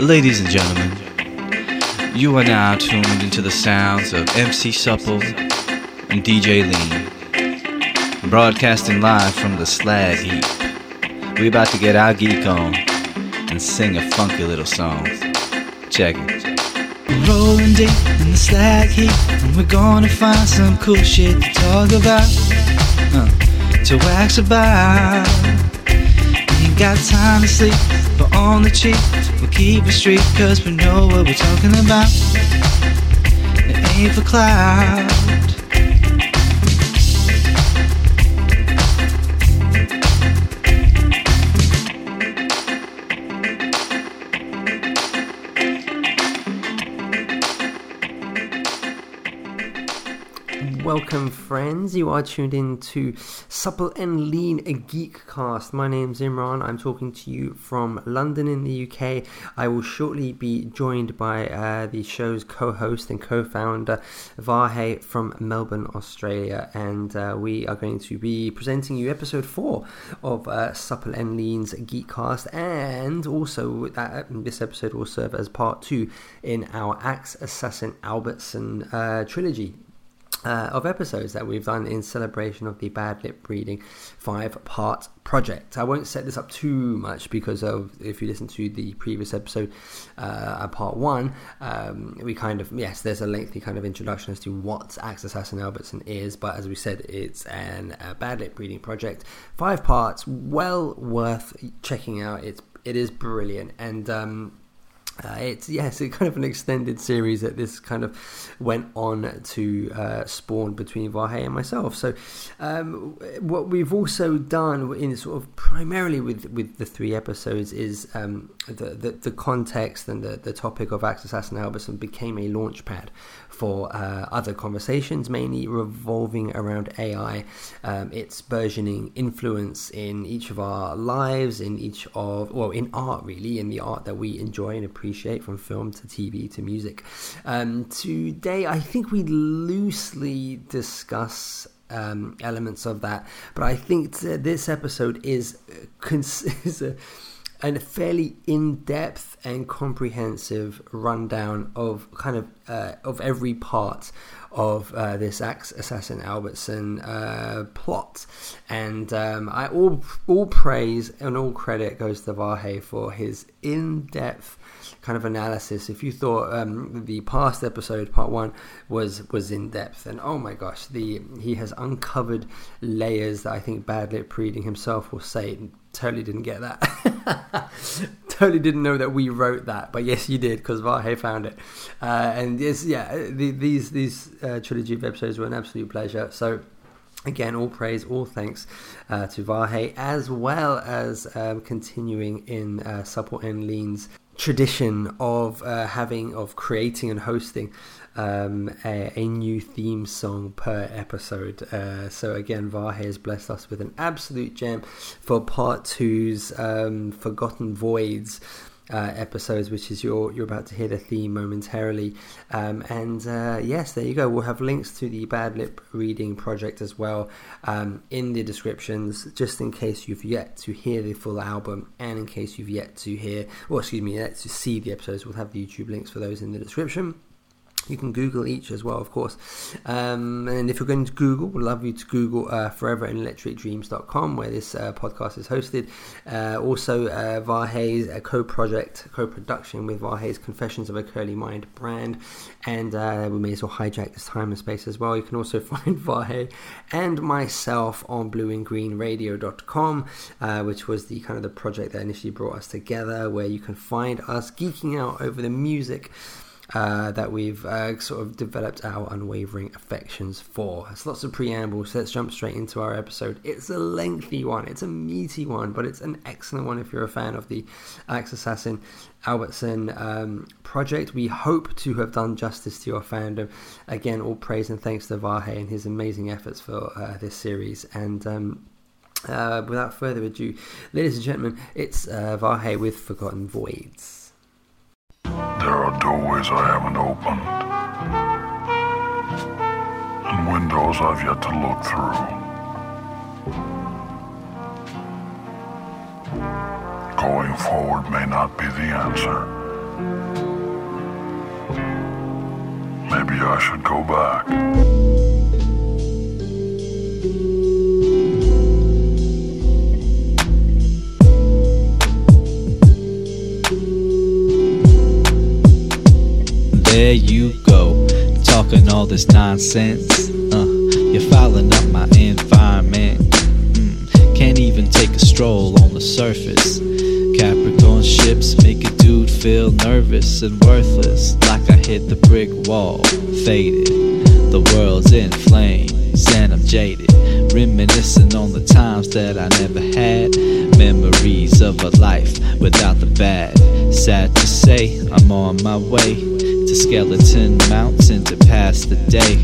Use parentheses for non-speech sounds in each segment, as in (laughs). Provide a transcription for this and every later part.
Ladies and gentlemen, you are now tuned into the sounds of MC Supple and DJ Lean, broadcasting live from the slag heap. We about to get our geek on and sing a funky little song. Check it. we Rolling deep in the slag heap, and we're gonna find some cool shit to talk about, uh, to wax about. Ain't got time to sleep, on the cheap, we'll keep it street, cause we know what we're talking about. It ain't for cloud. Welcome, friends. You are tuned in to Supple and Lean, geek cast. My name's Imran. I'm talking to you from London in the UK. I will shortly be joined by uh, the show's co host and co founder, Vahe from Melbourne, Australia. And uh, we are going to be presenting you episode four of uh, Supple and Lean's Geek Cast. And also, this episode will serve as part two in our Axe Assassin Albertson uh, trilogy uh, of episodes that we've done in celebration of the Bad Lip Reading five part project. I won't set this up too much because of if you listen to the previous episode, uh, part one, um, we kind of, yes, there's a lengthy kind of introduction as to what Axe Assassin Albertson is, but as we said, it's an a Bad Lip Reading project, five parts, well worth checking out. It's it is brilliant and. Um, uh, it's yes, it's kind of an extended series that this kind of went on to uh, spawn between Vahe and myself. So, um, what we've also done in sort of primarily with with the three episodes is um, the, the, the context and the the topic of Axe Assassin Albertson became a launch pad for uh, other conversations, mainly revolving around AI, um, its burgeoning influence in each of our lives, in each of, well, in art really, in the art that we enjoy and appreciate from film to TV to music. Um, today, I think we loosely discuss um, elements of that, but I think this episode is, (laughs) is a, a fairly in-depth and comprehensive rundown of kind of uh, of every part of uh, this Assassin Albertson uh, plot, and um, I all all praise and all credit goes to Vahe for his in-depth kind of analysis. If you thought um, the past episode, part one, was was in depth, and oh my gosh, the he has uncovered layers that I think Bad Lip Reading himself will say totally didn't get that. (laughs) totally didn't know that we wrote that, but yes, you did because Vahe found it. Uh, and yes, yeah, the, these these uh, trilogy of episodes were an absolute pleasure. So. Again, all praise, all thanks uh, to Vahe, as well as um, continuing in uh, Supple and Lean's tradition of uh, having of creating and hosting um, a, a, new theme song per episode. Uh, so again, Vahe has blessed us with an absolute gem for part two's um, Forgotten Voids uh, episodes, which is your you're about to hear the theme momentarily. Um, and uh, yes, there you go. We'll have links to the Bad Lip Reading project as well um, in the descriptions, just in case you've yet to hear the full album, and in case you've yet to hear, or excuse me, yet to see the episodes. We'll have the YouTube links for those in the description. You can Google each as well, of course. Um, and if you're going to Google, we'd love you to Google uh, foreverinelectricdreams.com, where this uh, podcast is hosted. Uh, also, uh, Vahe's uh, co project, co production with Vahe's Confessions of a Curly Mind brand. And uh, we may as well hijack this time and space as well. You can also (laughs) find Vahe and myself on blueandgreenradio.com, uh, which was the kind of the project that initially brought us together, where you can find us geeking out over the music uh, that we've uh, sort of developed our unwavering affections for. It's lots of preambles, so let's jump straight into our episode. It's a lengthy one, it's a meaty one, but it's an excellent one if you're a fan of the Axe Assassin Albertson um, project. We hope to have done justice to your fandom. Again, all praise and thanks to Vahe and his amazing efforts for uh, this series. And um, uh, without further ado, ladies and gentlemen, it's uh, Vahe with Forgotten Voids. There are doorways I haven't opened, and windows I've yet to look through. Going forward may not be the answer, Maybe I should go back. There you go, talking all this nonsense. Uh, you're fouling up my environment. Mm, can't even take a stroll on the surface. Capricorn ships make a dude feel nervous and worthless, like I hit the brick wall, faded. The world's in flames, and I'm jaded, reminiscing on the times that I never had. Memories of a life without the bad. Sad to say, I'm on my way to Skeleton Mountain to pass the day,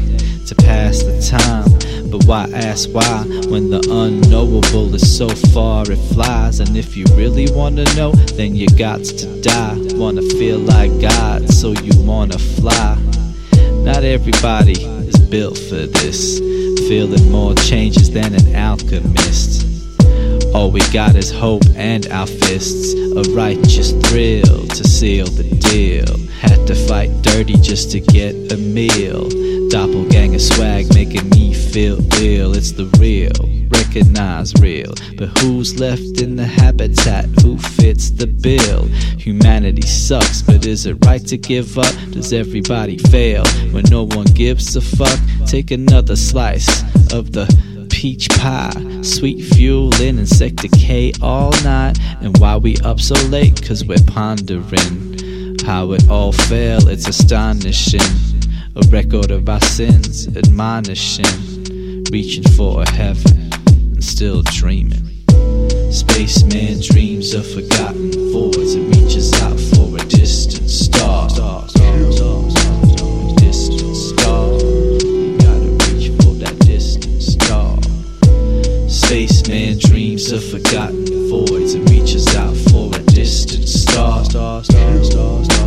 to pass the time. But why ask why when the unknowable is so far it flies? And if you really wanna know, then you got to die. Wanna feel like God, so you wanna fly. Not everybody is built for this, feeling more changes than an alchemist. All we got is hope and our fists, a righteous thrill to seal the deal. Had to fight dirty just to get a meal. Doppelganger swag making me feel ill. It's the real, recognize real. But who's left in the habitat? Who fits the bill? Humanity sucks, but is it right to give up? Does everybody fail when no one gives a fuck? Take another slice of the peach pie. Sweet fuel in insect decay all night. And why we up so late? Cause we're pondering how it all fell. It's astonishing. A record of our sins, admonishing. Reaching for a heaven and still dreaming. Spaceman dreams of forgotten voids and reaches out of forgotten voids and reaches out for a distant star. Star, star, star, star.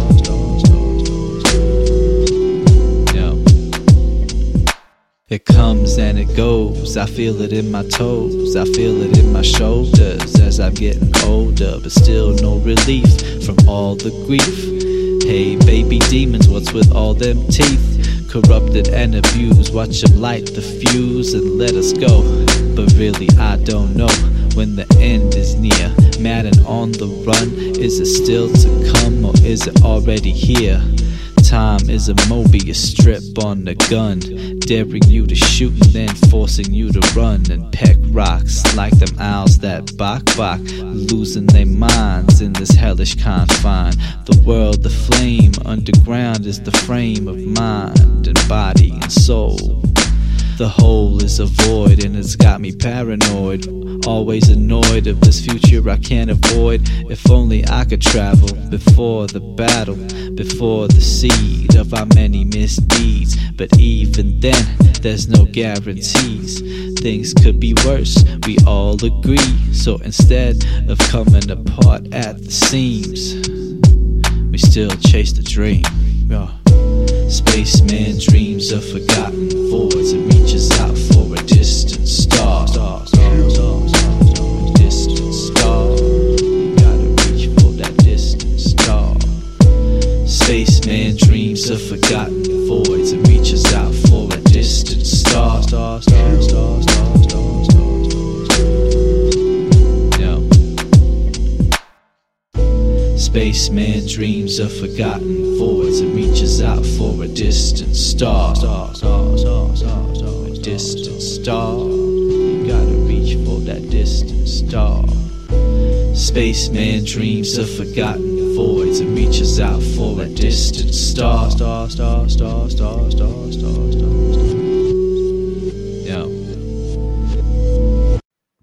It comes and it goes. I feel it in my toes. I feel it in my shoulders as I'm getting older, but still no relief from all the grief. Hey, baby demons, what's with all them teeth? Corrupted and abused, watch them light the fuse and let us go. But really, I don't know when the end is near. Mad and on the run, is it still to come or is it already here? Time is a Mobius strip on the gun, daring you to shoot and then forcing you to run and peck rocks like them owls that bok bok, losing their minds in this hellish confine. The world, the flame, underground is the frame of mind and body and soul. The hole is a void and it's got me paranoid. Always annoyed of this future I can't avoid. If only I could travel before the battle, before the seed of our many misdeeds. But even then, there's no guarantees. Things could be worse, we all agree. So instead of coming apart at the seams, we still chase the dream. Yeah. Spaceman dreams of forgotten voids and reaches out for a distant star. distant star. You gotta reach for that distant star. Spaceman dreams of forgotten voids and reaches out for a distant star. Star, star, star, star, star, star. Spaceman dreams of forgotten voids distant star. A distant star. You gotta reach for that distant star. Spaceman dreams of forgotten voids and reaches out for a distant star. Star, star, star, star, star, star, star, star. Yeah.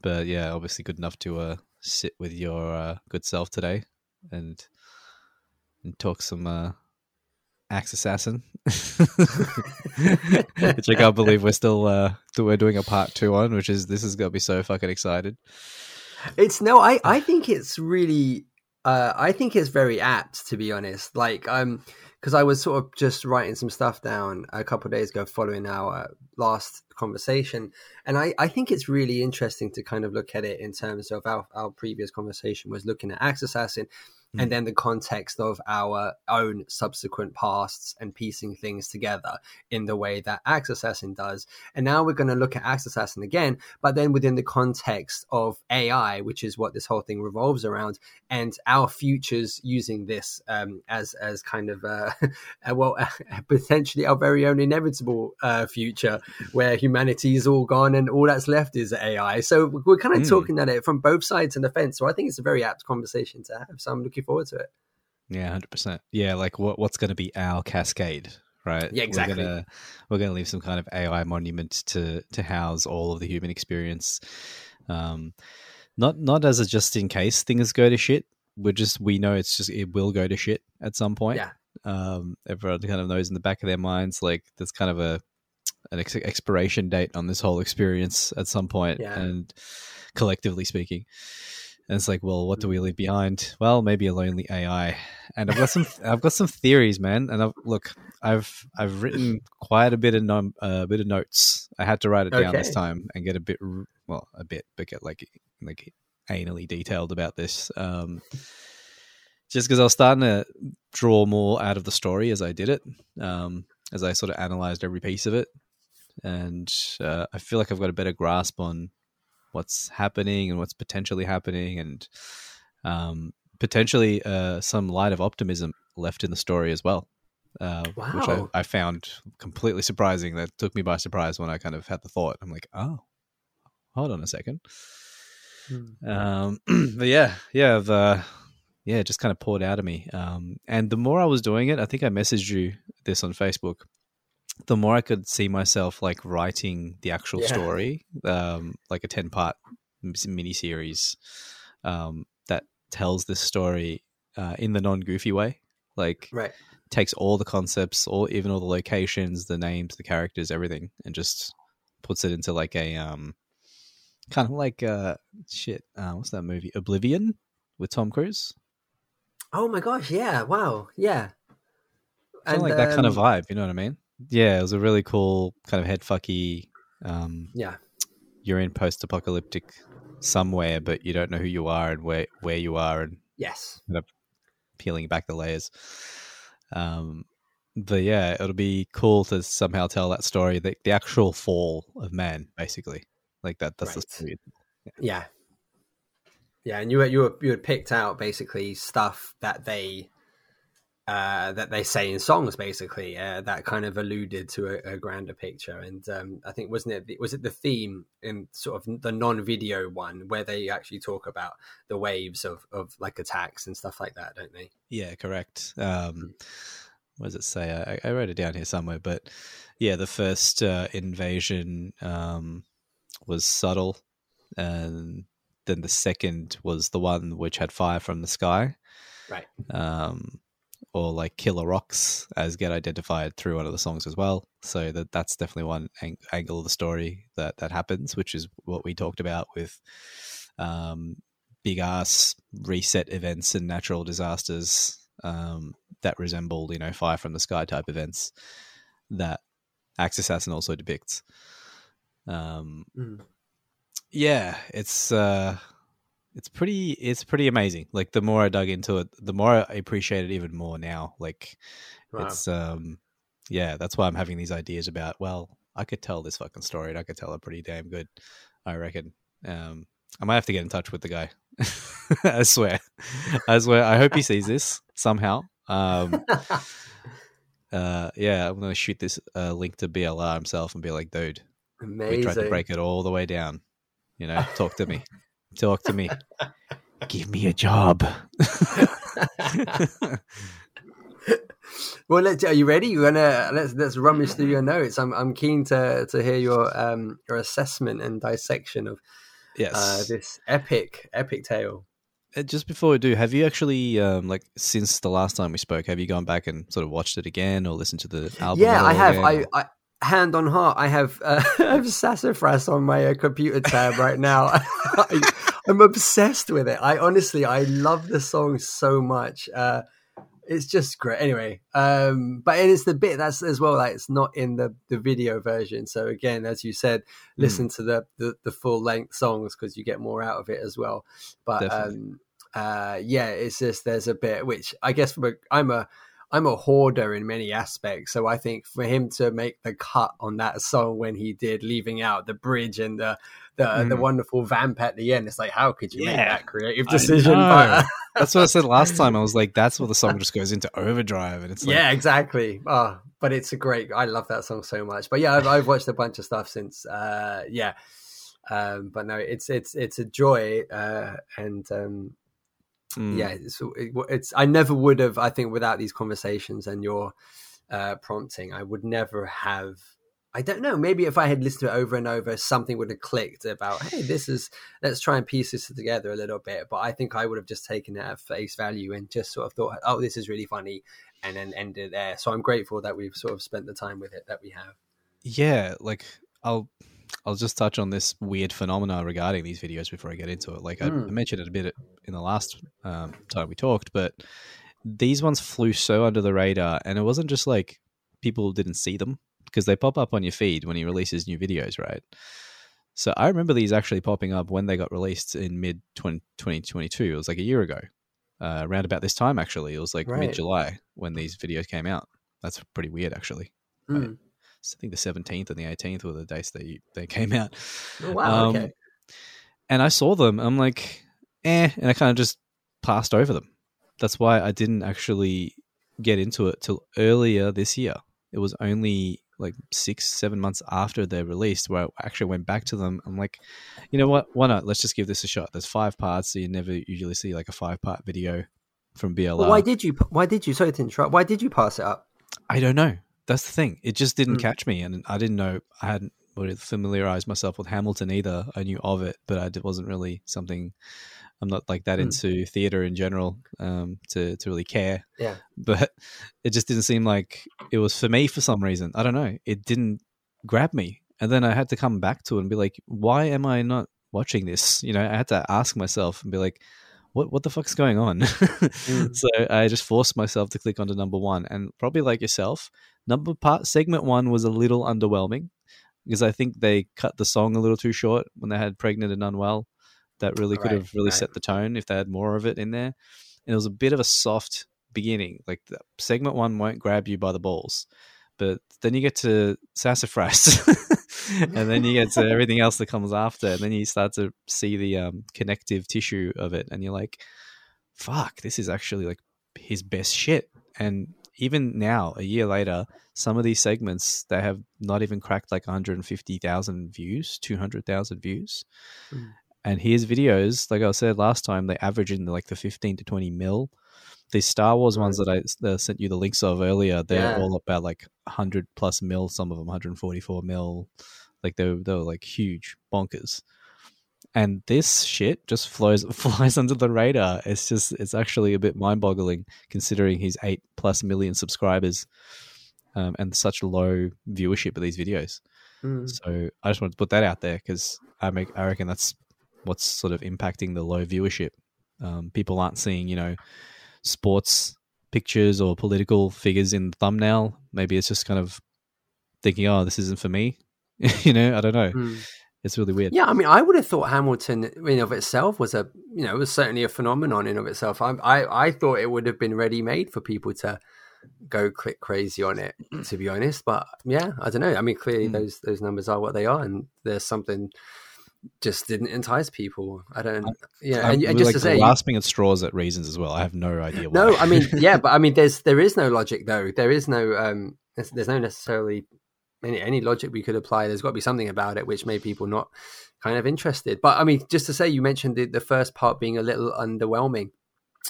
But yeah, obviously good enough to uh, sit with your uh, good self today and and talk some uh, Axe Assassin, (laughs) which I can't believe we're still uh, we're doing a part two on. Which is this is gonna be so fucking excited. It's no, I I think it's really, uh, I think it's very apt to be honest. Like um, because I was sort of just writing some stuff down a couple of days ago following our last conversation, and I I think it's really interesting to kind of look at it in terms of our our previous conversation was looking at Axe Assassin, and then the context of our own subsequent pasts and piecing things together in the way that Axe Assassin does. And now we're going to look at Axe Assassin again, but then within the context of AI, which is what this whole thing revolves around, and our futures using this um, as as kind of uh, (laughs) well, (laughs) potentially our very own inevitable uh, future where humanity is all gone and all that's left is AI. So we're kind of mm. talking at it from both sides of the fence. So I think it's a very apt conversation to have. So I'm looking forward to it. Yeah, hundred percent. Yeah, like what what's going to be our cascade, right? Yeah, exactly. We're gonna we're gonna leave some kind of AI monument to to house all of the human experience. Um, not not as a just in case things go to shit. We're just we know it's just it will go to shit at some point. Yeah. Um, everyone kind of knows in the back of their minds like there's kind of a an ex- expiration date on this whole experience at some point, Yeah. and collectively speaking. And it's like, well, what do we leave behind? Well, maybe a lonely AI. And I've got some, (laughs) I've got some theories, man. And I've, look, I've, I've written quite a bit of a uh, bit of notes. I had to write it down this time and get a bit, well, a bit, but get like, like anally detailed about this. Um, just because I was starting to draw more out of the story as I did it, um, as I sort of analyzed every piece of it, and uh, I feel like I've got a better grasp on what's happening and what's potentially happening, and um, potentially uh, some light of optimism left in the story as well. Uh, Which I, Wow. I found completely surprising. That took me by surprise when I kind of had the thought. I'm like, oh, hold on a second. Hmm. Um, (clears throat) but yeah, yeah, uh, yeah, it just kind of poured out of me. Um, and the more I was doing it, I think I messaged you this on Facebook. The more I could see myself like writing the actual Yeah. story, um, like a ten part mini series um, that tells this story uh, in the non goofy way, like Right. takes all the concepts, all even all the locations, the names, the characters, everything, and just puts it into like a um, kind of like uh, shit. Uh, what's that movie? Oblivion with Tom Cruise. Oh my gosh! Yeah. Wow. Yeah. Of like that kind of um, vibe. You know what I mean? Yeah, it was a really cool kind of head fucky. Um, Yeah. you're in post apocalyptic somewhere, but you don't know who you are and where where you are, and Yes. peeling back the layers. Um, but yeah, it'll be cool to somehow tell that story, the, the actual fall of man, basically. Like that. That's the Right. story. Yeah. Yeah, and you were you were you had picked out basically stuff that they uh, that they say in songs, basically uh, that kind of alluded to a, a grander picture. And um, I think wasn't it the- was it the theme in sort of the non-video one where they actually talk about the waves of of like attacks and stuff like that, don't they? Yeah, correct. Um, what does it say? I, I wrote it down here somewhere, but yeah, the first uh, invasion um, was subtle, and then the second was the one which had fire from the sky, Right. um, or like killer rocks, as get identified through one of the songs as well. So that that's definitely one ang- angle of the story that that happens, which is what we talked about with um, big ass reset events and natural disasters um, that resemble, you know, fire from the sky type events that Axe Assassin also depicts. Um, Mm. yeah, it's uh, it's pretty it's pretty amazing. Like the more I dug into it, the more I appreciate it even more now. Like Wow. it's um, yeah, that's why I'm having these ideas about. Well, I could tell this fucking story, and I could tell it pretty damn good. I reckon. Um, I might have to get in touch with the guy. (laughs) I swear, I swear. I hope he sees this somehow. Um, (laughs) uh, yeah, I'm gonna shoot this uh, link to BLR himself and be like, dude, Amazing. we tried to break it all the way down. You know, talk to me, (laughs) talk to me, give me a job. (laughs) well, let's, are you ready? You're gonna let's let's rummage through your notes. I'm I'm keen to to hear your um your assessment and dissection of yes. uh, this epic epic tale. Uh, Just before we do, have you actually, um, like, since the last time we spoke, have you gone back and sort of watched it again or listened to the album? yeah, I have. again, I, I hand on heart, I have uh, (laughs) I have Sassafras on my uh, computer tab right now. (laughs) I, I'm obsessed with it. I honestly, I love the song so much. Uh, it's just great. Anyway, um, but it is the bit that's as well. Like it's not in the the video version. So again, as you said, listen to the the, the full length songs because you get more out of it as well. But um, uh, yeah, it's just there's a bit which I guess from a, I'm a I'm a hoarder in many aspects, so I think for him to make the cut on that song when he did, leaving out the bridge and the the, mm. the wonderful vamp at the end, it's like how could you yeah, make that creative decision? But, (laughs) that's what I said last time. I was like, that's where the song just goes into overdrive, and it's like, yeah, exactly. Oh, but it's a great. I love that song so much. But yeah, I've, I've watched a bunch of stuff since. Uh, yeah, um, but no, it's it's it's a joy, uh, and um, Mm. Yeah, it's, it, it's. I never would have. I think without these conversations and your uh, prompting, I would never have. I don't know. Maybe if I had listened to it over and over, something would have clicked about, hey, this is. Let's try and piece this together a little bit. But I think I would have just taken it at face value and just sort of thought, oh, this is really funny, and then ended there. So I'm grateful that we've sort of spent the time with it that we have. Yeah, like I'll I'll just touch on this weird phenomena regarding these videos before I get into it. Like mm. I hmm. mentioned it a bit in the last um, time we talked, but these ones flew so under the radar, and it wasn't just like people didn't see them because they pop up on your feed when he releases new videos, right? So I remember these actually popping up when they got released in mid 2022. It was like a year ago, uh, around about this time actually. It was like right. mid July when these videos came out. That's pretty weird actually. Mm. Right? I think the 17th and the 18th were the dates they they came out. Oh, wow. Um, okay. And I saw them. I'm like, eh, and I kind of just passed over them. That's why I didn't actually get into it till earlier this year. It was only like six, seven months after they're released where I actually went back to them. I'm like, you know what? Why not? Let's just give this a shot. There's five parts, so you never usually see like a five part video from BLR. Why did you? Why did you? Sorry to interrupt. Why did you pass it up? I don't know that's the thing. It just didn't mm. catch me, and I didn't know I hadn't familiarized myself with Hamilton either. I knew of it, but it wasn't really something. I'm not like that mm. into theater in general um, to to really care. Yeah, (laughs) but it just didn't seem like it was for me for some reason. I don't know. It didn't grab me, and then I had to come back to it and be like, why am I not watching this? You know, I had to ask myself and be like, what what the fuck's going on? mm. (laughs) So I just forced myself to click onto number one, and probably like yourself, number part segment one was a little underwhelming because I think they cut the song a little too short when they had pregnant and unwell. That really right, could have really right. set the tone if they had more of it in there. And it was a bit of a soft beginning. Like segment one won't grab you by the balls, but then you get to sassafras. (laughs) (laughs) and then you get to everything else that comes after, and then you start to see the um, connective tissue of it, and you're like, "Fuck, this is actually like his best shit." And even now, a year later, some of these segments they have not even cracked like 150,000 views, 200,000 views. Mm. And his videos, like I said last time, they average in like the 15 to 20 mil. These Star Wars ones that I that sent you the links of earlier, they're yeah. all about like 100 plus mil, some of them 144 mil. Like they were, they were like huge bonkers and this shit just flows (laughs) flies under the radar. It's just it's actually a bit mind boggling considering he's eight plus million subscribers um, and such low viewership of these videos. Mm. So I just wanted to put that out there because I make I reckon that's what's sort of impacting the low viewership. Um, people aren't seeing you know sports pictures or political figures in the thumbnail. Maybe it's just kind of thinking, oh, this isn't for me. (laughs) you know, I don't know. Mm. It's really weird. Yeah, I mean, I would have thought Hamilton in of itself was a, you know, it was certainly a phenomenon in of itself. I, I, I thought it would have been ready made for people to go click crazy on it. (clears throat) To be honest, but yeah, I don't know. I mean, clearly mm. those those numbers are what they are, and there's something just didn't entice people. I don't. Yeah, and, and just like to say, grasping at straws at reasons as well. I have no idea. Why. No, I mean, yeah, (laughs) but I mean, there's there is no logic though. There is no um, there's, there's no necessarily any, any logic we could apply, there's got to be something about it which made people not kind of interested. But I mean, just to say, you mentioned the, the first part being a little underwhelming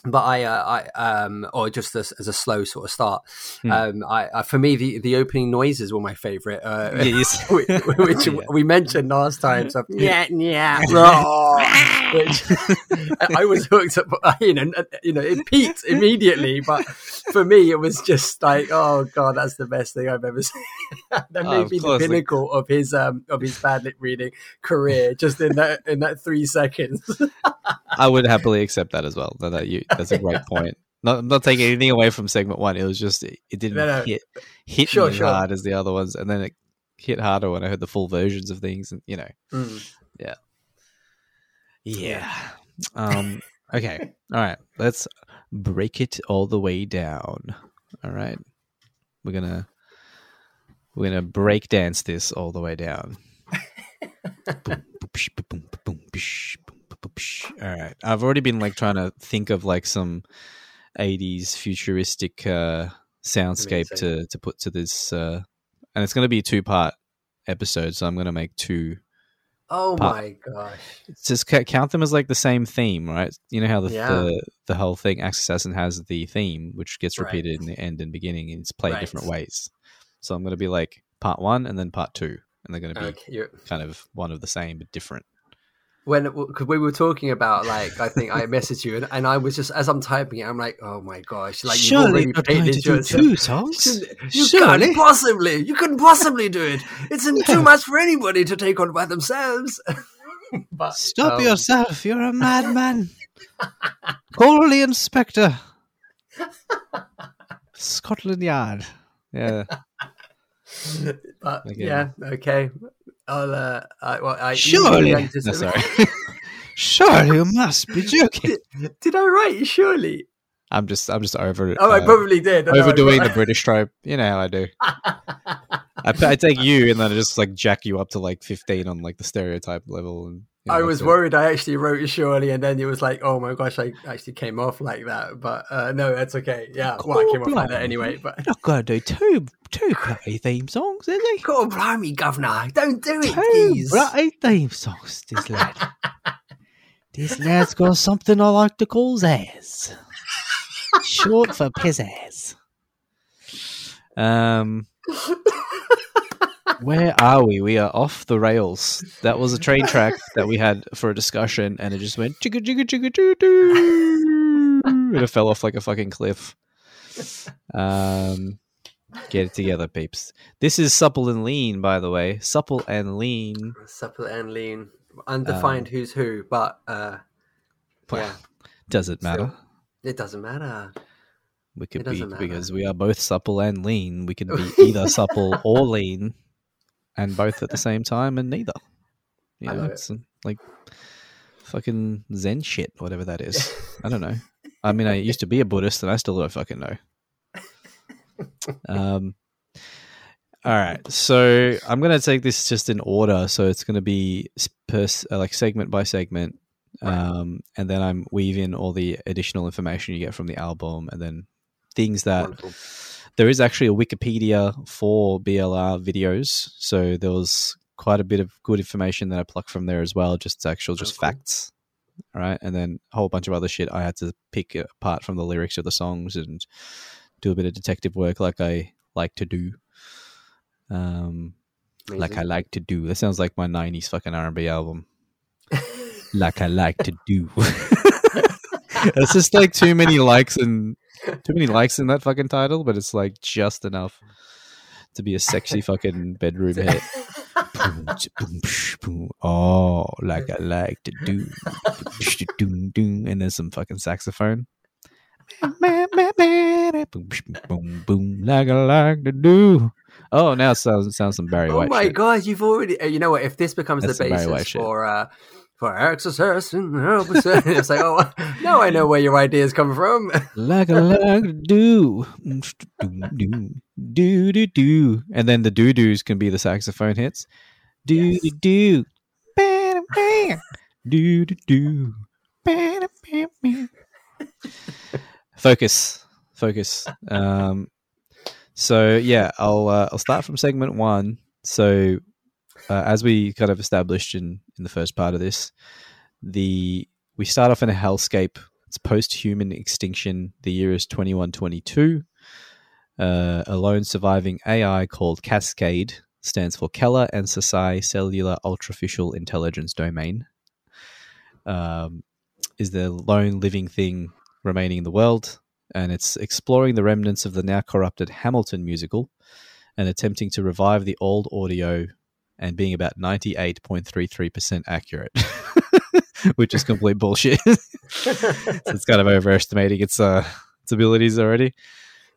but I, uh, I, um, or just as, as, a slow sort of start. Mm. Um, I, I, for me, the, the opening noises were my favorite, uh, yes. (laughs) which, which (laughs) yeah. we mentioned last time. So, (laughs) yeah, yeah, which I was hooked up. You know, you know, it peaked immediately, but for me, it was just like, oh god, that's the best thing I've ever seen. that may oh, be the pinnacle like... of his um of his bad lip reading career, just in that in that three seconds. I would happily accept that as well. That, that you, that's a great point. Not, not taking anything away from segment one. It was just it, it didn't no, no. hit hit sure, me as sure. hard as the other ones, and then it hit harder when I heard the full versions of things. And you know, mm. yeah, yeah. Um, Okay. (laughs) All right. Let's break it all the way down. All right. We're gonna we're gonna break dance this all the way down. (laughs) Boom, boom, boom, boom, boom. All right. I've already been like trying to think of like some 80s futuristic uh soundscape Amazing. to to put to this uh and it's going to be a two part episode so I'm going to make two Oh Pop. my gosh. just count them as like the same theme, right? You know how the Yeah. the, the whole thing Axe Assassin has the theme, which gets Right. repeated in the end and beginning, and it's played Right. different ways. So I'm going to be like part one and then part two, and they're going to be Okay, kind of one of the same but different. When because we were talking about like I think I messaged you and, and I was just as I'm typing it I'm like oh my gosh like you've already painted yourself. songs. You Surely. can't possibly. You couldn't possibly do it. It's too much for anybody to take on by themselves. (laughs) but Stop um, yourself! You're a madman. Call the inspector. Scotland Yard. Yeah. (laughs) But Okay. yeah, okay. I'll. Uh, I, well, I Surely. No, sorry. (laughs) Surely you must be joking. Did I write surely? I'm just I'm just over Oh, I uh, probably did. I overdoing the British trope. You know how I do. I, I take (laughs) you and then I just like jack you up to like 15 on like the stereotype level. And know, I was it. worried. I actually wrote it surely, and then it was like, oh my gosh, I actually came off like that. But uh, no, that's okay. Yeah, well, I came off like that anyway. But Not gonna do two two bloody theme songs, is he? God, blimey, governor, don't do it, Two please. bloody theme songs, this lad. (laughs) this lad's got something I like to call Zaz. Short for pizzazz. Um, where are we? We are off the rails. That was a train track that we had for a discussion, and it just went chicka chicka chicka choo doo, and it fell off like a fucking cliff. Um, get it together, peeps. This is supple and lean, by the way. Supple and lean. Supple and lean, undefined Um, who's who, but uh, yeah, Does it matter? it doesn't matter. We could be matter. because we are both supple and lean. We can be (laughs) either supple or lean, and both at the same time, and neither. You (laughs) I know, love it. it's uh, like fucking Zen shit, whatever that is. (laughs) I don't know. I mean, I used to be a Buddhist, and I still don't fucking know. (laughs) Um. All right, so I'm gonna take this just in order. So it's gonna be per uh, like segment by segment, um, and then I'm weaving all the additional information you get from the album, and then things that Wonderful. There is actually a Wikipedia for BLR videos, so there was quite a bit of good information that I plucked from there as well, just actual just Oh, cool. facts. All right, and then a whole bunch of other shit I had to pick apart from the lyrics of the songs and do a bit of detective work, like I like to do. Um, like I like to do. That sounds like my '90s fucking R&B album. (laughs) like I like to do. (laughs) it's just like too many likes and too many likes in that fucking title, but it's like just enough to be a sexy (laughs) fucking bedroom hit. (laughs) Boom, boom, boom. Oh, like I like to do. Psh, doom, doom. And there's some fucking saxophone. Boom, boom, boom, like I like to do. Oh, now it sounds, it sounds some Barry White. oh my shit. god, you've already. uh, You know what? If this becomes That's the basis for uh, for exercise, and help (laughs) it's like, oh, now I know where your ideas come from. (laughs) like I like to do. Do, do, do, do. And then the doo doos can be the saxophone hits. Do, Yes. do, do. Bam, bam. Do, do, do. Bam, bam, bam. Focus. Focus. Um, so, yeah, I'll, uh, I'll start from segment one. So, uh, as we kind of established in, in the first part of this, the we start off in a hellscape it's post-human extinction. The year is 2122. Uh, a lone surviving AI called Cascade stands for Keller and Sasai Cellular Ultraficial Intelligence Domain. Um, is the lone living thing remaining in the world, and it's exploring the remnants of the now corrupted Hamilton musical and attempting to revive the old audio and being about 98.33% accurate, (laughs) which is complete bullshit. (laughs) so it's kind of overestimating its uh its abilities already.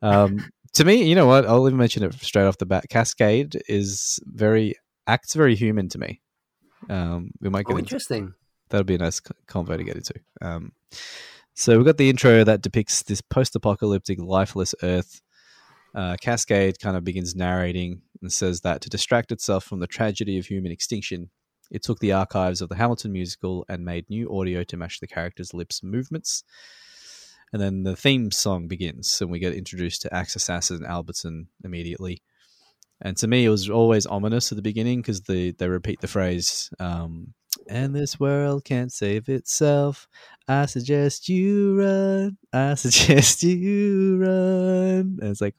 Um, to me, you know what? I'll even mention it straight off the bat. Cascade is very acts very human to me. Um, we might get oh, into interesting. that'll be a nice co- convo to get into. Um, So we've got the intro that depicts this post-apocalyptic, lifeless Earth. Uh, Cascade kind of begins narrating and says that to distract itself from the tragedy of human extinction, it took the archives of the Hamilton musical and made new audio to match the characters' lips movements. And then the theme song begins, and we get introduced to Axe Assassin Albertson immediately. And to me, it was always ominous at the beginning because they, they repeat the phrase, um, and this world can't save itself. I suggest you run. I (laughs) suggest you run. And it's like,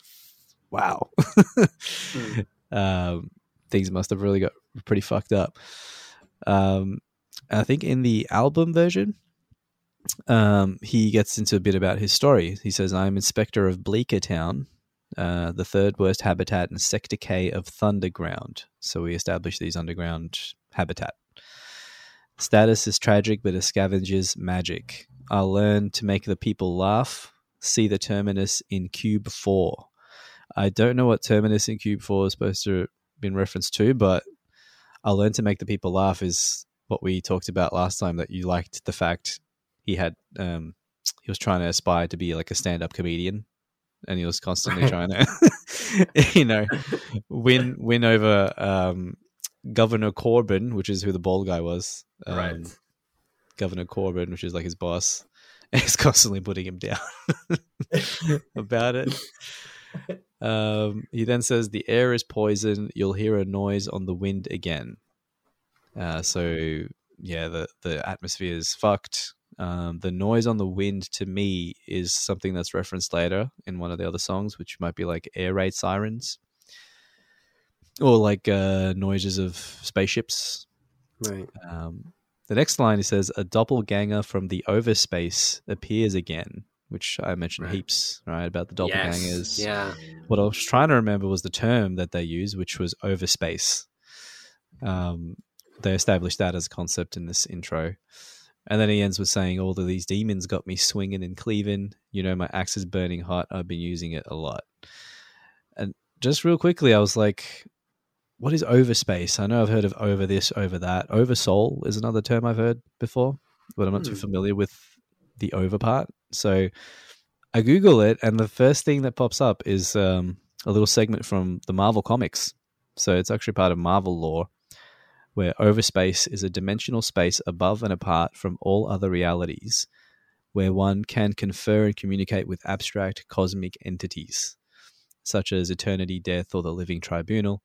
wow. mm. Um, things must have really got pretty fucked up. Um, I think in the album version, um, he gets into a bit about his story. He says, I'm inspector of Bleecker Town, uh, the third worst habitat in Sector K of Thunderground. So we establish these underground habitat. Status is tragic, but a scavenger's magic. I'll learn to make the people laugh. See the terminus in Cube 4. I don't know what terminus in Cube 4 is supposed to be in reference to, but I learned to make the people laugh is what we talked about last time that you liked the fact he had um, he was trying to aspire to be like a stand-up comedian and he was constantly (laughs) trying to (laughs) you know win win over um, Governor Corbyn, which is who the bald guy was. Um, right. Governor Corbyn, which is like his boss, (laughs) is constantly putting him down about it. Um, he then says, "The air is poison. You'll hear a noise on the wind again." Uh, so yeah, the the atmosphere is fucked. Um, the noise on the wind to me is something that's referenced later in one of the other songs, which might be like air raid sirens or like uh, noises of spaceships. Right. Um, the next line he says, "A doppelganger from the overspace appears again," which I mentioned right. heaps, right? About the doppelgangers. Yes. Yeah. What I was trying to remember was the term that they used, which was overspace. Um, they established that as a concept in this intro. And then he ends with saying, All of these demons got me swinging and cleaving. You know, my axe is burning hot. I've been using it a lot. And just real quickly, I was like, what is overspace? I know I've heard of over this, over that. Over soul is another term I've heard before, but I'm not too hmm. familiar with the over part. So I Google it, and the first thing that pops up is um, a little segment from the Marvel comics. So it's actually part of Marvel lore, where overspace is a dimensional space above and apart from all other realities, where one can confer and communicate with abstract cosmic entities, such as eternity, death, or the living tribunal,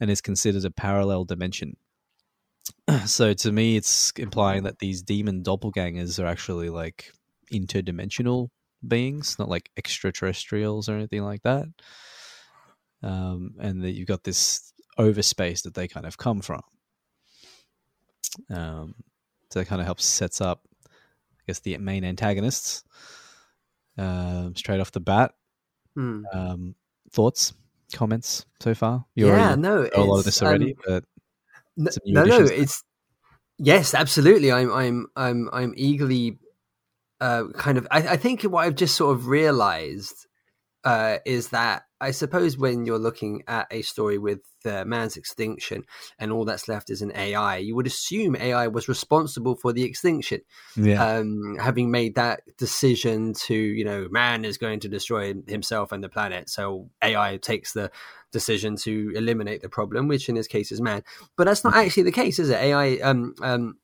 and is considered a parallel dimension. (clears throat) So to me, it's implying that these demon doppelgangers are actually like interdimensional beings, not like extraterrestrials or anything like that. Um, and that you've got this overspace that they kind of come from. Um, so that kind of helps sets up, I guess, the main antagonists uh, straight off the bat. Hmm. Um, thoughts, comments so far? You yeah, no, a lot of this already, um, but no, no, it's yes, absolutely. I'm, I'm, I'm, I'm eagerly uh, kind of. I, I think what I've just sort of realized uh, is that I suppose when you're looking at a story with uh, man's extinction and all that's left is an AI, you would assume AI was responsible for the extinction. Yeah. Um, having made that decision to, you know, man is going to destroy himself and the planet. So AI takes the decision to eliminate the problem, which in this case is man. But that's not actually the case, is it? AI, um, um,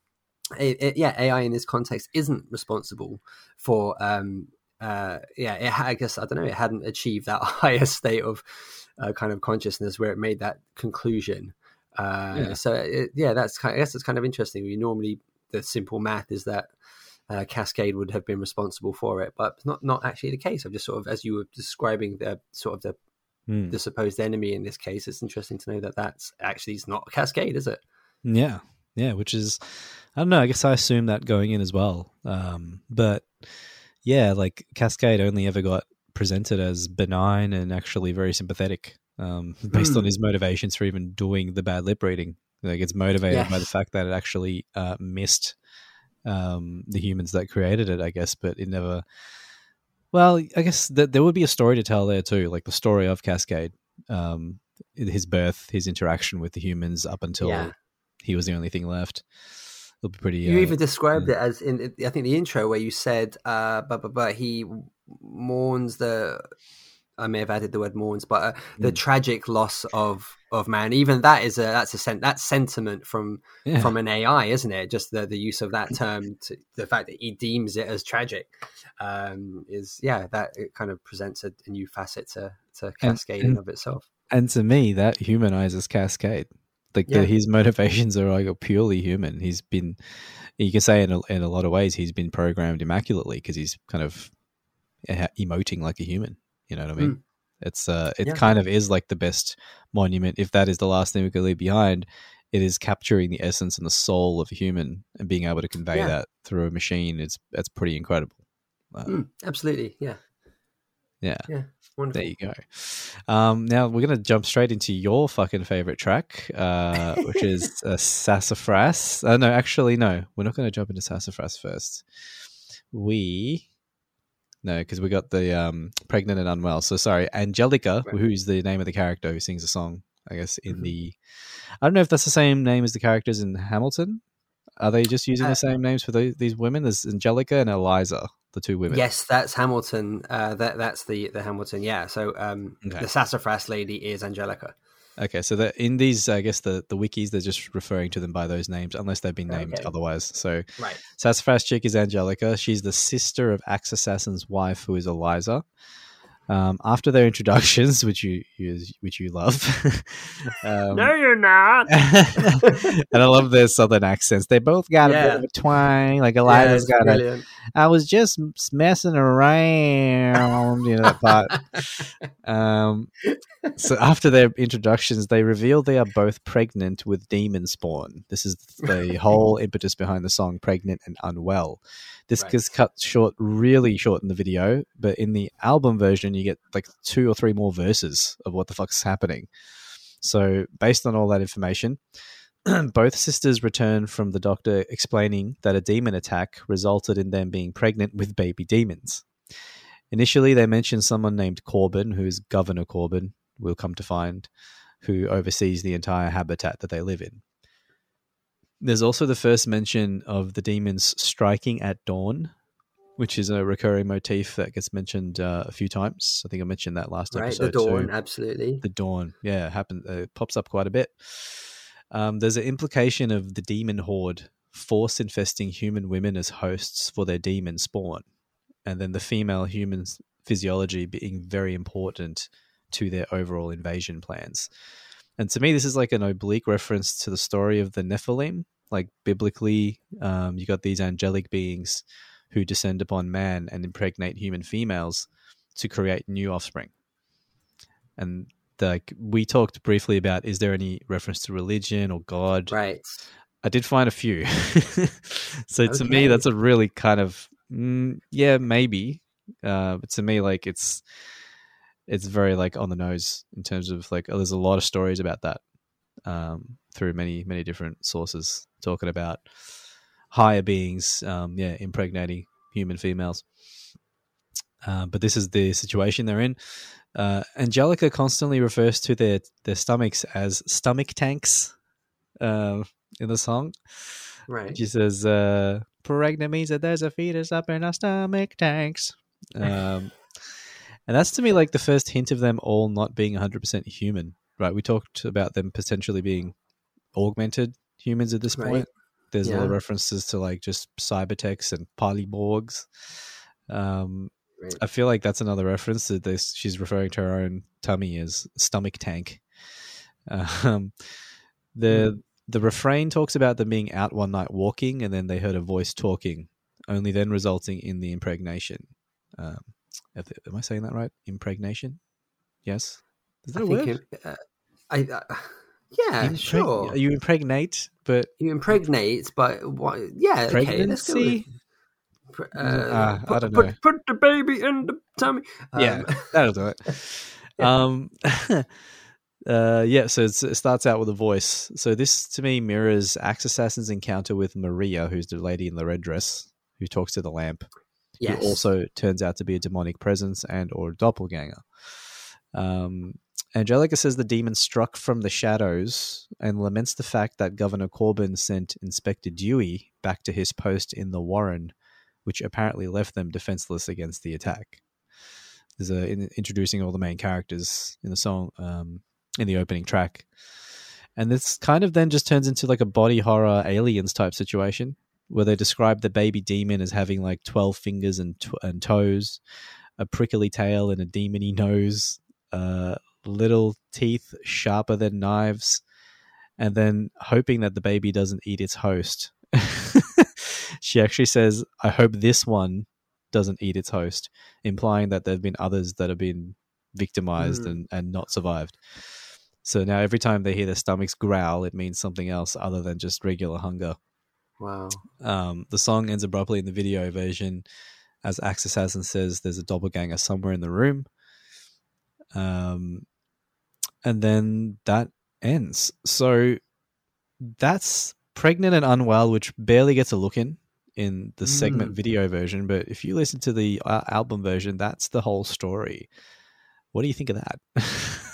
it, it, yeah, AI in this context isn't responsible for um, uh, yeah, it, I guess I don't know. It hadn't achieved that (laughs) higher state of uh, kind of consciousness where it made that conclusion. Uh, yeah. So it, yeah, that's kind. Of, I guess it's kind of interesting. We normally the simple math is that uh, Cascade would have been responsible for it, but not not actually the case. I've just sort of as you were describing the sort of the mm. the supposed enemy in this case. It's interesting to know that that's actually it's not Cascade, is it? Yeah, yeah. Which is I don't know. I guess I assume that going in as well, um, but yeah, like Cascade only ever got presented as benign and actually very sympathetic, um, (laughs) based mm. on hmm. his motivations for even doing the bad lip reading. Like it's motivated yes. by the fact that it actually uh, missed um, the humans that created it, I guess, but it never. Well, I guess th- there would be a story to tell there too, like the story of Cascade, um, his birth, his interaction with the humans up until yeah. He was the only thing left. it'll be pretty. You uh, even described it as in I think the intro where you said, uh, but but but he mourns the. I may have added the word mourns, but uh, the Mm. tragic loss of of man. Even that is a that's a sen- that's sentiment from yeah. from an AI, isn't it? Just the the use of that term, to, the fact that he deems it as tragic, um, is yeah, that it kind of presents a, a new facet to to cascading and- of itself. and to me, that humanizes Cascade. Like Yeah. the, his (laughs) motivations are like purely human. He's been, you can say in a, in a lot of ways, he's been programmed immaculately because he's kind of emoting like a human. You know what I mean? It's uh, it. Yeah. kind of is like the best monument. If that is the last thing we could leave behind, it is capturing the essence and the soul of a human and being able to convey Yeah. that through a machine. It's that's pretty incredible. Uh, Mm, absolutely, yeah, yeah. yeah, wonderful. There you go. Um, now we're going to jump straight into your fucking favorite track, uh, which is (laughs) uh, Sassafras. Uh, no, actually, no. We're not going to jump into Sassafras first. We no, because we got the um, pregnant and unwell. So sorry, Angelica, Right. who's the name of the character who sings a song. I guess in Mhm. the, I don't know if that's the same name as the characters in Hamilton. Are they just using Uh, the same names for those, these women? There's Angelica and Eliza, the two women. Yes, that's Hamilton. Uh, that that's the the Hamilton. Yeah. So um, Okay. the sassafras lady is Angelica. Okay, so that in these, I guess the the wikis, they're just referring to them by those names, unless they've been named Okay. otherwise. So Right. Sassafras chick is Angelica. She's the sister of Axe Assassin's wife, who is Eliza. Um, after their introductions, (laughs) which you, you which you love, (laughs) um, no, you're not. (laughs) and I love their southern accents. They both got a bit of a twang. Like Yeah, Eliza's it's got a brilliant. I was just messing around, you know that part. Um, so after their introductions, they reveal they are both pregnant with demon spawn. This is the whole impetus behind the song "Pregnant and Unwell." This Right. gets cut short, really short in the video, but in the album version, you get like two or three more verses of what the fuck's happening. So, based on all that information, (clears throat) both sisters return from the doctor explaining that a demon attack resulted in them being pregnant with baby demons. Initially, they mention someone named Corbin, who is Governor Corbin, we'll come to find, who oversees the entire habitat that they live in. There's also the first mention of the demons striking at dawn, which is a recurring motif that gets mentioned uh, a few times. I think I mentioned that last Right. episode. The dawn. too. Absolutely. The dawn, yeah, happen. Uh, it pops up quite a bit. Um, there's an implication of the demon horde force infesting human women as hosts for their demon spawn, and then the female human's physiology being very important to their overall invasion plans. And to me, this is like an oblique reference to the story of the Nephilim. Like biblically, um, you got these angelic beings who descend upon man and impregnate human females to create new offspring. And like we talked briefly about, is there any reference to religion or God? Right. I did find a few. (laughs) so to me, that's a really kind of mm, yeah, maybe. Uh, but to me, like it's it's very like on the nose in terms of like oh, there's a lot of stories about that um, through many many different sources talking about higher beings, um, yeah, impregnating human females. Uh, but this is the situation they're in. Uh, Angelica constantly refers to their their stomachs as stomach tanks um, in the song. Right. She says, uh, pregnant means that there's a fetus up in our stomach tanks. Um, and that's to me like the first hint of them all not being 100% human, right? We talked about them potentially being augmented humans at this Right. point. There's a lot of references to like just cybertex and polyborgs. Um, Right. I feel like that's another reference that this she's referring to her own tummy as stomach tank. (laughs) Um, the the refrain talks about them being out one night walking, and then they heard a voice talking, only then resulting in the impregnation. Um, am I saying that right? Impregnation. Yes. Is that I a word? it- uh, I. Uh, yeah. Sure. You impregnate, but You impregnate, but what? Yeah. Okay. Let's go pregnancy. Uh, uh, I don't know. put the baby in the tummy. yeah, Um, (laughs) that'll do it. Um, (laughs) uh, yeah, so it's, it starts out with a voice. So this to me mirrors Axe Assassin's encounter with Maria, who's the lady in the red dress who talks to the lamp, yes. who also turns out to be a demonic presence and or a doppelganger. Um, Angelica says the demon struck from the shadows and laments the fact that Governor Corbin sent Inspector Dewey back to his post in the Warren, which apparently left them defenseless against the attack. There's a in, introducing all the main characters in the song um, in the opening track, and this kind of then just turns into like a body horror aliens type situation where they describe the baby demon as having like 12 fingers and, and toes, a prickly tail and a demony nose, uh, little teeth sharper than knives, and then hoping that the baby doesn't eat its host. (laughs) she actually says, I hope this one doesn't eat its host, implying that there have been others that have been victimized Mm. and, and not survived. So now every time they hear their stomachs growl, it means something else other than just regular hunger. Wow. Um, the song ends abruptly in the video version as Axe Assassin says there's a doppelganger somewhere in the room. Um, and then that ends. So that's Pregnant and Unwell, which barely gets a look in in the segment Mm. video version. But if you listen to the uh, album version, that's the whole story. What do you think of that? (laughs)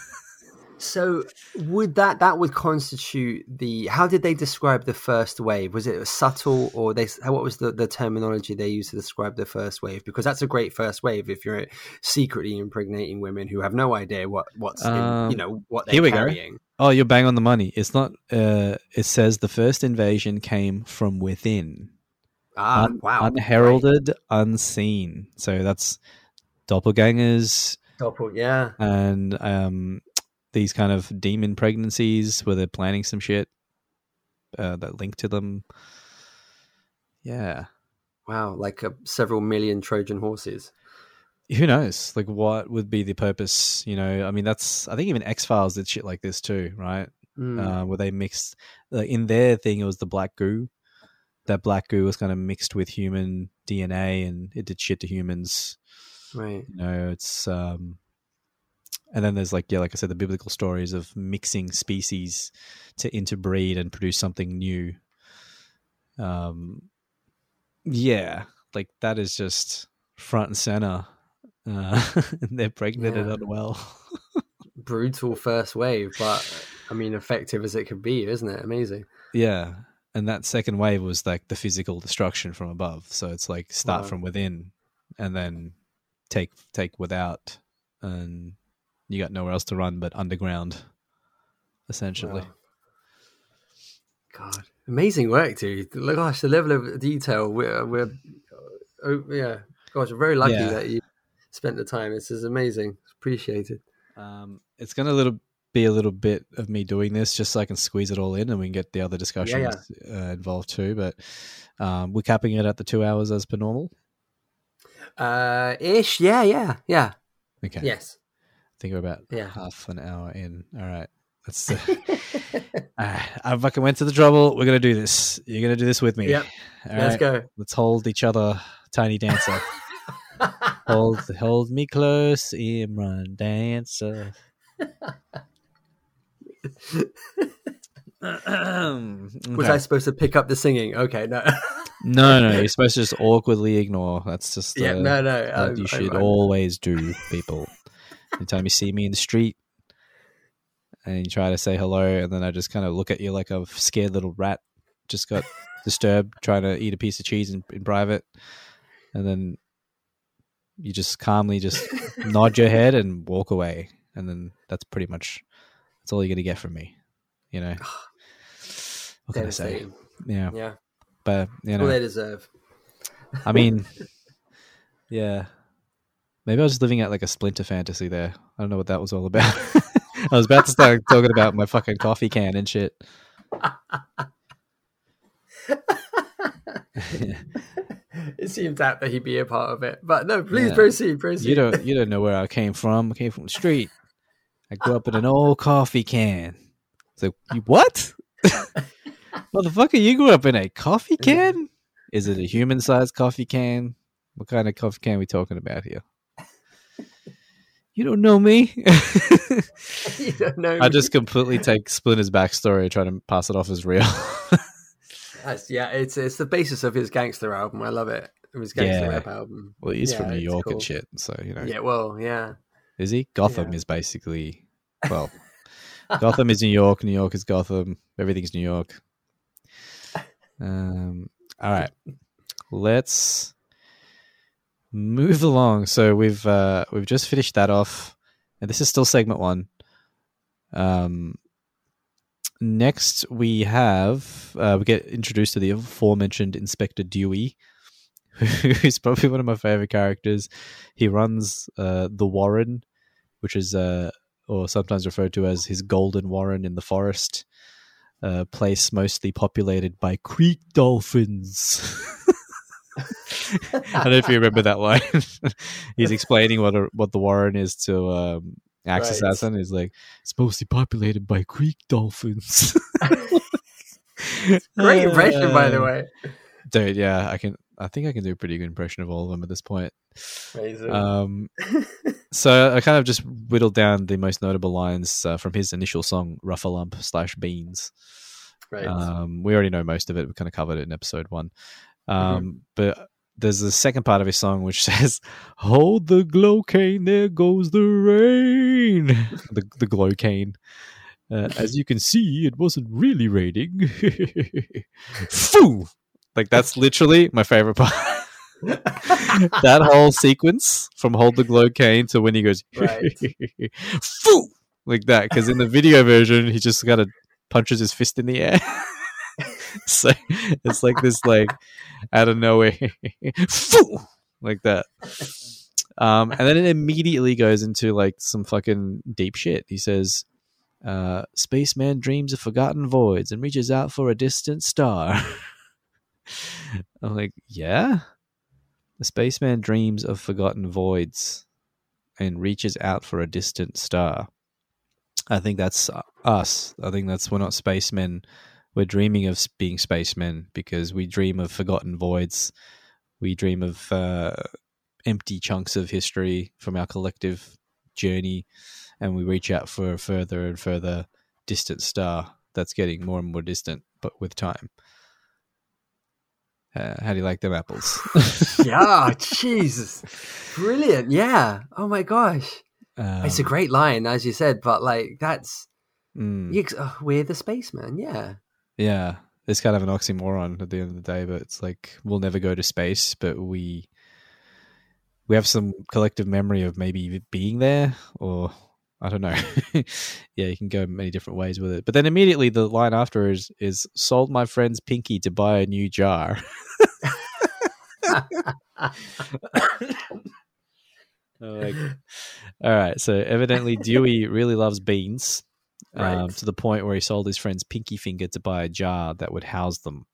So would that that would constitute the? How did they describe the first wave? Was it subtle, or they? What was the, the terminology they used to describe the first wave? Because that's a great first wave if you're secretly impregnating women who have no idea what what's in, Um, you know what they're here we go. carrying. oh, you're bang on the money. It's not. Uh, it says the first invasion came from within. Ah, Un- wow, unheralded, unseen. So that's doppelgangers Doppel, yeah. and um, these kind of demon pregnancies where they're planning some shit uh, that link to them. Yeah, Wow, like uh, several million Trojan horses. who knows? Like, what would be the purpose? You know, I mean, that's. I think even X Files did shit like this too, right? Mm. uh, where they mixed like in their thing it was the black goo that black goo was kind of mixed with human dna and it did shit to humans right. you know it's um and then there's like yeah like i said the biblical stories of mixing species to interbreed and produce something new um yeah like that is just front and center uh (laughs) and they're pregnant and Yeah. unwell (laughs) Brutal first wave, but I mean, effective as it could be, isn't it? Amazing. Yeah. And that second wave was like the physical destruction from above. So it's like start Wow. from within and then take take without and you got nowhere else to run but underground essentially. Wow. God, amazing work, dude. Gosh, the level of detail. We're, we're oh, yeah. Gosh, we're very lucky Yeah. that you spent the time. This is amazing. It's appreciated. Um it's going to little be a little bit of me doing this just so I can squeeze it all in and we can get the other discussions Uh, involved too but um we're capping it at the 2 hours as per normal. Uh, ish. Yeah, yeah, yeah. Okay. Yes. Think we're about Yeah. half an hour in. All right. Let's (laughs) uh, Ah, I fucking went to the trouble. We're gonna do this. You're gonna do this with me. Yep. All Let's right? go. Let's hold each other, tiny dancer. (laughs) hold, hold me close, Imran dancer. (laughs) Was Okay. I supposed to pick up the singing? Okay, no. No, no. You're supposed to just awkwardly ignore. That's just yeah, uh, no, no. what I'm- you I'm- should I'm- always do, people. Anytime you see me in the street and you try to say hello, and then I just kind of look at you like a scared little rat, just got (laughs) disturbed trying to eat a piece of cheese in, in private, and then you just calmly just (laughs) nod your head and walk away, and then that's pretty much that's all you're gonna get from me, you know. What can I say? Yeah, Yeah. but you know, they deserve. I mean, (laughs) yeah. Maybe I was just living out like a splinter fantasy there. I don't know what that was all about. (laughs) I was about to start talking about my fucking coffee can and shit. it seems apt that he'd be a part of it. But no, please Yeah. proceed, proceed. You don't you don't know where I came from. I came from the street. I grew up in an old coffee can. So you what? (laughs) Motherfucker, you grew up in a coffee can? Is it a human sized coffee can? What kind of coffee can we talking about here? You don't know me. (laughs) you don't know. I me. just completely take Splinter's backstory and try to pass it off as real. (laughs) That's, yeah, it's it's the basis of his gangster album. I love it. It was gangster Yeah. rap album. well, he's Yeah, from New York cool. and shit, so you know. Yeah, well, yeah. Is he? Gotham Yeah. is basically (laughs) Well, Gotham is New York. New York is Gotham. Everything's New York. Um, all right, let's move along. So we've uh, we've just finished that off, and this is still segment one. Um, next we have uh, we get introduced to the aforementioned Inspector Dewey, (laughs) who's probably one of my favorite characters. He runs uh, the Warren, which is uh, or sometimes referred to as his Golden Warren in the forest, a place mostly populated by creek dolphins. (laughs) I don't know if you remember that line. (laughs) He's explaining what a, what the Warren is to um, Axe Right. Assassin. He's like, it's mostly populated by creek dolphins. (laughs) Great impression, by the Uh, way. dude. Yeah, I can. I think I can do a pretty good impression of all of them at this point. Amazing. Um, (laughs) so I kind of just whittled down the most notable lines uh, from his initial song "Ruffalump" slash Beans. right. Um, we already know most of it. We kind of covered it in episode one. Um, But there's the second part of his song which (laughs) says, "Hold the glow cane, there goes the rain." (laughs) the the glow cane. Uh, as you can see, it wasn't really raining. (laughs) Foo! Like that's literally my favorite part. that whole sequence from "Hold the glow cane" to when he goes, Right. "Foo!" like that. Because in the video version, he just kind of punches his fist in the air. (laughs) so it's like this, like out of nowhere, (laughs) like that. Um, and then it immediately goes into like some fucking deep shit. He says, uh, "Spaceman dreams of forgotten voids and reaches out for a distant star." (laughs) I'm like, yeah. The spaceman dreams of forgotten voids and reaches out for a distant star. I think that's us. I think that's we're not spacemen. We're dreaming of being spacemen because we dream of forgotten voids. We dream of uh, empty chunks of history from our collective journey, and we reach out for a further and further distant star that's getting more and more distant, but with time. Uh, how do you like them apples? (laughs) yeah, Jesus. (laughs) Brilliant. Yeah. Oh my gosh. it's a Um, great line, as you said, but like that's mm. you, oh, we're the spaceman. Yeah. Yeah, it's kind of an oxymoron at the end of the day, but it's like we'll never go to space, but we we have some collective memory of maybe being there, or I don't know. (laughs) yeah, you can go many different ways with it. But then immediately the line after is is sold my friend's pinky to buy a new jar. (laughs) (laughs) Like, all right, so evidently Dewey really loves beans um, to the point where he sold his friend's pinky finger to buy a jar that would house them.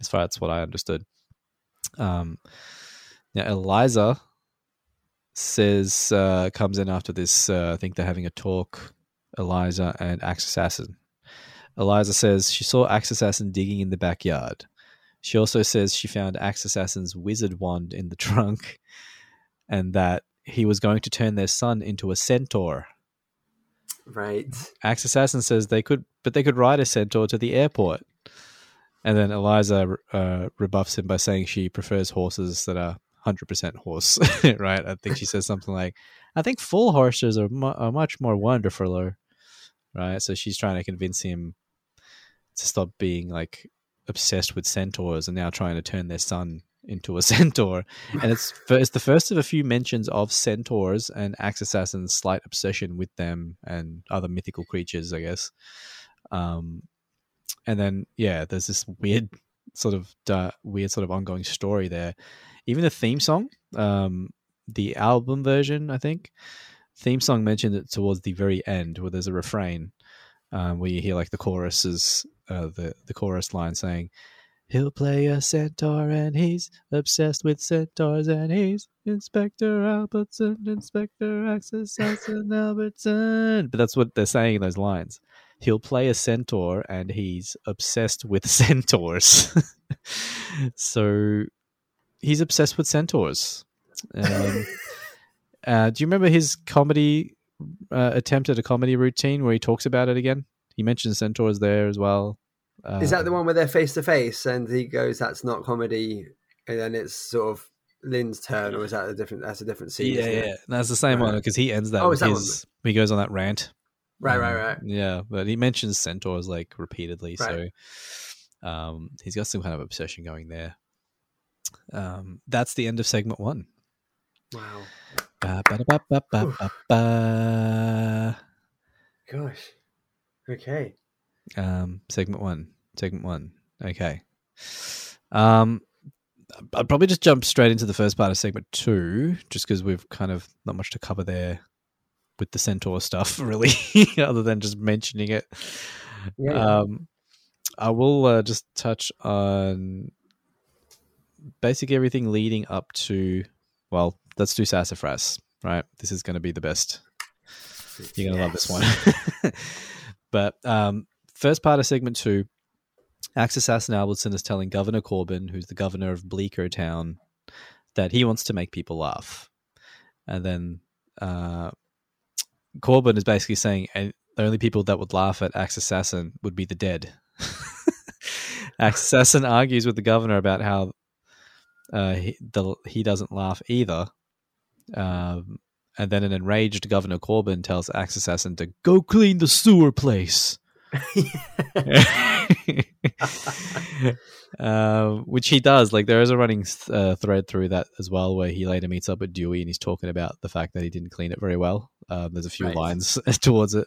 As far as what I understood. Um, now Eliza says uh, comes in after this. Uh, I think they're having a talk. Eliza and Axe Assassin. Eliza says she saw Axe Assassin digging in the backyard. She also says she found Axe Assassin's wizard wand in the (laughs) trunk, and that he was going to turn their son into a centaur. Right. Axe Assassin says they could, but they could ride a centaur to the airport. And then Eliza uh, rebuffs him by saying she prefers horses that are 100% horse, (laughs) right? I think she says something like, I think full horses are, mu- are much more wonderful, right? So she's trying to convince him to stop being like obsessed with centaurs and now trying to turn their son into a (laughs) centaur. And it's, it's the first of a few mentions of centaurs and Axe Assassin's slight obsession with them and other mythical creatures, I guess. Um, and then yeah, there's this weird sort of uh, weird sort of ongoing story there. Even the theme song, um, the album version, I think, theme song mentioned it towards the very end where there's a refrain um, where you hear like the choruses, uh, the the chorus line saying. He'll play a centaur and he's obsessed with centaurs and he's Inspector Albertson, Inspector Axis Assassin Albertson. But that's what they're saying in those lines he'll play a centaur and he's obsessed with (laughs) centaurs. (laughs) so he's obsessed with centaurs. Um, (laughs) uh, do you remember his comedy uh, attempt at a comedy routine where he talks about it again? He mentions centaurs there as well. Uh, Is that the one where they're face to face and he goes, "That's not comedy," and then it's sort of Lynn's turn, or is that a different? That's a different scene. Yeah, yeah, that's the same one because he ends that Oh, with that his. He goes on that rant Right, Um, right, right. Yeah, but he mentions centaurs like repeatedly, Right. so um, he's got some kind of obsession going there. Um, that's the end of segment one. Wow. Ba, ba, da, ba, ba, ba, ba, ba. Gosh. Okay. Um, segment one. Segment one. Okay. Um, I'd probably just jump straight into the first part of segment two, just because we've kind of not much to cover there with the centaur stuff, (laughs) really, other than just mentioning it. Yeah. Um, I will uh, just touch on basically everything leading up to. Well, let's do Sassafras, right? This is going to be the best. You're gonna love this one. (laughs) but um, first part of segment two, Axe Assassin Albertson is telling Governor Corbin, who's the governor of Bleecker Town, that he wants to make people laugh, and then uh, Corbin is basically saying, the only people that would laugh at Axe Assassin would be the dead. (laughs) Axe Assassin argues with the governor about how uh, he, the, he doesn't laugh either. Um, and then an enraged Governor Corbin tells Axe Assassin to go clean the sewer place. (laughs) Um, which he does. Like there is a running uh, thread through that as well, where he later meets up with Dewey and he's talking about the fact that he didn't clean it very well. Um, there's a few Right. lines (laughs) towards it,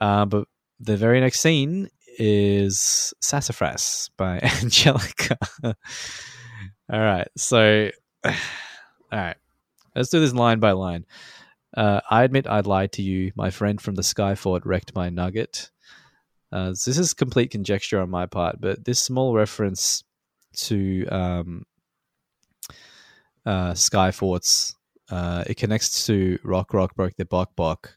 uh, but the very next scene is Sassafras by (laughs) Angelica. all right, so (sighs) all right, let's do this line by line. Uh, I admit I'd lied to you. My friend from the Skyfort wrecked my nugget. Uh, so this is complete conjecture on my part, but this small reference to um, uh, Skyforts, uh, it connects to Rock Rock Broke the Bok Bok,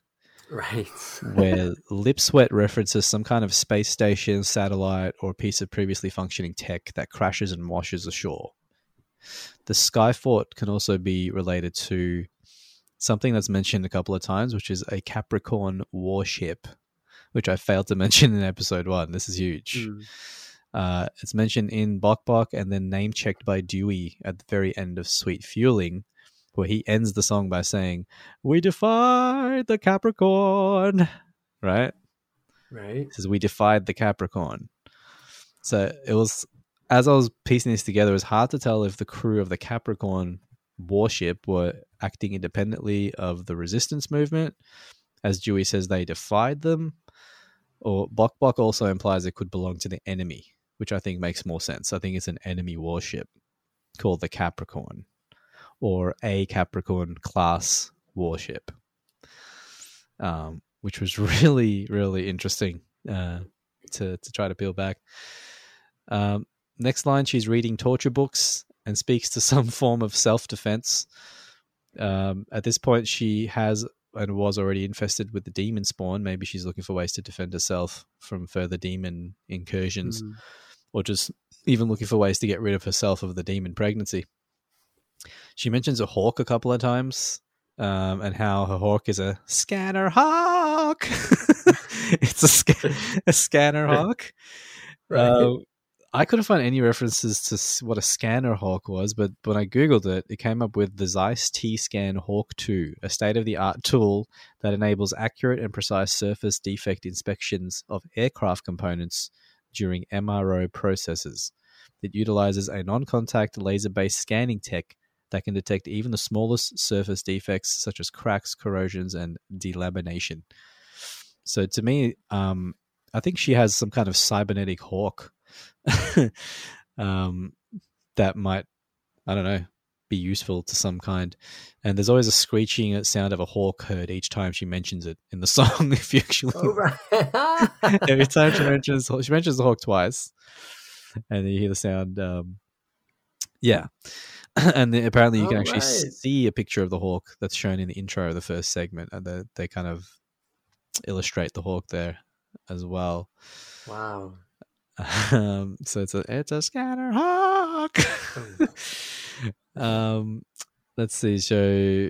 right. (laughs) where Lip Sweat references some kind of space station, satellite, or a piece of previously functioning tech that crashes and washes ashore. The Skyfort can also be related to something that's mentioned a couple of times, which is a Capricorn warship, which I failed to (laughs) mention in episode one. This is huge. Mm. Uh, it's mentioned in Bok Bok and then name checked by Dewey at the very end of Sweet Fueling, where he ends the song by saying, We defied the Capricorn. Right? Right. He says, We defied the Capricorn. So it was, as I was piecing this together, it was hard to tell if the crew of the Capricorn warship were acting independently of the resistance movement. As Dewey says, they defied them. Or Bok Bok also implies it could belong to the enemy, which I think makes more sense. I think it's an enemy warship called the Capricorn or a Capricorn class warship, um, which was (laughs) really, really interesting uh, to, to try to peel back. Um, next line, she's reading torture books and speaks to (laughs) some form of self defense. Um, at this point, she has and was already infested with the demon spawn. Maybe she's looking for ways to defend herself from further demon incursions, Mm. or just even looking for ways to get rid of herself of the demon pregnancy. She mentions a hawk a couple of times, um, and how her hawk is a scanner hawk. (laughs) it's a, sca- a scanner (laughs) hawk. Right. Uh, I couldn't find any references to what a scanner hawk was, but when I googled it, it came up with the Zeiss T-Scan Hawk 2, a state-of-the-art tool that enables accurate and precise surface defect inspections of aircraft components during MRO processes. It utilizes a non-contact laser-based scanning tech that can detect even the smallest surface defects such as cracks, corrosions, and delamination. So to me, um, I think she has some kind of cybernetic hawk (laughs) um, that might, I don't know, be useful to some kind. And there's always a screeching sound of a hawk heard each time she mentions it in the (laughs) song. if you actually, Oh, right. (laughs) every time she mentions, she mentions the hawk twice, and you hear the sound. Um, yeah, (clears throat) and then apparently you can actually Alright. see a picture of the hawk that's shown in the intro of the first segment, and they, they kind of illustrate the hawk there as well. wow. Um, so it's a it's a scanner hawk. (laughs) um, let's see. So,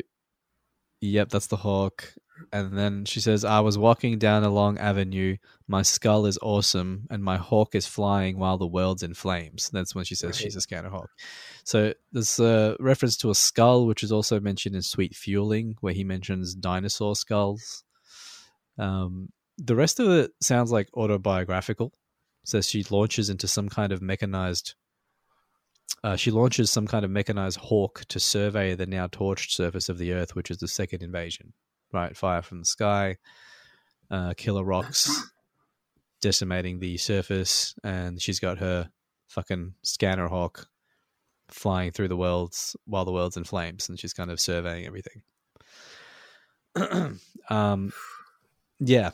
yep, that's the hawk. And then she says, "I was walking down a long avenue. My skull is awesome, and my hawk is flying while the world's in flames." That's when she says she's a scanner hawk. So there's a reference to a skull, which is also mentioned in Sweet Fueling, where he mentions dinosaur skulls. Um, the rest of it sounds like autobiographical. Says she launches into some kind of mechanized. Uh, she launches some kind of mechanized hawk to survey the now torched surface of the Earth, which is the second invasion. Right, fire from the sky, uh, killer rocks, decimating the surface, and she's got her fucking scanner hawk flying through the worlds while the world's in flames, and she's kind of surveying everything. (clears throat) um, yeah.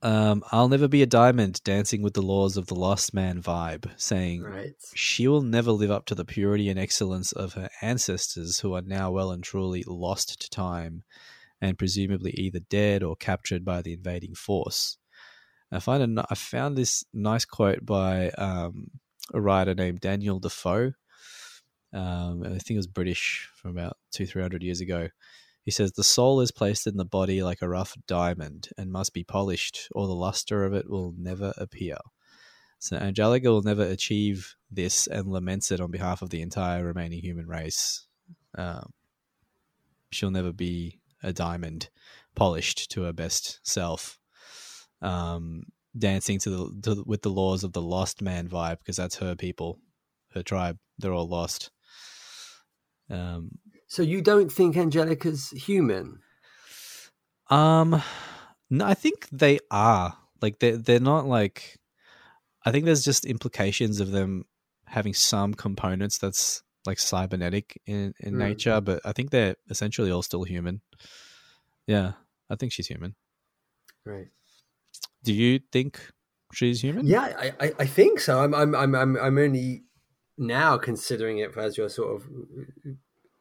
Um, I'll never be a diamond dancing with the laws of the lost man vibe, saying Right. she will never live up to the purity and excellence of her ancestors who are now well and truly lost to time and presumably either dead or captured by the invading force. I find a, I found this nice quote by um, a writer named Daniel Defoe. Um, I think it was British from about two, three hundred years ago. He says the soul is placed in the body like a rough diamond and must be polished, or the luster of it will never appear. So Angelica will never achieve this and laments it on behalf of the entire remaining human race. Um, she'll never be a diamond polished to her best self. Um, dancing to the to, with the laws of the lost man vibe because that's her people, her tribe. They're all lost. Um, So you don't think Angelica's human? Um, no, I think they are like they they're not like. I think there's just implications of them having some components that's like cybernetic in in Mm. nature, but I think they're essentially all still human. Yeah, I think she's human. Right. Do you think she's human? Yeah, I, I, I think so. I'm, I'm, I'm, I'm, I'm only now considering it as you're sort of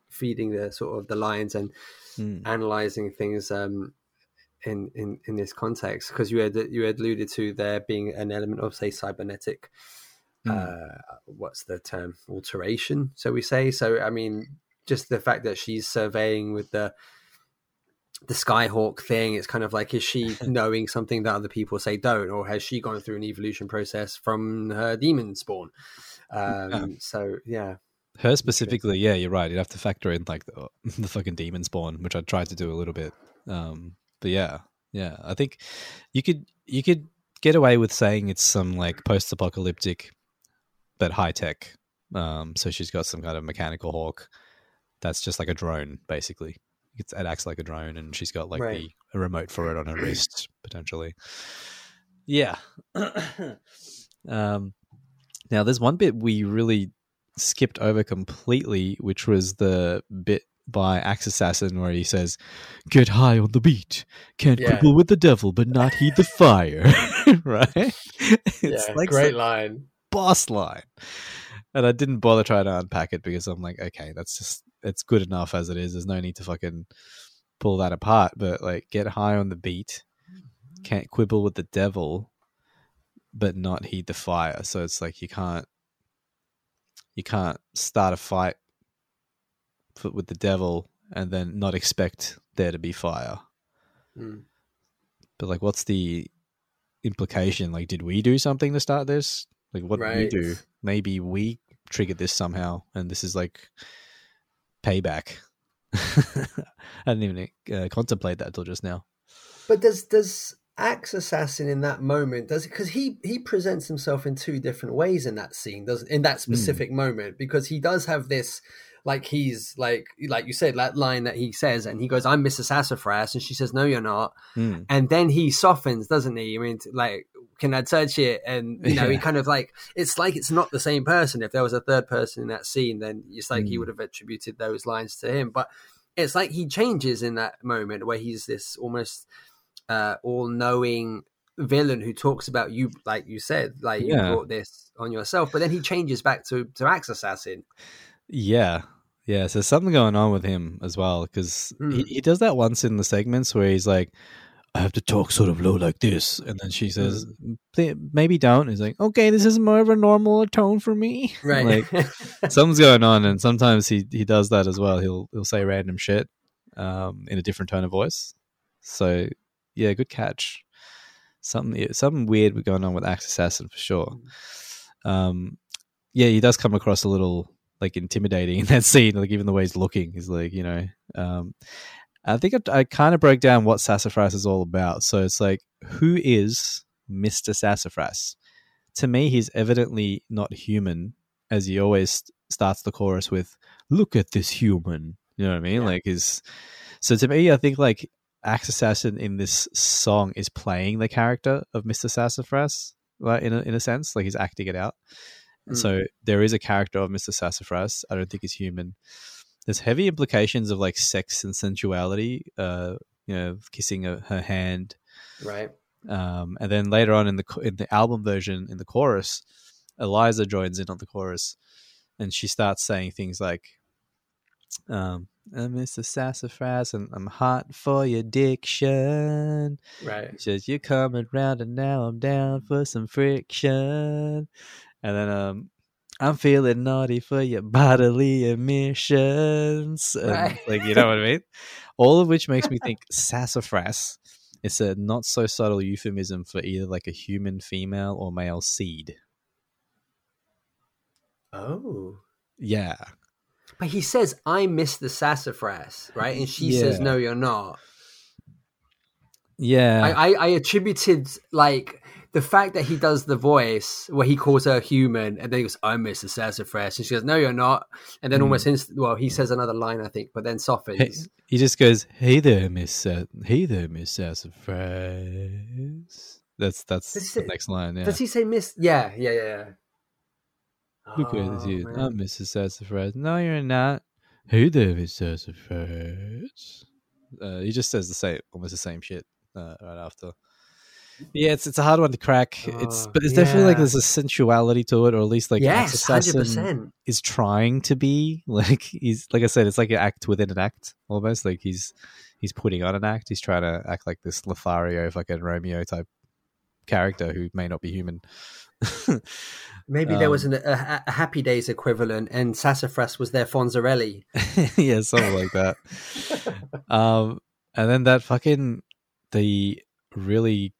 feeding the sort of the lines and Hmm. analyzing things um, in, in, in this context because you had you had alluded to there being an element of say cybernetic. Hmm. Uh, what's the term? Alteration, so we say. So I mean, just the fact that she's surveying with the the Skyhawk thing, it's kind of like, is she (laughs) knowing something that other people say don't, or has she gone through an evolution process from her demon spawn? Um, So yeah, Her specifically, yeah, you're right. You'd have to factor in like the, (laughs) the fucking demon spawn, which I tried to do a little bit. Um, but yeah, yeah, I think you could you could get away with saying it's some like post-apocalyptic, but high tech. Um, so she's got some kind of mechanical hawk that's just like a drone, basically. It's, it acts like a drone, and she's got like Right. the a remote for it on her wrist potentially. Yeah. (coughs) um, now there's one bit we really skipped over completely, which was the bit by Axe Assassin where he says, "Get high on the beat, can't Yeah. quibble with the devil, but not heed the fire." (laughs) right? It's like great line. boss line, and I didn't bother trying to unpack it because I'm like, okay, that's just it's good enough as it is. There's no need to fucking pull that apart. But like, get high on the beat, mm-hmm. can't quibble with the devil, but not heed the fire. So it's like you can't you can't start a fight with the devil and then not expect there to be fire. Mm. But like, what's the implication? Like, did we do something to start this? Like, what did we do? Maybe we triggered this somehow, and this is like payback. (laughs) I didn't even uh, contemplate that till just now. But does does Axe Assassin in that moment does because he he presents himself in two different ways in that scene does in that specific moment because he does have this like he's like like you said that line that he says and he goes I'm Mrs. Sassafras and she says no you're not Hmm. and then he softens doesn't he I mean like can I touch it and you know he kind of like it's like it's not the same person if there was a third person in that scene then it's like he Mm. would have attributed those lines to him but it's like he changes in that moment where he's this almost uh, all-knowing villain who talks about you, like you said, like you brought this on yourself. But then he changes back to to Axe Assassin. Yeah. Yeah. So something going on with him as well because Hmm. he, he does that once in the segments where he's like, I have to talk sort of low like this. And then she says, maybe don't. He's like, okay, this is more of a normal tone for me. (laughs) Right. like, (laughs) something's going on. And sometimes he, he does that as well. He'll, he'll say random shit um, in a different tone of voice. So, yeah, good catch. Something, something weird going on with Axe Assassin for sure. Um, yeah, he does come across a little like intimidating (laughs) in that scene. Like even the way he's looking, he's like, you know, um, I think I, I kind of broke down what Sassafras is all about. So it's like, who is Mister Sassafras? To me, he's evidently not human, as he always starts the chorus with "Look at this human." You know what I mean? Yeah. Like, is so to me, I think like Axe Assassin in this song is playing the character of Mister Sassafras, like in a, in a sense, like he's acting it out. Mm. So there is a character of Mister Sassafras. I don't think he's human. There's heavy implications of like sex and sensuality. Uh, you know, kissing a, her hand, Right. um, and then later on in the in the album version, in the chorus, Eliza joins in on the chorus, and she starts saying things like, um, "I'm Mr. Sassafras, and I'm hot for your diction." Right. Says, "You're coming round, and now I'm down for some friction." And then, um, I'm feeling naughty for your bodily emissions. And, Right. Like, you know what I mean? All of which makes me think (laughs) sassafras is a not so subtle euphemism for either like a human female or male seed. Oh. Yeah. But he says, I miss the Sassafras, right? And she says, No, you're not. Yeah. I, I, I attributed like the fact that he does the voice where he calls her human and then he goes, I miss the Sassafras. And she goes, No, you're not. And then Mm. almost inst- well, he says another line, I think, but then Hey, softens. he just goes, "Hey there, Miss. Sa- hey there, Miss Sassafras." That's that's Does the next line. Yeah. Does he say Miss? Yeah, yeah, yeah. Yeah. Look at Oh, you. man. I'm Mrs. Sassafras. No, you're not. Hey there, Miss Sassafras. Uh, he just says the same, almost the same shit uh, right after. Yeah, it's it's a hard one to crack. it's Oh, but it's definitely like there's a sensuality to it, or at least like yes, Assassin hundred percent. is trying to be (laughs) like he's like I said, it's like an act within an act almost. Like he's he's putting on an act. He's trying to act like this Lothario, fucking Romeo type character who may not be human. (laughs) Maybe there was Um, an, a, a Happy Days equivalent, and Sassafras was their Fonzarelli. (laughs) yeah, something like that. (laughs) um, and then that fucking the really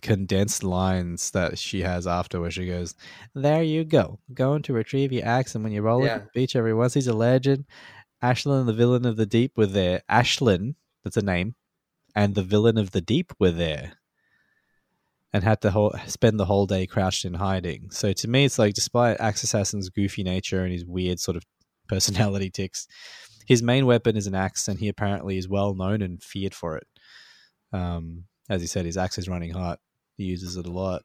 condensed lines that she has after where she goes, There you go. Going to retrieve your axe and when you roll it Yeah. at the beach everyone sees a legend. Ashlyn the villain of the deep were there. Ashlyn, that's a name, and the villain of the deep were there. And had to whole, spend the whole day crouched in hiding. So to me, it's like, despite Axe Assassin's goofy nature and his weird sort of (laughs) personality ticks, his main weapon is an axe, and he apparently is well known and feared for it. Um, as he said, his axe is running hot. He uses it a lot.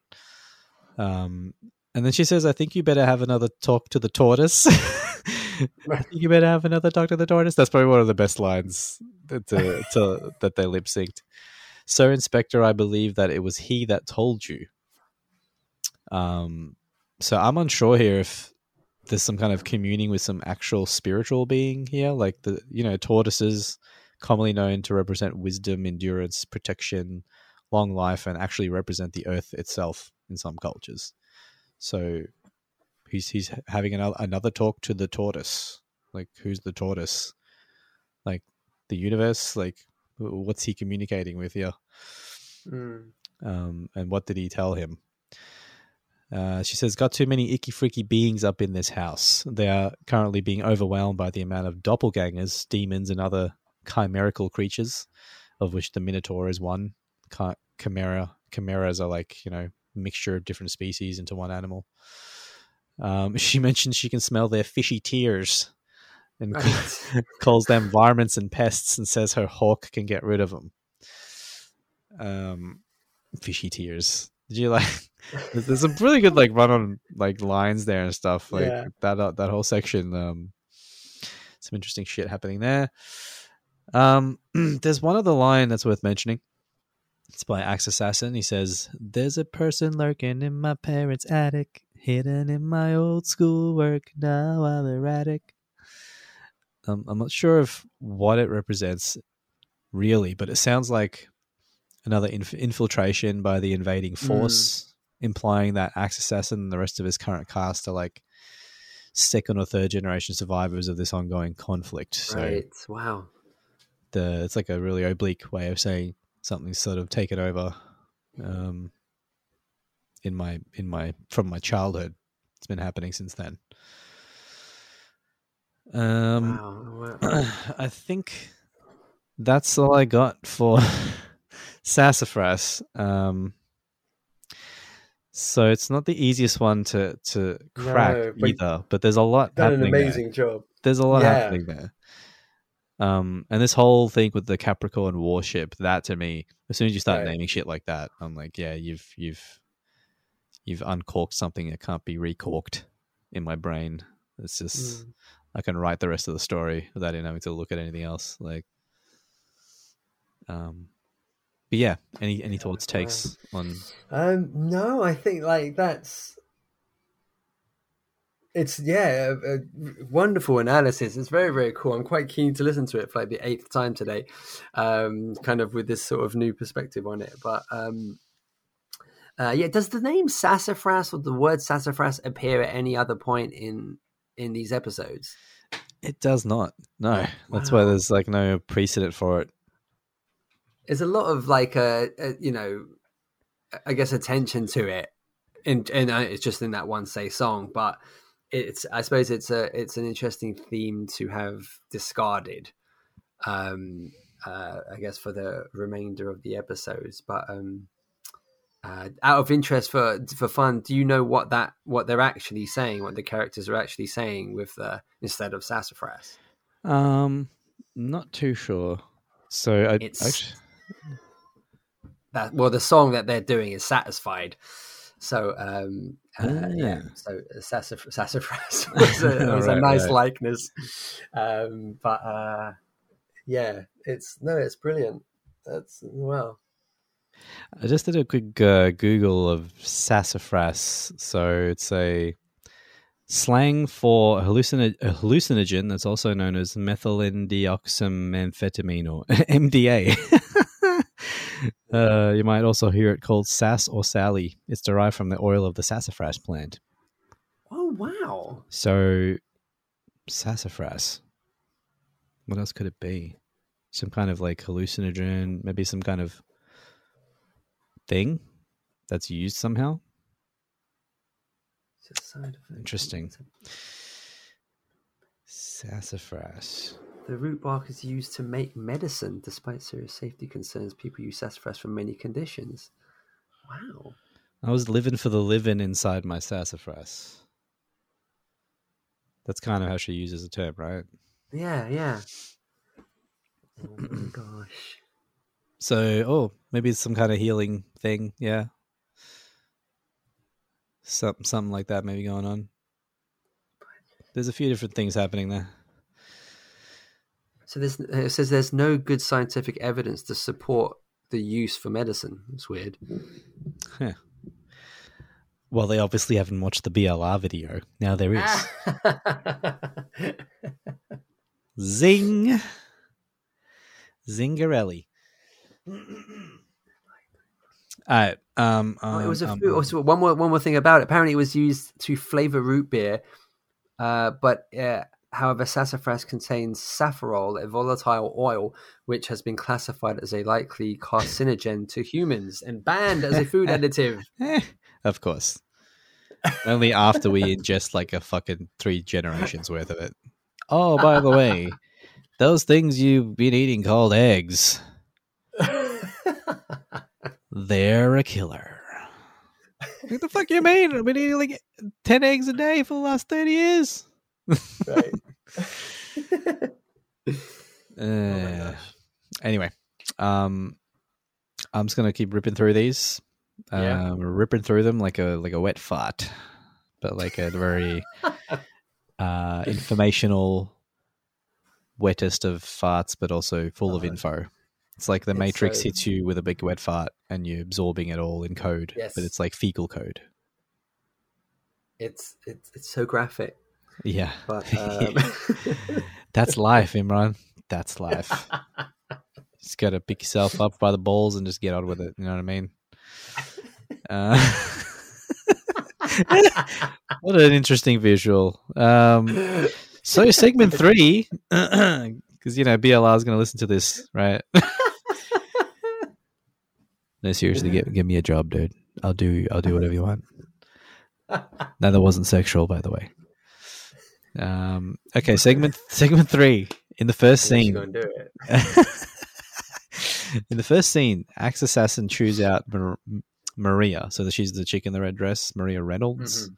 Um, and then she says, "I think you better have another talk to the tortoise." (laughs) I think you better have another talk to the tortoise. That's probably one of the best lines that to, to, that they lip synced. Sir Inspector, I believe that it was he that told you. Um, so I'm unsure here if there's some kind of communing with some actual spiritual being here, like the you know tortoises, commonly known to represent wisdom, endurance, protection, long life, and actually represent the earth itself in some cultures. So he's he's having another another talk to the tortoise. Like who's the tortoise? Like the universe? Like what's he communicating with here? Mm. um, and what did he tell him? Uh, she says, Got too many icky freaky beings up in this house. They are currently being overwhelmed by the amount of doppelgangers, demons, and other chimerical creatures, of which the Minotaur is one. Chi- chimera chimeras are like, you know, mixture of different species into one animal. Um, (laughs) she mentions she can smell their fishy tears and (laughs) calls them varmints and pests and says her hawk can get rid of them. Um, fishy tears. Did you like? (laughs) There's, there's some really good like run on like lines there and stuff. Like Yeah. that uh, that whole section. Um, some interesting shit happening there. Um, (clears throat) there's one other line that's worth mentioning. It's by Axe Assassin. He says, "There's a person lurking in my parents' attic, hidden in my old schoolwork. Now I'm erratic." Um, I'm not sure of what it represents really, but it sounds like another inf- infiltration by the invading force, implying that Axe Assassin and the rest of his current cast are like second or third generation survivors of this ongoing conflict. So Right. Wow. the it's like a really oblique way of saying something's sort of taken over um, in my in my from my childhood. It's been happening since then. Um, wow. wow. (clears throat) I think that's all I got for (laughs) Sassafras. Um, so it's not the easiest one to to crack No, but either, but there's a lot Done an happening. there. amazing job. There's a lot Yeah. happening there. Um, and this whole thing with the Capricorn warship, that to me, as soon as you start Right. naming shit like that, I'm like, yeah, you've you've you've uncorked something that can't be recorked in my brain. It's just Mm. I can write the rest of the story without even having to look at anything else. Like, um, but yeah, any any thoughts, takes on? Um, no, I think like that's it's yeah, a, a wonderful analysis. It's very very cool. I'm quite keen to listen to it for like the eighth time today, um, kind of with this sort of new perspective on it. But um, uh, yeah, does the name sassafras or the word sassafras appear at any other point in in these episodes? It does not. No, that's why there's like no precedent for it. There's a lot of like a, a you know, I guess attention to it, and and uh, it's just in that one say song, but it's I suppose it's a it's an interesting theme to have discarded. Um, uh, I guess for the remainder of the episodes, but um, uh, out of interest for for fun, do you know what that what they're actually saying, what the characters are actually saying with the instead of sassafras? Um, not too sure. So I It's- actually, that well the song that they're doing is satisfied so um uh, yeah Ah. so uh, Sassaf- sassafras (laughs) (laughs) was a, was a nice right. likeness um but uh yeah it's no it's brilliant that's well I just did a quick uh, Google of sassafras. So it's a slang for a, hallucin- a hallucinogen that's also known as methylenedioxymethamphetamine or (laughs) MDA. (laughs) uh, you might also hear it called sass or sally. It's derived from the oil of the sassafras plant. oh wow So, sassafras. What else could it be? Some kind of like hallucinogen, maybe some kind of thing that's used somehow. It's a side effect. Interesting. Sassafras. the root bark is used to make medicine despite serious safety concerns people use sassafras for many conditions wow I was living for the living inside my sassafras. That's kind of how she uses the term, right? yeah yeah oh my gosh So, oh, maybe it's some kind of healing thing. Yeah. Some, something like that maybe going on. There's a few different things happening there. So there's, it says there's no good scientific evidence to support the use for medicine. It's weird. Well, they obviously haven't watched the BLR video. Now there is. (laughs) Zing. Zingarelli. Alright. Um, Oh, it was a um, food. um, also, one more one more thing about it. Apparently, it was used to flavor root beer, uh, but uh, however, sassafras contains safrole, a volatile oil, which has been classified as a likely carcinogen to humans and banned as a food (laughs) additive. of course. Only after we ingest like a fucking three generations worth of it. Oh, by the way, (laughs) those things you've been eating called eggs, they're a killer. What the fuck you mean? I've been eating like 10 eggs a day for the last 30 years. right. (laughs) (laughs) Uh, anyway, um, I'm just gonna keep ripping through these. Yeah. Um, ripping through them like a like a wet fart, but like a very (laughs) uh, informational, wettest of farts, but also full of Oh. info. It's like the It's Matrix so- hits you with a big wet fart, and you're absorbing it all in code. Yes. But it's like fecal code. It's it's it's so graphic, Yeah, but (laughs) um, (laughs) that's life, Imran. That's life. (laughs) just gotta pick yourself up by the balls and just get on with it. You know what I mean? Uh, what an interesting visual. Um, so segment three, (clears throat) because you know BLR is going to listen to this, right? No, seriously, give, give me a job, dude. I'll do I'll do whatever you want. (laughs) No, that wasn't sexual, by the way. Um, okay, segment (laughs) segment three. In the first scene, gonna do it. (laughs) in the first scene, Axe Assassin chews out Mar- Maria, so that she's the chick in the red dress, Maria Reynolds,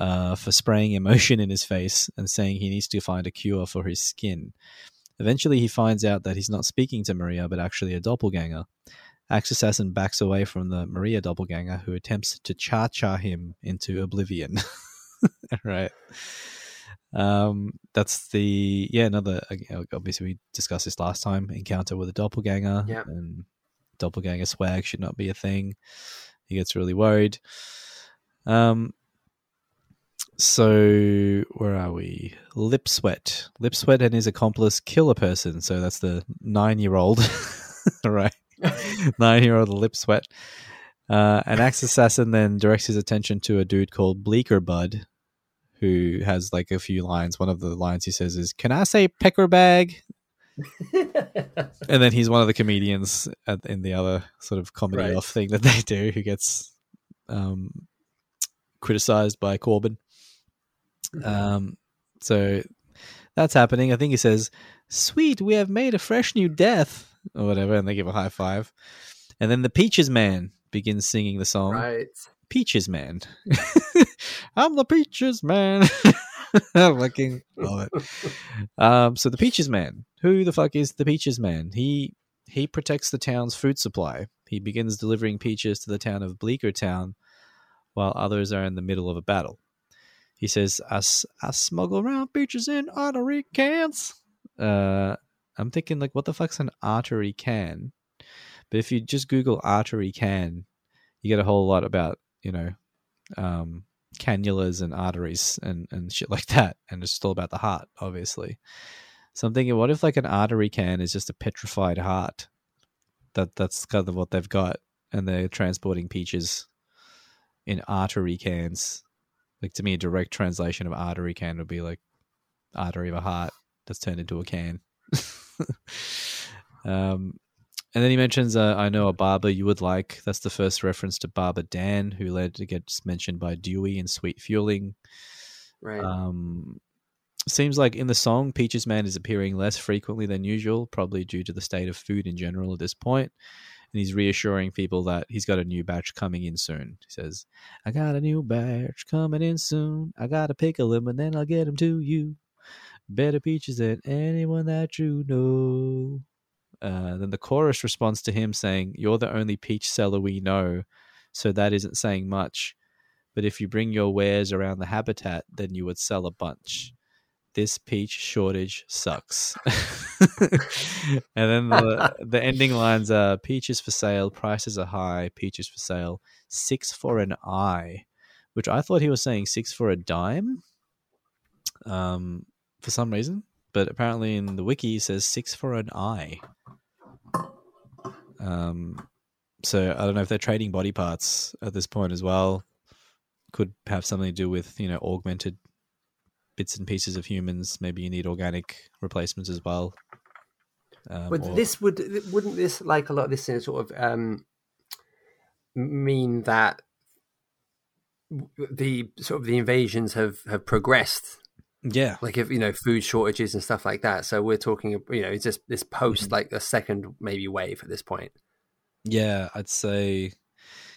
uh, for spraying emotion in his face and saying he needs to find a cure for his skin. Eventually, he finds out that he's not speaking to Maria, but actually a doppelganger. Axe Assassin backs away from the Maria doppelganger, who attempts to cha cha him into oblivion. (laughs) right. Um, that's the yeah another obviously we discussed this last time encounter with a doppelganger Yep. and doppelganger swag should not be a thing. He gets really worried. Um, so where are we? Lip sweat. Lip sweat and his accomplice kill a person. So that's the nine-year-old, (laughs) right? (laughs) Nine-year-old lip sweat. Uh, an axe assassin then directs his attention to a dude called Bleecker Bud, who has like a few lines. One of the lines he says is, "Can I say pecker bag?" and then he's one of the comedians at, in the other sort of comedy Right. off thing that they do who gets um, criticized by Corbyn. Um, so that's happening. I think he says, "Sweet, we have made a fresh new death," or whatever, and they give a high five. And then the Peaches Man begins singing the song right. Peaches Man. (laughs) I'm the Peaches Man. (laughs) I fucking love it. Um, so the Peaches Man. Who the fuck is the Peaches Man? He he protects the town's food supply. He begins delivering peaches to the town of Bleecker Town, while others are in the middle of a battle. He says, "I, I smuggle around peaches in artery cans." Uh, I'm thinking like, what the fuck's an artery can? But if you just Google artery can, you get a whole lot about you know um, cannulas and arteries and and shit like that, and it's still about the heart, obviously. So I'm thinking, what if like an artery can is just a petrified heart? That that's kind of what they've got, and they're transporting peaches in artery cans. Like to me, a direct translation of artery can would be like artery of a heart that's turned into a can. (laughs) (laughs) um, and then he mentions, uh, I know a barber you would like. That's the first reference to Barber Dan, who later gets mentioned by Dewey in Sweet Fueling. Right. Um, seems like in the song, Peaches Man is appearing less frequently than usual, probably due to the state of food in general at this point. And he's reassuring people that he's got a new batch coming in soon. He says, I got a new batch coming in soon. I got to pickle him and then I'll get him to you. Better peaches than anyone that you know. Uh, then the chorus responds to him saying, You're the only peach seller we know, so that isn't saying much. But if you bring your wares around the habitat, then you would sell a bunch. This peach shortage sucks. (laughs) and then the, the ending lines are peaches for sale, prices are high, peaches for sale, six for an eye, which I thought he was saying six for a dime um, for some reason. But apparently in the wiki it says six for an eye. Um, so I don't know if they're trading body parts at this point as well. Could have something to do with you know augmented bits and pieces of humans. Maybe you need organic replacements as well. Um, But or- this would wouldn't this like a lot of this in sort of um, mean that the sort of the invasions have have progressed yeah, like if you know food shortages and stuff like that so we're talking you know it's just this post Mm-hmm. like a second maybe wave at this point yeah, I'd say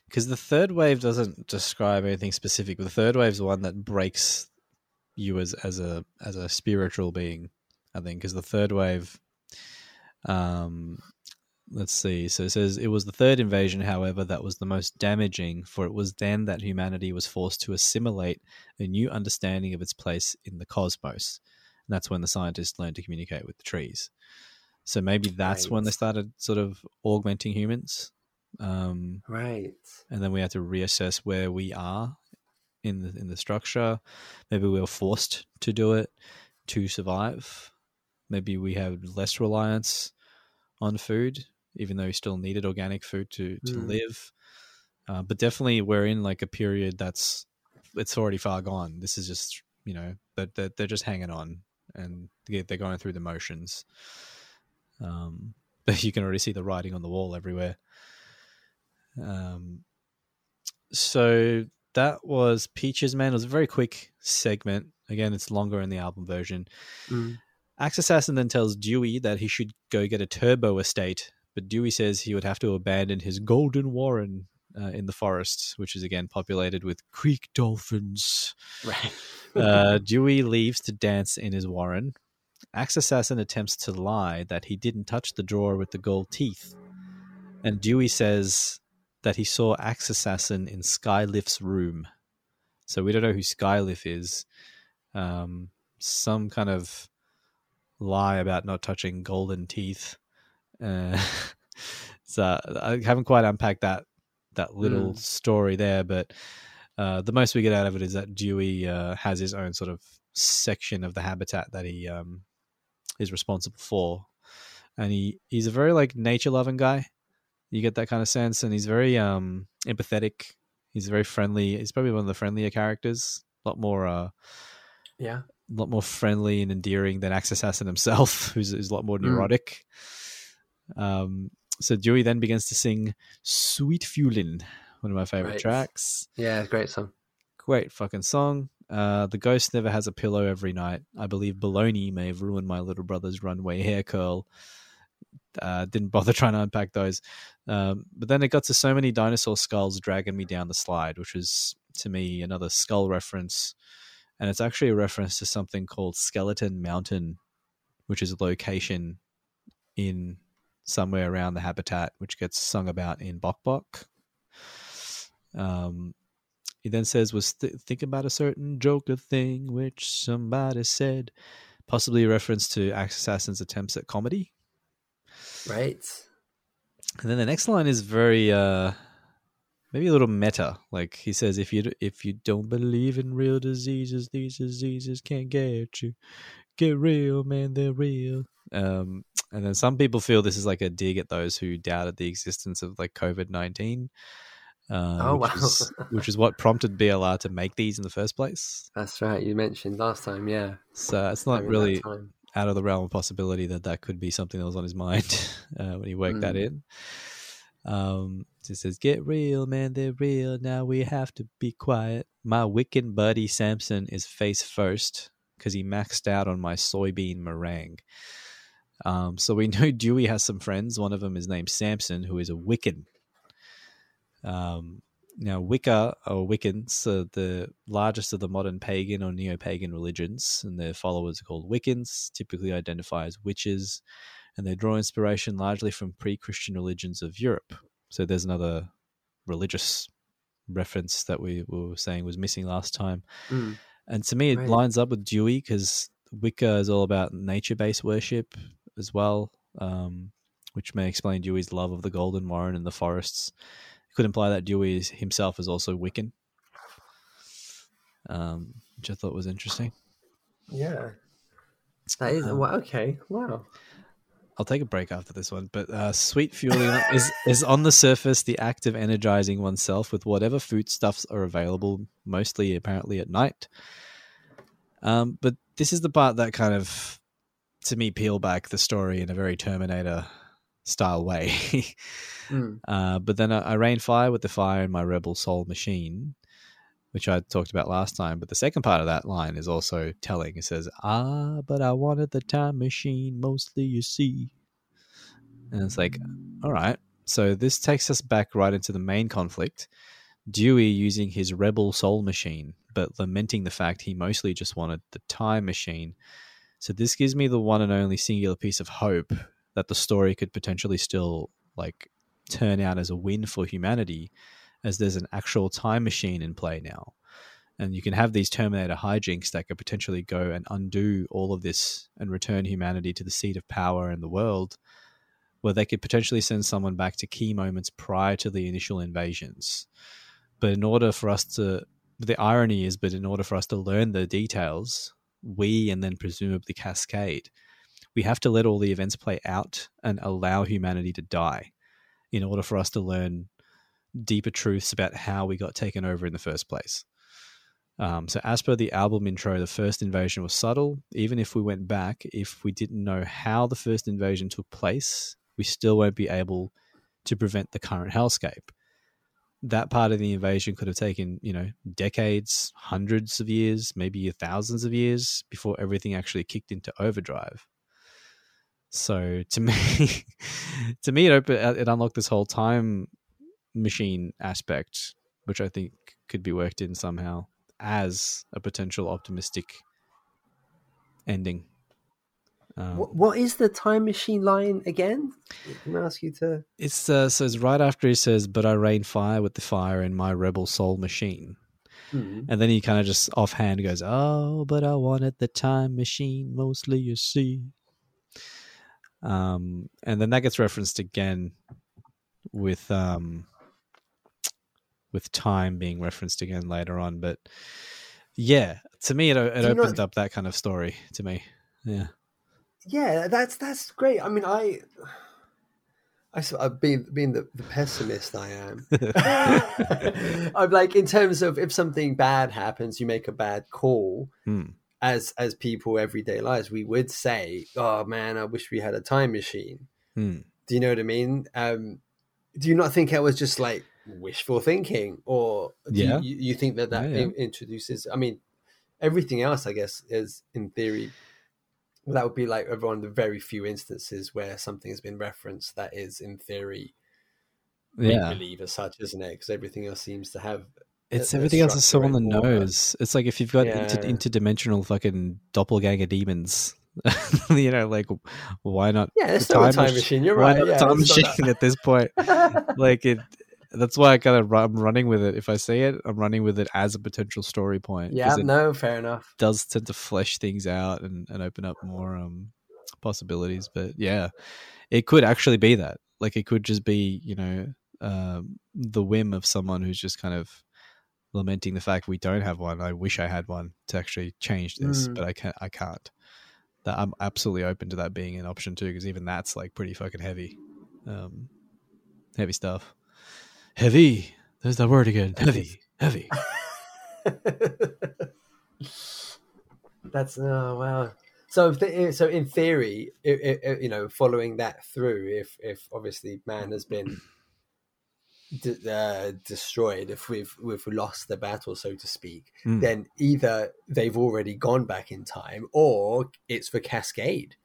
because the third wave doesn't describe anything specific. but The third wave is one that breaks you as as a as a spiritual being. I think because the third wave, um, let's see. So it says it was the third invasion, however, that was the most damaging, for it was then that humanity was forced to assimilate a new understanding of its place in the cosmos. And that's when the scientists learned to communicate with the trees. So maybe that's when they started sort of augmenting humans. Um, right and then we had to reassess where we are in the in the structure. Maybe we were forced to do it to survive. Maybe we have less reliance on food, even though he still needed organic food to to Hmm. live. Uh, but definitely, we're in like a period that's it's already far gone. This is just you know that they're, they're just hanging on and they- they're going through the motions. Um, (laughs) but you can already see the writing on the wall everywhere. Um, so that was Peaches Man. It was a very quick segment. Again, it's longer in the album version. Mm. Axe Assassin then tells Dewey that he should go get a turbo estate but Dewey says he would have to abandon his golden warren uh, in the forest, which is again populated with creek dolphins. Right. (laughs) Uh, Dewey leaves to dance in his warren. Axe Assassin attempts to lie that he didn't touch the drawer with the gold teeth. And Dewey says that he saw Axe Assassin in Skylift's room. So we don't know who Skylift is. Um, some kind of lie about not touching golden teeth. Uh, (laughs) so I haven't quite unpacked that that little Mm. story there, but uh, the most we get out of it is that Dewey uh, has his own sort of section of the habitat that he um, is responsible for, and he he's a very like nature loving guy. You get that kind of sense, and he's very um, empathetic. He's very friendly. He's probably one of the friendlier characters. A lot more, uh, Yeah. a lot more friendly and endearing than Axe Assassin himself, (laughs) who's, who's a lot more Mm. Um, so Joey then begins to sing "Sweet Fuelin'," one of my favorite Right. tracks. Yeah, great song. Great fucking song. Uh, the ghost never has a pillow every night. I believe baloney may have ruined my little brother's runway hair curl. Uh, didn't bother (laughs) trying to unpack those. Um, but then it got to so many dinosaur skulls dragging me down the slide, which was to me another skull reference. And it's actually a reference to something called Skeleton Mountain, which is a location in somewhere around the habitat, which gets sung about in Bok Bok. Um, he then says, "Was th- think about a certain Joker thing which somebody said," possibly a reference to Axe Assassin's attempts at comedy. Right. And then the next line is very, uh, maybe a little meta. Like he says, "If you if you don't believe in real diseases, these diseases can't get you. Get real, man, they're real." Um, and then some people feel this is like a dig at those who doubted the existence of like COVID nineteen. Uh, Oh, which wow. Is, which is what prompted BLR to make these in the first place. That's right. You mentioned last time, yeah. So it's not really out of the realm of possibility that that could be something that was on his (laughs) mind uh, when he worked that Mm. in. Um, it says, "Get real, man, they're real. Now we have to be quiet." My Wiccan buddy Samson is face first because he maxed out on my soybean meringue. Um, so we (laughs) know Dewey has some friends. One of them is named Samson, who is a Wiccan. Um, now, Wicca or Wiccans are the largest of the modern pagan or neo pagan religions, and their followers are called Wiccans, typically identify as witches, and they draw inspiration largely from pre Christian religions of Europe. So there's another religious reference that we were saying was missing last time. Mm. And to me, it Right. lines up with Dewey because Wicca is all about nature based worship as well, um, which may explain Dewey's love of the Golden Warren and the forests. It could imply that Dewey is, himself is also Wiccan, um, which I thought was interesting. Yeah. That is Um, okay. Wow. I'll take a break after this one, but uh, sweet fueling is (laughs) is on the surface the act of energizing oneself with whatever foodstuffs are available, mostly apparently at night. Um, but this is the part that kind of, to me, peel back the story in a very Terminator style way. (laughs) Mm. uh, but then I, I rain fire with the fire in my rebel soul machine, which I talked about last time. But the second part of that line is also telling. It says, "Ah, but I wanted the time machine mostly, you see." And it's like, all right. So this takes us back right into the main conflict. Dewey using his rebel soul machine, but lamenting the fact he mostly just wanted the time machine. So this gives me the one and only singular piece of hope that the story could potentially still like turn out as a win for humanity, as there's an actual time machine in play now. And you can have these Terminator hijinks that could potentially go and undo all of this and return humanity to the seat of power in the world, where they could potentially send someone back to key moments prior to the initial invasions. But in order for us to, the irony is, but in order for us to learn the details, we and then presumably cascade, we have to let all the events play out and allow humanity to die in order for us to learn deeper truths about how we got taken over in the first place. Um, so, as per the album intro, the first invasion was subtle. Even if we went back, if we didn't know how the first invasion took place, we still won't be able to prevent the current hellscape. That part of the invasion could have taken, you know, decades, hundreds of years, maybe thousands of years before everything actually kicked into overdrive. So to (laughs) me, to me, it opened, it unlocked this whole time machine aspect, which I think could be worked in somehow as a potential optimistic ending. Um, What, what is the time machine line again? Can I ask you to? It's uh, says right after he says, "But I rain fire with the fire in my rebel soul machine," Hmm. and then he kind of just offhand goes, "Oh, but I wanted the time machine mostly, you see." Um, and then that gets referenced again with um with time being referenced again later on, but yeah, to me it it you know- opened up that kind of story to me. Yeah. Yeah, that's that's great. I mean, I, I uh, being being the, the pessimist I am. (laughs) I'm like in terms of if something bad happens, you make a bad call. Hmm. As as people everyday lives, we would say, "Oh man, I wish we had a time machine." Hmm. Do you know what I mean? Um, do you not think it was just like wishful thinking, or do Yeah. you, you think that that Yeah, yeah. introduces? I mean, everything else, I guess, is in theory. That would be like one of the very few instances where something has been referenced that is, in theory, Yeah. believe as such, isn't it? Because everything else seems to have. It's everything else is so on the nose. It's like if you've got inter- interdimensional fucking doppelganger demons, (laughs) you know, like why not? Yeah, it's time mach- machine. You're why right. not Yeah, time machine at this point? (laughs) like it. That's why I kind of I'm running with it. If I see it, I'm running with it as a potential story point. yeah, no, fair enough. does tend to flesh things out and, and open up more um possibilities. But yeah, it could actually be that. Like it could just be, you know, um, the whim of someone who's just kind of lamenting the fact we don't have one. I wish I had one to actually change this, Mm. but I can't. I can't. That I'm absolutely open to that being an option too, because even that's like pretty fucking heavy, um, heavy stuff. Heavy. There's that word again. Heavy. Heavy. (laughs) That's oh wow. So, if the, so in theory, i i you know, following that through, if if obviously man has been de- uh, destroyed, if we've we've lost the battle, so to speak, Mm. then either they've already gone back in time, or it's for Cascade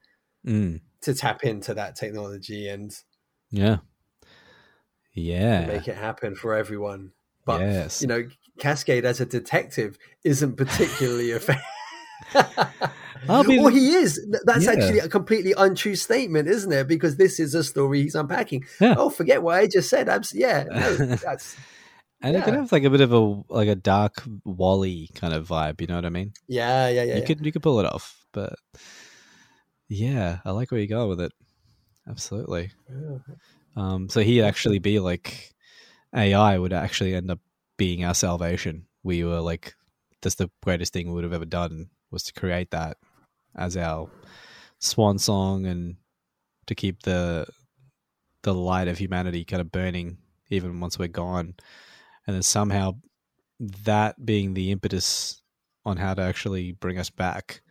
Mm. to tap into that technology and Yeah. Yeah. make it happen for everyone. But yes. you know, Cascade as a detective isn't particularly effective. I'll be- well, he is. That's Yeah. actually a completely untrue statement, isn't it? Because this is a story he's unpacking. Yeah. Oh, forget what I just said. Abs- yeah, no, (laughs) that's and it could yeah. have like a bit of a like a dark Wally kind of vibe. You know what I mean? yeah, yeah, yeah. you yeah. could you could pull it off, but yeah, I like where you go with it. Absolutely. Um, so he'd actually be like AI would actually end up being our salvation. We were like, that's the greatest thing we would have ever done was to create that as our swan song and to keep the the light of humanity kind of burning even once we're gone. And then somehow that being the impetus on how to actually bring us back.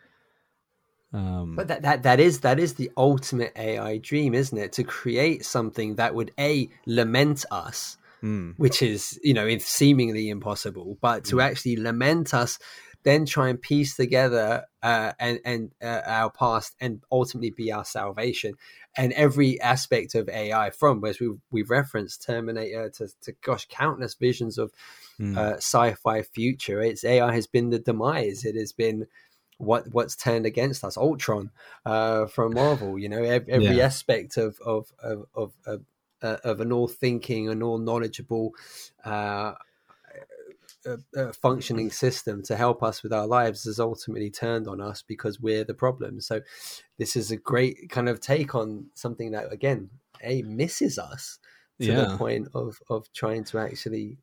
Um, But that, that that is that is the ultimate AI dream, isn't it? To create something that would a lament us, mm, which is you know seemingly impossible, but to actually lament us, then try and piece together uh, and and uh, our past and ultimately be our salvation. And every aspect of AI, from as we we referenced Terminator to, to gosh countless visions of mm, uh, sci-fi future. It's AI has been the demise. It has been what what's turned against us. Ultron uh, from Marvel. You know, ev- every Yeah. aspect of of of of, of, uh, of an all thinking and all knowledgeable. Uh, uh, uh, functioning system to help us with our lives has ultimately turned on us because we're the problem. So, this is a great kind of take on something that, again, a misses us to Yeah. the point of of trying to actually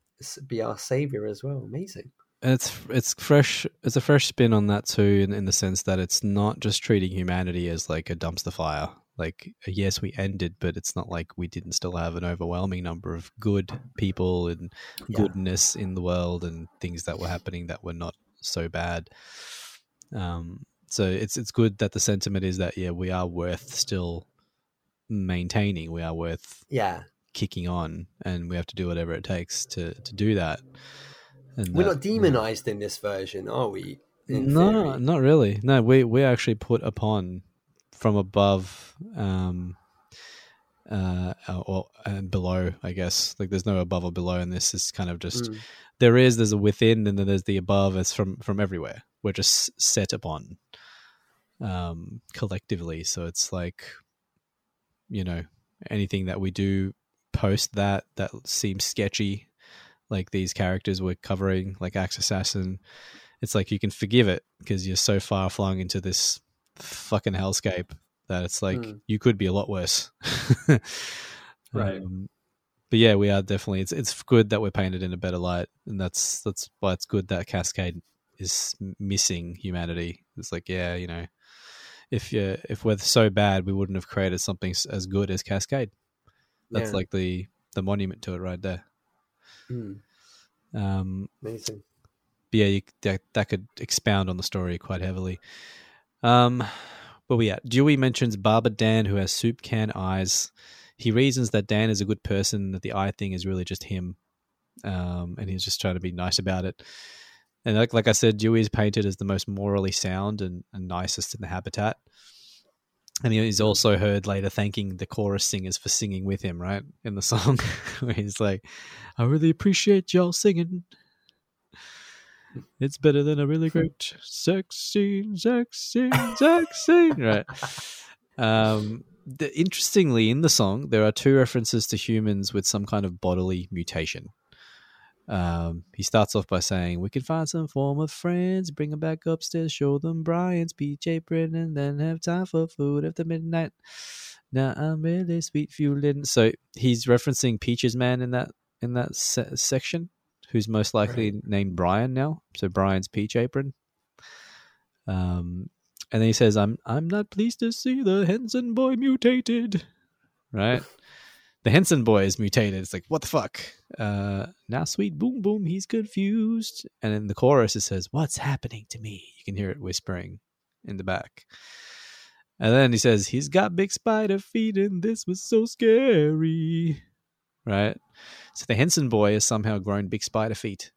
be our savior as well. Amazing. And it's it's fresh. It's a fresh spin on that too, in, in the sense that it's not just treating humanity as like a dumpster fire. Like yes, we ended, but it's not like we didn't still have an overwhelming number of good people and Yeah. goodness in the world and things that were happening that were not so bad. Um, so it's it's good that the sentiment is that yeah, we are worth still maintaining. We are worth Yeah, kicking on, and we have to do whatever it takes to to do that. We're that- not demonized in this version, are we? No, theory? not really. No, we we're actually put upon from above um, uh, or and below. I guess like there's no above or below in this. It's kind of just Mm. there is there's a within and then there's the above. It's from from everywhere. We're just set upon um, collectively. So it's like you know anything that we do post that that seems sketchy, like these characters we're covering, like Axe Assassin. It's like you can forgive it because you're so far flung into this fucking hellscape that it's like Mm. you could be a lot worse. (laughs) Right. Um, but yeah, we are definitely. It's it's good that we're painted in a better light, and that's that's why it's good that Cascade is missing humanity. It's like yeah, you know, if you if we're so bad, we wouldn't have created something as good as Cascade. That's Yeah. like the the monument to it right there. Mm. Um, Amazing. but yeah, you, that that could expound on the story quite heavily. Um, where we at? Dewey mentions Barber Dan, who has soup can eyes. He reasons that Dan is a good person, that the eye thing is really just him, um, and he's just trying to be nice about it. And like like I said, Dewey is painted as the most morally sound and, and nicest in the habitat. And he's also heard later thanking the chorus singers for singing with him, right? In the song, (laughs) where he's like, I really appreciate y'all singing. It's better than a really great sex scene, sex scene, sex scene. Right. Um, the, interestingly, in the song, there are two references to humans with some kind of bodily mutation. Um, he starts off by saying, "We can find some form of friends, bring them back upstairs, show them Brian's peach apron, and then have time for food after midnight." Now I'm really sweet fueling. So he's referencing Peaches Man in that in that se- section, who's most likely named Brian now. So Brian's peach apron. Um, and then he says, "I'm I'm not pleased to see the Henson boy mutated." Right. The Henson boy is mutated. It's like, what the fuck? Uh, now, sweet boom boom, he's confused. And in the chorus, it says, What's happening to me? You can hear it whispering in the back. And then he says, He's got big spider feet, and this was so scary. Right? So the Henson boy has somehow grown big spider feet,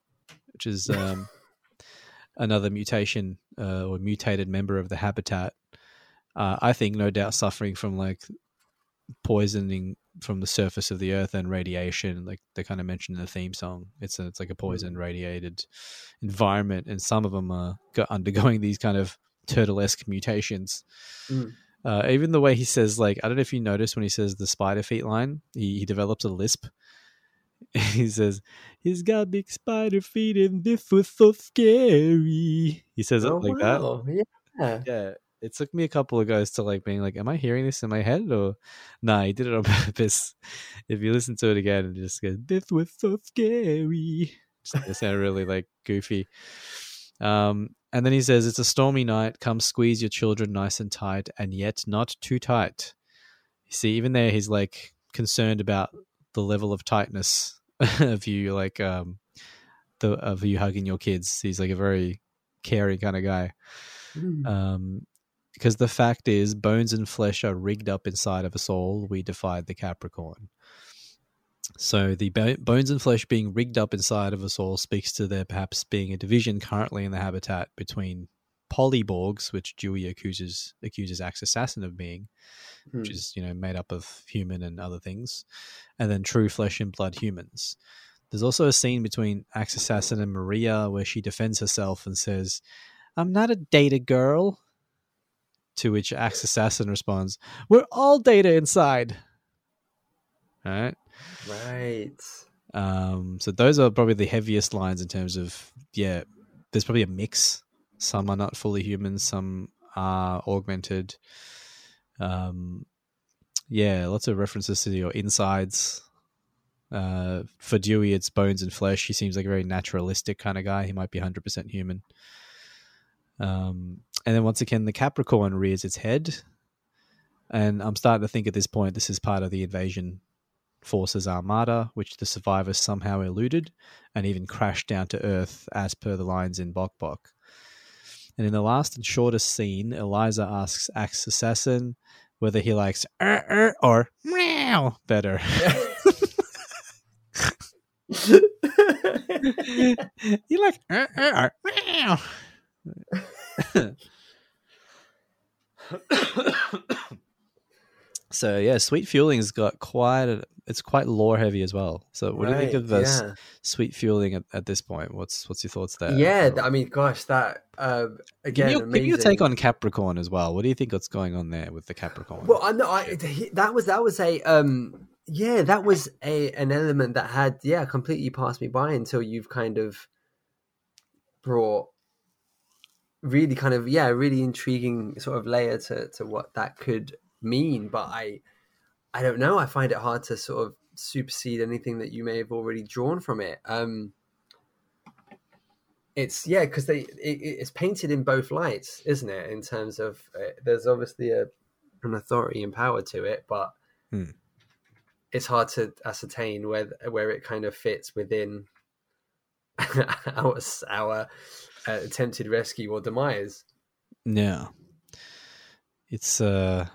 which is (laughs) um, another mutation uh, or mutated member of the habitat. Uh, I think, no doubt, suffering from like poisoning from the surface of the earth and radiation like they kind of mentioned in the theme song. It's a, it's like a poison radiated environment and some of them are go- (laughs) undergoing these kind of turtle-esque mutations. Mm. uh, even the way he says like i don't know if you notice when he says the spider feet line he, he develops a lisp. (laughs) He says he's got big spider feet and this was so scary. He says it Oh, like that. Yeah. yeah, it took me a couple of goes to like being like, "Am I hearing this in my head?" Or, nah, he did it on (laughs) purpose. If you listen to it again, and just goes, "This was so scary," It they sound really like goofy. Um, and then he says, "It's a stormy night. Come squeeze your children nice and tight, and yet not too tight." You see, even there, he's like concerned about the level of tightness (laughs) of you, like um, the of you hugging your kids. He's like a very caring kind of guy Mm. um, because the fact is, bones and flesh are rigged up inside of us all. We defied the Capricorn. So the bo- bones and flesh being rigged up inside of us all speaks to there perhaps being a division currently in the habitat between polyborgs, which Dewey accuses accuses Axe Assassin of being, which Hmm. is you know made up of human and other things, and then true flesh and blood humans. There's also a scene between Axe Assassin and Maria where she defends herself and says, I'm not a data girl. To which Axe Assassin responds, We're all data inside. All right. Right. Um, so those are probably the heaviest lines in terms of, yeah, there's probably a mix. Some are not fully human, some are augmented. Um, yeah, lots of references to your insides. Uh, for Dewey, it's bones and flesh. He seems like a very naturalistic kind of guy. He might be 100% human. Um, and then once again, the Capricorn rears its head. And I'm starting to think at this point, this is part of the invasion forces armada, which the survivors somehow eluded and even crashed down to Earth, as per the lines in Bok Bok. And in the last and shortest scene, Eliza asks Axe Assassin whether he likes er, er, or meow better. you (laughs) like er, er, or meow. (laughs) (coughs) So yeah, Sweet Fueling's got quite a, it's quite lore heavy as well. So what do you think of this yeah. Sweet Fueling at, at this point? What's what's your thoughts there? Yeah, I mean, gosh, that um, Give again, me, your, give me your take on Capricorn as well. What do you think what's going on there with the Capricorn? Well, I know I, that was that was a um, yeah, that was a an element that had yeah completely passed me by until you've kind of brought really kind of yeah really intriguing sort of layer to to what that could mean. But I I don't know. I find it hard to sort of supersede anything that you may have already drawn from it. Um, it's yeah because they it, it's painted in both lights, isn't it? In terms of uh, there's obviously a an authority and power to it, but Hmm. it's hard to ascertain where where it kind of fits within (laughs) our our uh, attempted rescue or demise. Yeah, it's uh,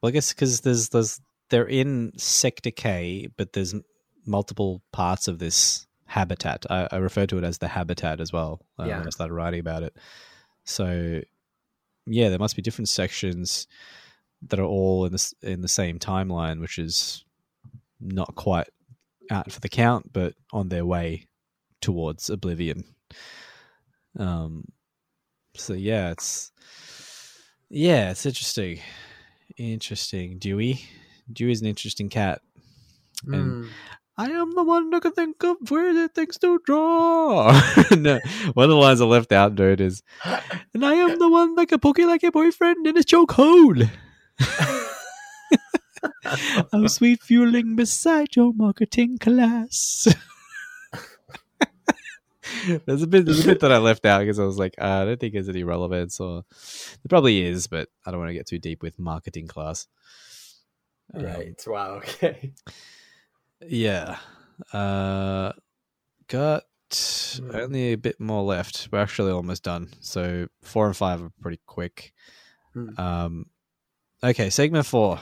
well, I guess because there's there's they're in Sector K, but there's multiple parts of this habitat. I, I refer to it as the habitat as well. Uh, Yeah. When I started writing about it, so yeah, there must be different sections that are all in the in the same timeline, which is not quite out for the count, but on their way towards oblivion. Um, so yeah, it's yeah, it's interesting. Interesting. Dewey. Dewey's an interesting cat. And Hmm. I am the one that can think of where the things to draw. (laughs) no, one of the lines I left out, dude, is and I am the one that can poke you like your boyfriend in his chokehold. (laughs) I'm sweet fueling beside your marketing class. (laughs) (laughs) there's a bit there's a bit that I left out because I was like, uh, I don't think there's any relevance, or there probably is, but I don't want to get too deep with marketing class. Um, Right. Wow. Okay. yeah. Uh, got Hmm. only a bit more left. We're actually almost done. So four and five are pretty quick. Hmm. Um, okay, segment four.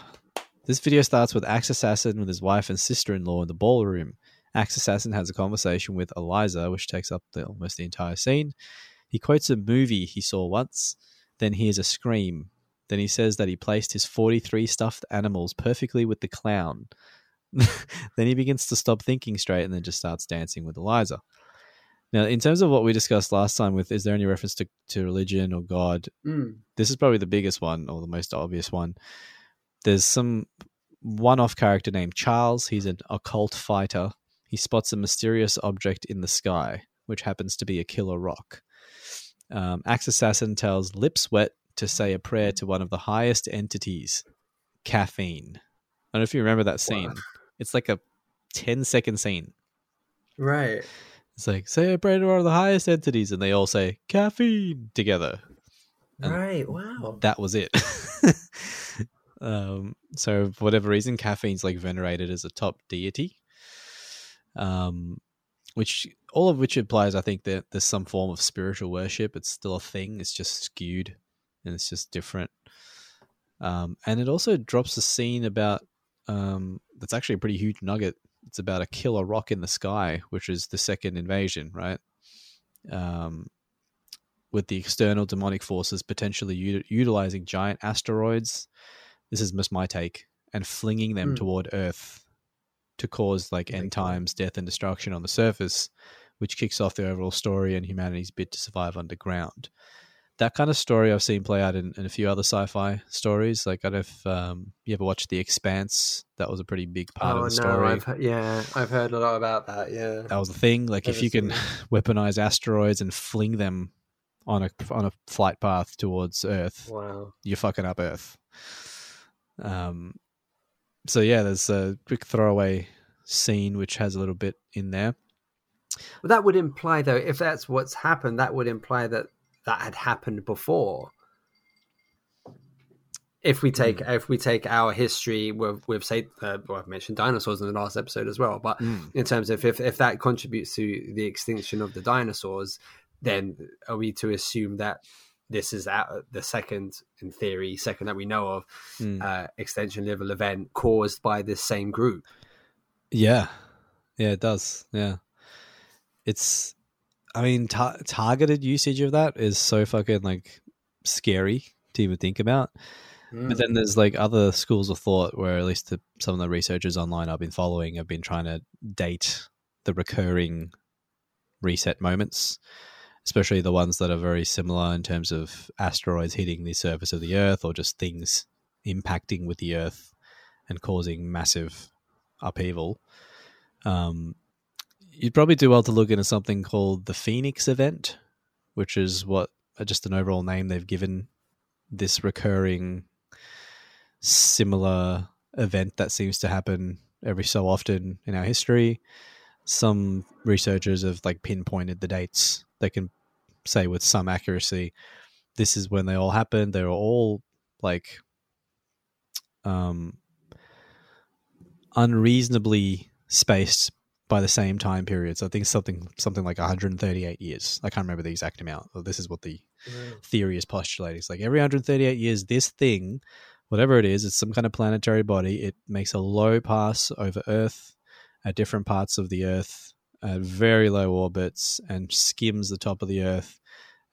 This video starts with Axe Assassin with his wife and sister-in-law in the ballroom. Axe Assassin has a conversation with Eliza, which takes up the, almost the entire scene. He quotes a movie he saw once, then hears a scream. Then he says that he placed his 43 stuffed animals perfectly with the clown. (laughs) then he begins to stop thinking straight and then just starts dancing with Eliza. Now, in terms of what we discussed last time with is there any reference to, to religion or God, Mm. this is probably the biggest one or the most obvious one. There's some one off character named Charles. He's an occult fighter. He spots a mysterious object in the sky, which happens to be a killer rock. Um, Axe Assassin tells Lipswet to say a prayer to one of the highest entities, caffeine. I don't know if you remember that scene. Wow. It's like a 10 second scene. Right. It's like, say a prayer to one of the highest entities, and they all say caffeine together. And Right. Wow. that was it. (laughs) um, so for whatever reason, caffeine's like venerated as a top deity. Um, which all of which implies, I think, that there's some form of spiritual worship. It's still a thing. It's just skewed, and it's just different. Um, and it also drops a scene about um, that's actually a pretty huge nugget. It's about a killer rock in the sky, which is the second invasion, right? Um, with the external demonic forces potentially u- utilizing giant asteroids. This is just my take, and flinging them Hmm. toward Earth to cause like end times, death, and destruction on the surface, which kicks off the overall story and humanity's bid to survive underground. That kind of story I've seen play out in, in a few other sci-fi stories. Like I don't know if um, you ever watched The Expanse. That was a pretty big part oh of the no, story. I've yeah, I've heard a lot about that. Yeah. That was the thing. Like if you can (laughs) weaponize asteroids and fling them on a on a flight path towards Earth, Wow. you're fucking up Earth. Um, so yeah, there's a quick throwaway scene which has a little bit in there. Well, that would imply, though, if that's what's happened, that would imply that that had happened before. If we take Hmm. if we take our history with with say uh, well, I've mentioned dinosaurs in the last episode as well, but in terms of if if that contributes to the extinction of the dinosaurs, then are we to assume that this is out the second, in theory, second that we know of Mm. uh, extinction level event caused by this same group? Yeah, yeah, it does. Yeah, it's. I mean, tar- targeted usage of that is so fucking like scary to even think about. But then there's like other schools of thought where at least the, some of the researchers online I've been following have been trying to date the recurring reset moments, especially the ones that are very similar in terms of asteroids hitting the surface of the Earth or just things impacting with the Earth and causing massive upheaval. Um, you'd probably do well to look into something called the Phoenix event, which is what just an overall name they've given this recurring similar event that seems to happen every so often in our history. Some researchers have like pinpointed the dates. They can say with some accuracy, this is when they all happened. They were all like um unreasonably spaced by the same time period. So I think something something like 138 years. I can't remember the exact amount. This is what the theory is postulating. It's like every 138 years, this thing, whatever it is, it's some kind of planetary body. It makes a low pass over Earth at different parts of the Earth at very low orbits and skims the top of the Earth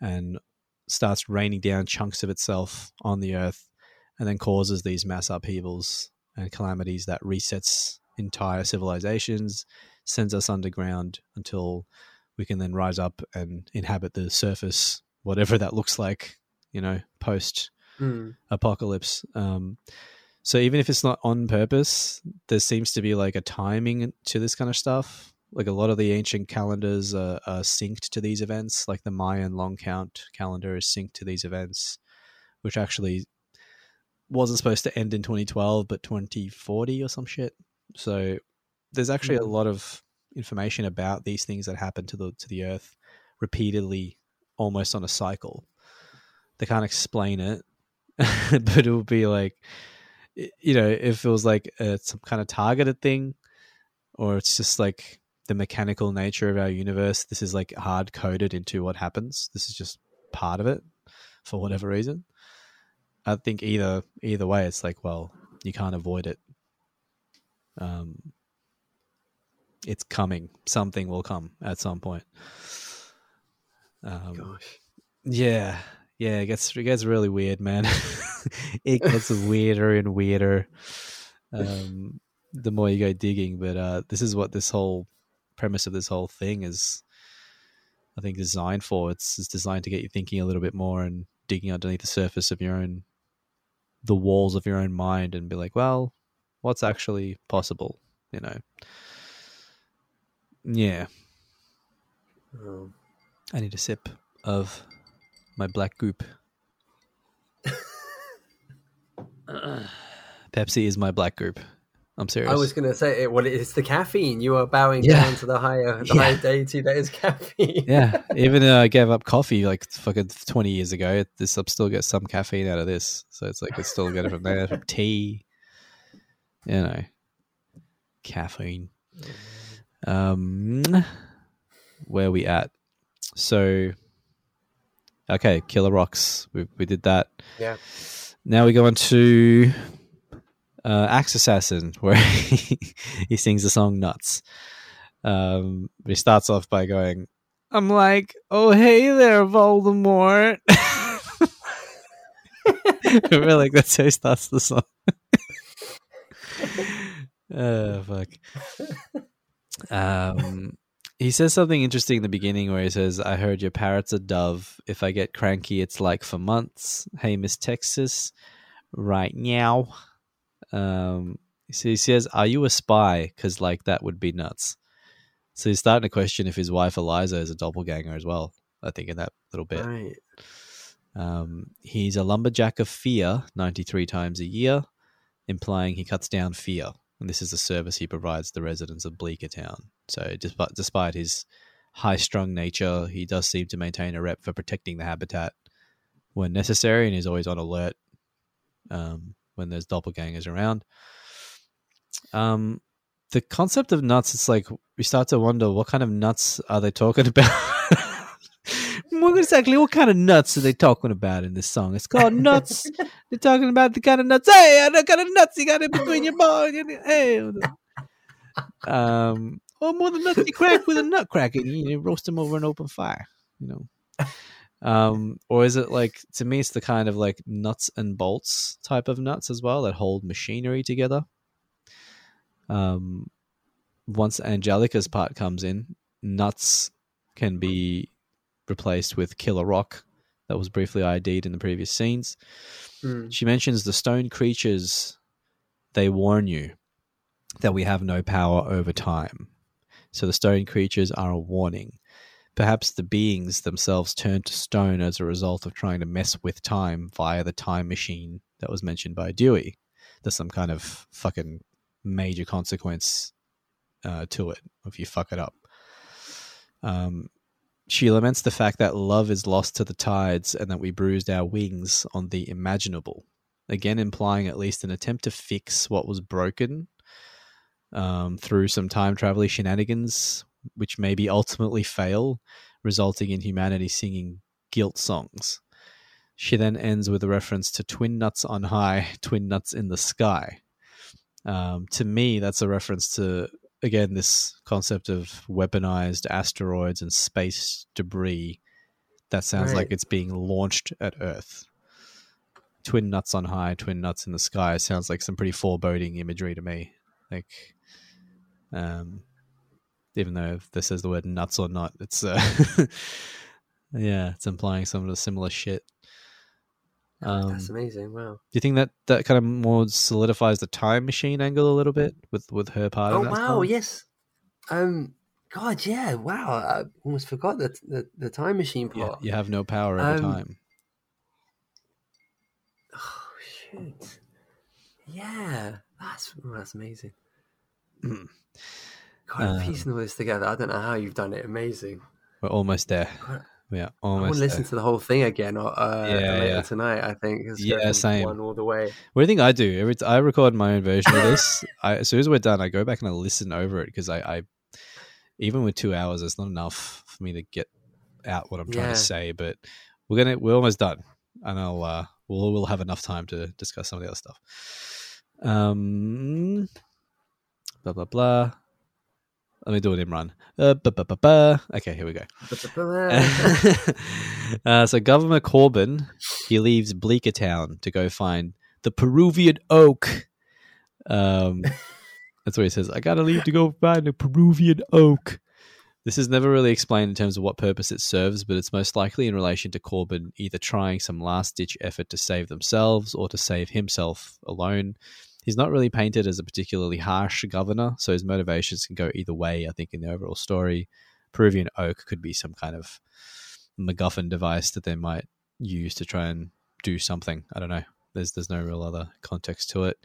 and starts raining down chunks of itself on the Earth and then causes these mass upheavals and calamities that resets entire civilizations, sends us underground until we can then rise up and inhabit the surface, whatever that looks like, you know, post Mm. apocalypse. Um, so even if it's not on purpose, there seems to be like a timing to this kind of stuff. Like a lot of the ancient calendars are, are synced to these events, like the Mayan long count calendar is synced to these events, which actually wasn't supposed to end in 2012, but 2040 or some shit. So there's actually a Mhm. lot of information about these things that happen to the to the Earth repeatedly, almost on a cycle. They can't explain it, (laughs) but it would be like, you know, if it was like uh, some kind of targeted thing, or it's just like the mechanical nature of our universe. This is like hard coded into what happens. This is just part of it for whatever reason. I think either either way, it's like, well, you can't avoid it. Um, it's coming. Something will come at some point. Um, Gosh. yeah, yeah, it gets it gets really weird, man. (laughs) it gets weirder and weirder (laughs) um, the more you go digging. But uh, this is what this whole premise of this whole thing is. I think designed for. It's, it's designed to get you thinking a little bit more and digging underneath the surface of your own, the walls of your own mind, and be like, well, what's actually possible? You know. Yeah, Oh. I need a sip of my black goop. (laughs) Pepsi is my black goop. I'm serious. I was going to say it. Well, it's the caffeine. You are bowing Yeah. down to the higher, the (laughs) Yeah. higher deity that is caffeine. yeah, (laughs) even though I gave up coffee like fucking 20 years ago, this I'm still get some caffeine out of this. So it's like it's still get it from there, from tea. You know, caffeine. Um, where we at? So, okay, Killer Rocks. We we did that. Yeah. Now we go on to uh, Axe Assassin, (laughs) where he, he sings the song "Nuts." Um, he starts off by going, "I'm like, oh hey there, Voldemort." (laughs) We're like, that's how he starts the song. oh (laughs) fuck. Um, he says something interesting in the beginning where he says, "I heard your parrot's a dove. If I get cranky, it's like for months. Hey, Miss Texas, right now." Um, so he says, "Are you a spy?" Because like that would be nuts. So he's starting to question if his wife Eliza is a doppelganger as well. I think in that little bit. Right. Um, he's a lumberjack of fear 93 times a year, implying he cuts down fear. And this is the service he provides the residents of Bleakertown. So, despite, despite his high strung nature, he does seem to maintain a rep for protecting the habitat when necessary, and he's always on alert um, when there's doppelgangers around. Um, the concept of nuts, it's like we start to wonder what kind of nuts are they talking (laughs) about? what exactly what kind of nuts are they talking about in this song? It's called Nuts. (laughs) They're talking about the kind of nuts. Hey, the kind of nuts you got in between your balls. Hey, (laughs) um, or more than nuts you crack with a nut cracker. You roast them over an open fire. You know, Um, or is it like to me? It's the kind of like nuts and bolts type of nuts as well that hold machinery together. Um, once Angelica's part comes in, nuts can be replaced with killer rock that was briefly ID'd in the previous scenes. Mm. She mentions the stone creatures, they warn you that we have no power over time. So the stone creatures are a warning. Perhaps the beings themselves turned to stone as a result of trying to mess with time via the time machine that was mentioned by Dewey. There's some kind of fucking major consequence uh, to it if you fuck it up. Um, she laments the fact that love is lost to the tides and that we bruised our wings on the imaginable. Again, implying at least an attempt to fix what was broken um, through some time travel shenanigans, which maybe ultimately fail, resulting in humanity singing guilt songs. She then ends with a reference to twin nuts on high, twin nuts in the sky. Um, to me, that's a reference to again this concept of weaponized asteroids and space debris that sounds like it's being launched at Earth. Twin nuts on high, twin nuts in the sky sounds like some pretty foreboding imagery to me. Like, um, even though if this says the word nuts or not, it's uh, (laughs) yeah, it's implying some of the similar shit. Um, That's amazing. Wow. do you think that that kind of more solidifies the time machine angle a little bit with with her part? Oh of that wow, yes. Um, God, yeah. Wow, I almost forgot the the, the time machine Yeah, part. you have no power over Um, time. Oh shoot. Yeah, that's oh, that's amazing. (clears throat) God, Um, piecing all this together. I don't know how you've done it. Amazing. We're almost there. God, Yeah, I want almost. to listen there. to the whole thing again uh, Yeah, later yeah. tonight. I think. Yeah, same. One all the way. What do you think I do? Every t- I record my own version of this. (laughs) I, as soon as we're done, I go back and I listen over it because I, I, even with two hours, it's not enough for me to get out what I'm trying Yeah. to say. But we're gonna we're almost done, and I'll uh, we'll we'll have enough time to discuss some of the other stuff. Um, blah blah blah. Let me do it in run. Uh. Okay, here we go. (laughs) uh, so Governor Corbin, he leaves Bleakertown to go find the Peruvian oak. Um, (laughs) that's what he says. I gotta leave to go find the Peruvian oak. This is never really explained in terms of what purpose it serves, but it's most likely in relation to Corbin either trying some last ditch effort to save themselves or to save himself alone. He's not really painted as a particularly harsh governor, so his motivations can go either way, I think, in the overall story. Peruvian oak could be some kind of MacGuffin device that they might use to try and do something. I don't know. There's there's no real other context to it.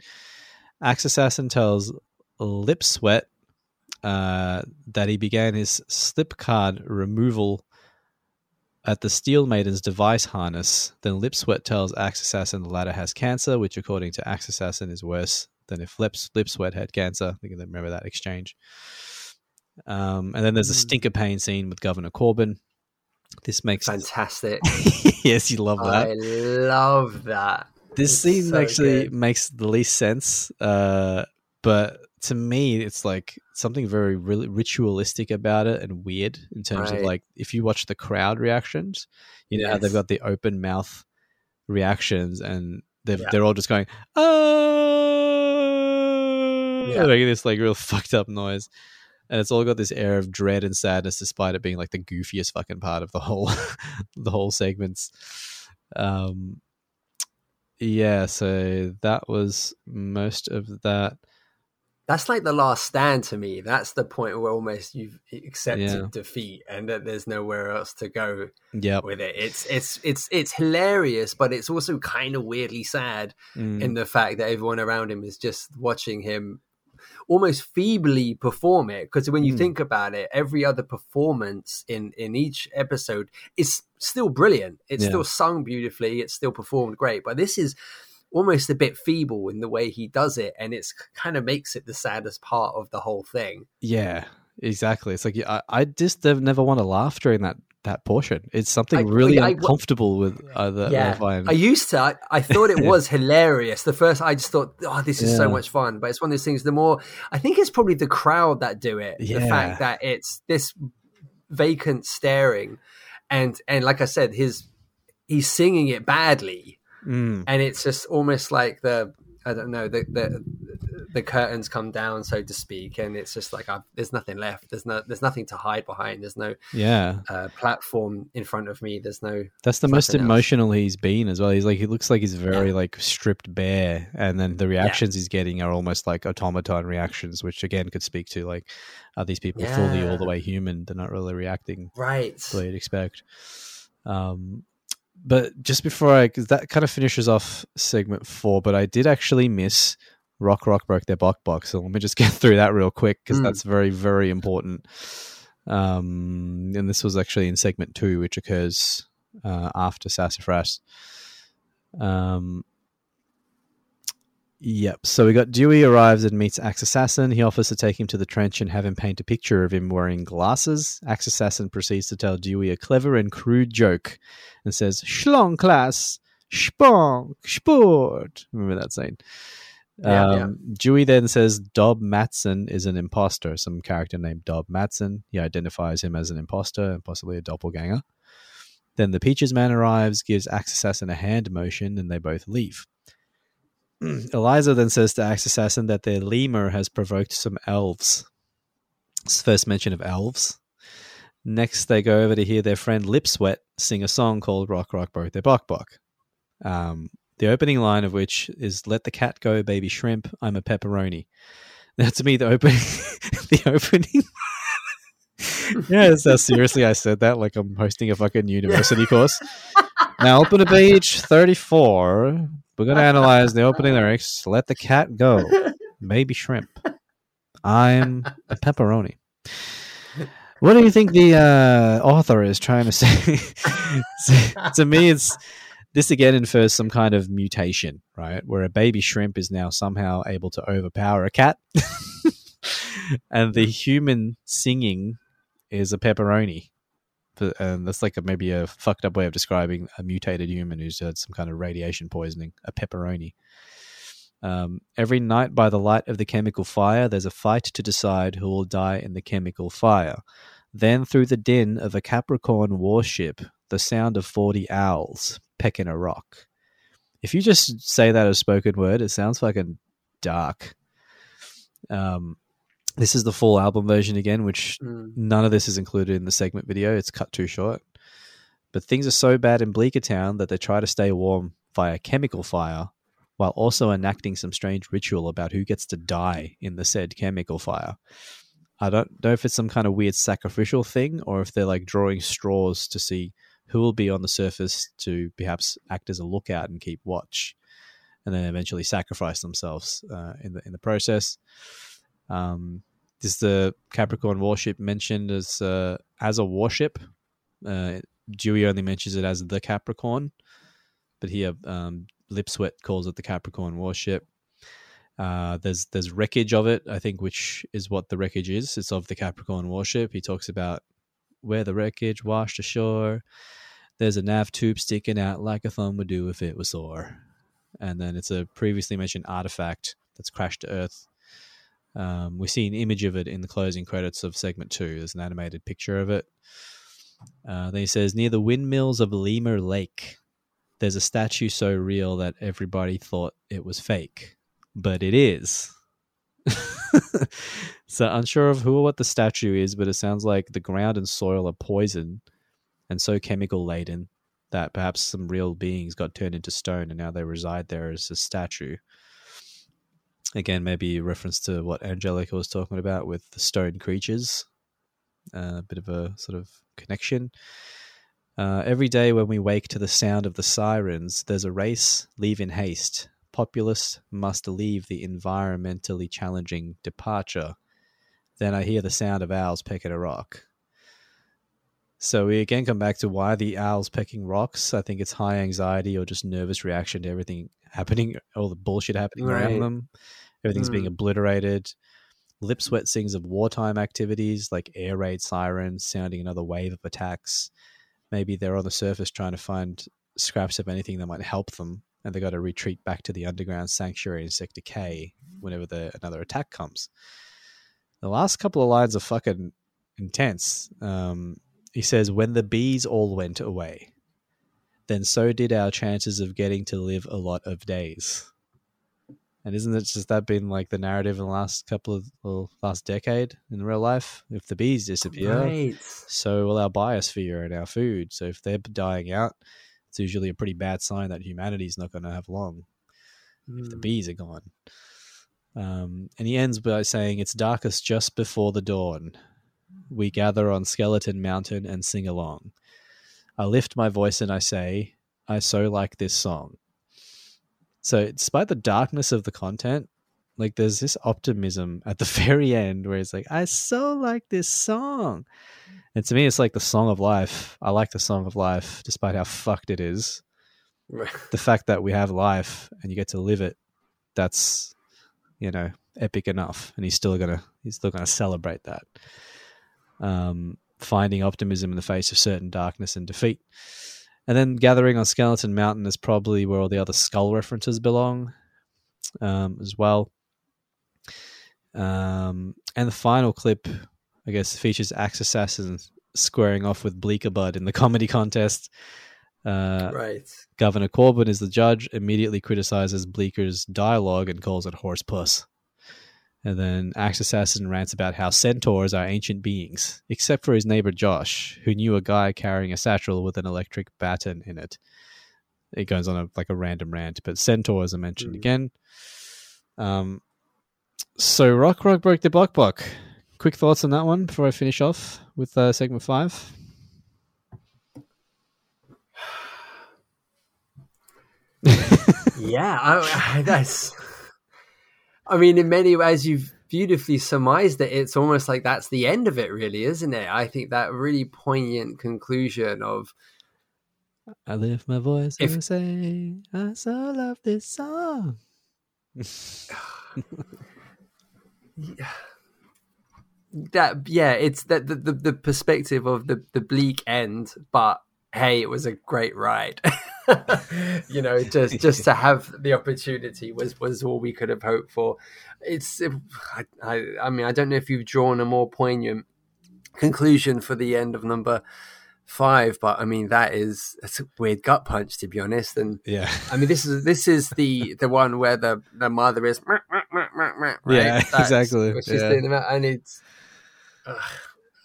Axe Assassin tells Lip Sweat uh, that he began his slip card removal at the Steel Maiden's device harness. Then Lip Sweat tells Axe Assassin the latter has cancer, which according to Axe Assassin is worse than if Lip, Lip Sweat had cancer. I think they remember that exchange. Um, and then there's a Mm. stinker pain scene with Governor Corbin. This makes Fantastic. (laughs) yes, you love that. I love that. this It's scene so actually good. makes the least sense, uh, but to me, it's like something very ritualistic about it and weird in terms of like if you watch the crowd reactions, you know how they've got the open mouth reactions and they've, Yeah. they're all just going oh Yeah. making this like real (laughs) fucked up noise. And it's all got this air of dread and sadness, despite it being like the goofiest fucking part of the whole, (laughs) the whole segments. Um, yeah, so that was most of that. That's like the last stand to me. That's the point where almost you've accepted Yeah. defeat and that there's nowhere else to go Yep. with it. It's it's it's it's hilarious, but it's also kind of weirdly sad Mm. in the fact that everyone around him is just watching him almost feebly perform it because when you Mm. think about it every other performance in in each episode is still brilliant it's Yeah. still sung beautifully it's still performed great but this is almost a bit feeble in the way he does it and it's kind of makes it the saddest part of the whole thing Yeah, exactly. It's like I, I just never want to laugh during that that portion. It's something I- really I- I- uncomfortable with uh, that Yeah, I. I used to. I, I thought it (laughs) was hilarious. The first, I just thought, oh, this is so much fun. But it's one of those things. The more, I think it's probably the crowd that do it. The fact that it's this vacant staring, and and like I said, his he's singing it badly, Mm. and it's just almost like the I don't know the the the curtains come down, so to speak, and it's just like i there's nothing left. There's no there's nothing to hide behind. There's no Yeah, uh, platform in front of me. There's no that's the most Nothing else. emotional he's been as well. He's like he looks like he's very like stripped bare, and then the reactions he's getting are almost like automaton reactions, which again could speak to like are these people fully all the way human? They're not really reacting right. the way you'd expect. Um, but just before I, because that kind of finishes off segment four, but I did actually miss Rock Rock broke their box box. So let me just (laughs) get through that real quick because Mm. that's very very important. Um, and this was actually in segment two, which occurs uh, after Sassafras. Um, Yep. So we got Dewey arrives and meets Axe Assassin. He offers to take him to the trench and have him paint a picture of him wearing glasses. Axe Assassin proceeds to tell Dewey a clever and crude joke and says, Schlong class, spong, sport. Remember that saying? Yeah, um, yeah. Dewey then says Dob Matson is an imposter, some character named Dob Matson. He identifies him as an imposter and possibly a doppelganger. Then the Peaches man arrives, gives Axe Assassin a hand motion, and they both leave. Eliza then says to Axe Assassin that their lemur has provoked some elves. It's first mention of elves. Next, they go over to hear their friend Lip Sweat sing a song called Rock Rock Broke Their Bok Bok. Um, the opening line of which is "Let the cat go, baby shrimp. I'm a pepperoni." (laughs) Now, to me, the opening, (laughs) the opening. (laughs) yeah, that's how seriously I said that. Like I'm hosting a fucking university course. Now, open to page thirty-four. We're gonna analyze the opening lyrics. Let the cat go, (laughs) baby shrimp. I'm a pepperoni. What do you think the uh, author is trying to say? (laughs) to me, it's this again infers some kind of mutation, right? Where a baby shrimp is now somehow able to overpower a cat, (laughs) and the human singing is a pepperoni. And that's like a, maybe a fucked up way of describing a mutated human who's had some kind of radiation poisoning, a pepperoni. Um, every night by the light of the chemical fire, there's a fight to decide who will die in the chemical fire. Then, through the din of a Capricorn warship, the sound of 40 owls pecking a rock. If you just say that as spoken word, it sounds fucking dark. Um, this is the full album version again, which Mm. none of this is included in the segment video. It's cut too short. But things are so bad in Bleaker Town that they try to stay warm via chemical fire while also enacting some strange ritual about who gets to die in the said chemical fire. I don't know if it's some kind of weird sacrificial thing or if they're like drawing straws to see who will be on the surface to perhaps act as a lookout and keep watch, and then eventually sacrifice themselves uh, in the in the process. Um, is the Capricorn warship mentioned as uh, as a warship? Uh, Dewey only mentions it as the Capricorn, but here um, Lipsweat calls it the Capricorn warship. Uh, there's there's wreckage of it, I think, which is what the wreckage is. It's of the Capricorn warship. He talks about where the wreckage washed ashore. There's a nav tube sticking out like a thumb would do if it was sore. And then it's a previously mentioned artifact that's crashed to Earth. Um, we see an image of it in the closing credits of segment two. There's an animated picture of it. Uh, then he says, near the windmills of Lemur Lake, there's a statue so real that everybody thought it was fake, but it is. (laughs) so unsure of who or what the statue is, but it sounds like the ground and soil are poison and so chemical laden that perhaps some real beings got turned into stone and now they reside there as a statue. Again, maybe a reference to what Angelica was talking about with the stone creatures. Uh, a bit of a sort of connection. Uh, every day when we wake to the sound of the sirens, there's a race, leave in haste. Populace must leave the environmentally challenging departure. Then I hear the sound of owls pecking a rock. So we again come back to why the owls pecking rocks. I think it's high anxiety or just nervous reaction to everything happening, all the bullshit happening around them. Everything's being Mm. obliterated. Lip Sweat sings of wartime activities like air raid sirens, sounding another wave of attacks. Maybe they're on the surface trying to find scraps of anything that might help them, and they got to retreat back to the underground sanctuary in Sector K whenever the, another attack comes. The last couple of lines are fucking intense. Um, he says, When the bees all went away, then so did our chances of getting to live a lot of days. And isn't it just that been like the narrative in the last couple of well, last decade in real life? If the bees disappear, Right. so will our biosphere and our food. So if they're dying out, it's usually a pretty bad sign that humanity's not going to have long if the Mm. bees are gone. Um, and he ends by saying, It's darkest just before the dawn. We gather on Skeleton Mountain and sing along. I lift my voice and I say, I so like this song. So, despite the darkness of the content, like there's this optimism at the (laughs) very end where it's like, I so like this song. And to me, it's like the song of life. I like the song of life, despite how fucked it is Right. the fact that we have life and you get to live it that's you know epic enough and he's still gonna he's still gonna celebrate that um finding optimism in the face of certain darkness and defeat and then gathering on skeleton mountain is probably where all the other skull references belong um as well um and the final clip i guess features axe assassin squaring off with bleaker bud in the (laughs) comedy contest uh right. Governor Corbin is the judge, immediately criticizes Bleaker's dialogue and calls it horse puss. And then Axe Assassin rants about how centaurs are ancient beings, except for his neighbor Josh, who knew a guy carrying a satchel with an electric baton in it. It goes on a, like a random rant, but centaurs are mentioned Mm. again. Um, so Rock Rock broke the block block. Quick thoughts on that one before I finish off with uh, segment five. (sighs) yeah, I, I, that's. I mean, in many ways, you've beautifully surmised it. It's almost like that's the end of it, really, isn't it? I think that really poignant conclusion of I lift my voice If- and say, I so love this song. (sighs) that. Yeah, it's that the, the the perspective of the the bleak end, but hey, it was a great ride. (laughs) (laughs) you know, just (laughs) just to have the opportunity was was all we could have hoped for. It's, I, I, I mean, I don't know if you've drawn a more poignant conclusion for the end of number five, but I mean that is it's a weird gut punch to be honest. And Yeah. I mean this is this is the (laughs) the one where the the mother is right? Yeah, That's exactly, what she's yeah. doing about, and it's.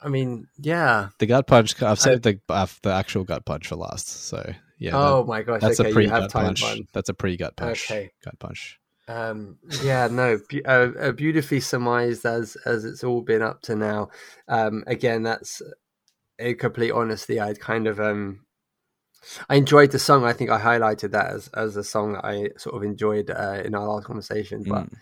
I mean, yeah. The gut punch, I've saved the, uh, the actual gut punch for last. So, yeah. oh that- my gosh! that's okay, a pre gut punch. one. That's a pre gut punch. Okay. Gut punch. Um, yeah, no, uh, uh, beautifully surmised as as it's all been up to now. Um, again, that's in complete honesty. I'd kind of um, I enjoyed the song. I think I highlighted that as as a song that I sort of enjoyed uh, in our last conversation. But Mm.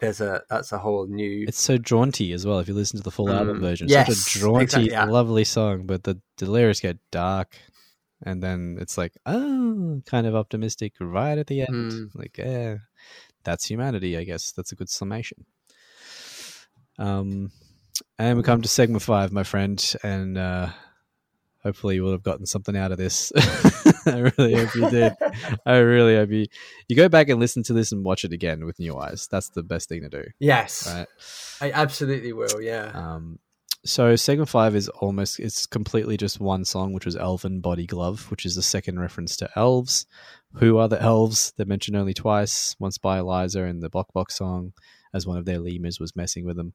there's a that's a whole new. It's so jaunty as well if you listen to the full album Mm, version. yes, Such a jaunty, exactly, yeah. lovely song, but the, the lyrics get dark. And then it's like, oh, kind of optimistic right at the end. Mm. Like, yeah, that's humanity, I guess. That's a good summation. Um, and we come to segment five, my friend, and uh, hopefully you will have gotten something out of this. (laughs) I really hope you did. (laughs) I really hope you you go back and listen to this and watch it again with new eyes. That's the best thing to do, yes, right? I absolutely will. Yeah. Um, so segment five is almost it's completely just one song, which was Elven Body Glove, which is the second reference to elves. Who are the elves? They're mentioned only twice, once by Eliza in the Bok Bok song, as one of their lemurs was messing with them.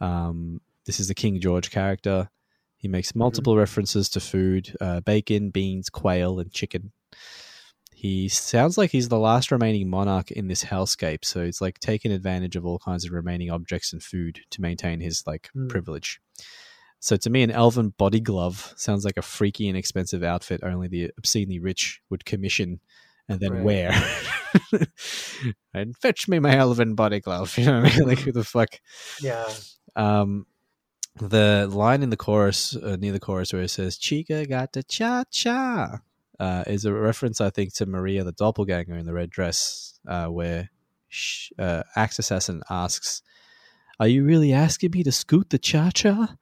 Um, this is the King George character. He makes multiple references to food uh, bacon, beans, quail, and chicken. He sounds like he's the last remaining monarch in this hellscape, so he's like taking advantage of all kinds of remaining objects and food to maintain his like Hmm. privilege. So to me, an elven body glove sounds like a freaky and expensive outfit only the obscenely rich would commission and then Right. wear. (laughs) and fetch me my elven body glove. (laughs) You know what I mean? Like who the fuck? Yeah. Um, the line in the chorus uh, near the chorus where it says "Chica got the cha cha" uh, is a reference, I think, to Maria the doppelganger in the red dress, uh, where uh, Axe Assassin asks, "Are you really asking me to scoot the cha cha?"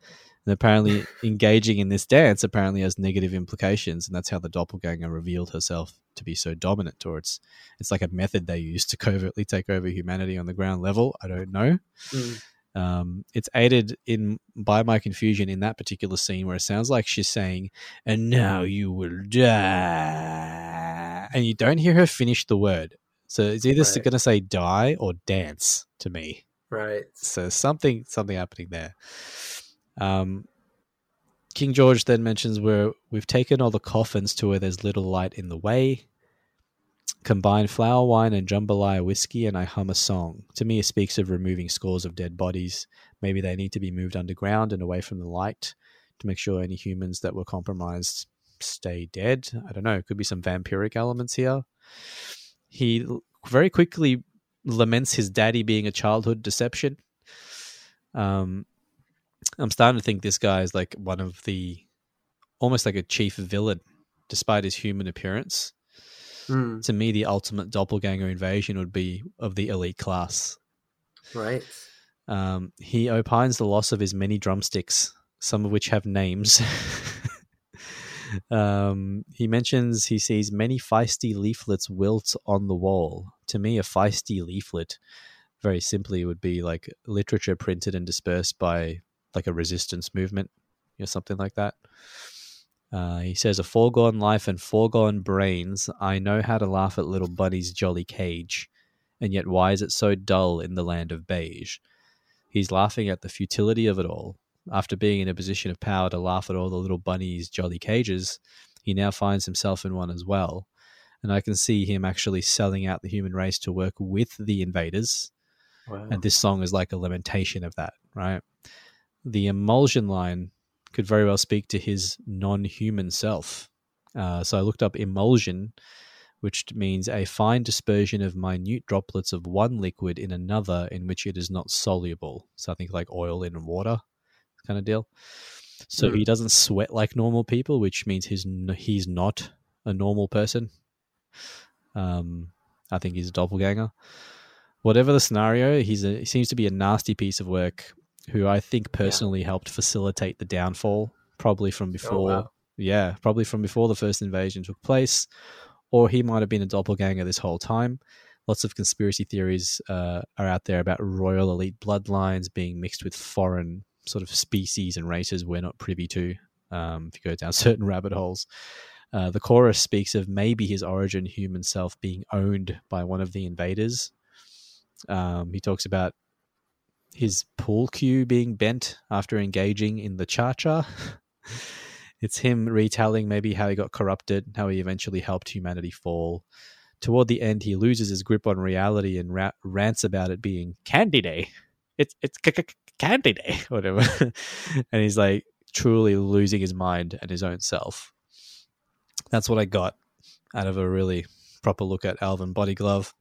And apparently, (laughs) engaging in this dance apparently has negative implications, and that's how the doppelganger revealed herself to be so dominant towards. It's like a method they use to (laughs) covertly take over humanity on the ground level. I don't know. Mm. Um, it's aided in by my confusion in that particular scene where it sounds like she's saying, "And now you will die," and you don't hear her finish the word. So it's either Right. going to say "die" or "dance" to me. Right. So something something happening there. Um, King George then mentions where we've taken all the coffins to where there's little light in the way. Combine flower wine and jambalaya whiskey, and I hum a song. To me, it speaks of removing scores of dead bodies. Maybe they need to be moved underground and away from the light to make sure any humans that were compromised stay dead. I don't know. It could be some vampiric elements here. He very quickly laments his daddy being a childhood deception. Um, I'm starting to think this guy is like one of the almost like a chief villain, despite his human appearance. Mm, To me, the ultimate doppelganger invasion would be of the elite class. right. Um, he opines the loss of his many drumsticks, some of which have names. (laughs) um, he mentions he sees many feisty leaflets wilt on the wall. To me, a feisty leaflet, very simply, would be like literature printed and dispersed by like a resistance movement, or something like that. Uh, he says, A foregone life and foregone brains, I know how to laugh at little Bunny's jolly cage. And yet, why is it so dull in the land of beige? He's laughing at the futility of it all. After being in a position of power to laugh at all the little bunnies' jolly cages, he now finds himself in one as well. And I can see him actually selling out the human race to work with the invaders. Wow. And this song is like a lamentation of that, right? The emulsion line could very well speak to his non human self. Uh, so I looked up emulsion, which means a fine dispersion of minute droplets of one liquid in another in which it is not soluble. So I think like oil in water kind of deal. So Mm. he doesn't sweat like normal people, which means he's n- he's not a normal person. Um, I think he's a doppelganger. Whatever the scenario, he's a, he seems to be a nasty piece of work who I think personally helped facilitate the downfall, probably from before. wow. Yeah, probably from before the first invasion took place, or he might have been a doppelganger this whole time. Lots of conspiracy theories uh, are out there about royal elite bloodlines being mixed with foreign sort of species and races we're not privy to. Um, if you go down (laughs) certain rabbit holes, uh, the chorus speaks of maybe his origin human self being owned by one of the invaders. Um, he talks about his pool cue being bent after engaging in the cha cha. (laughs) it's him retelling maybe how he got corrupted, how he eventually helped humanity fall. Toward the end, he loses his grip on reality and ra- rants about it being Candy Day. It's it's c- c- Candy Day, (laughs) whatever. and he's like truly losing his mind and his own self. That's what I got out of a really proper look at Elven Body Glove.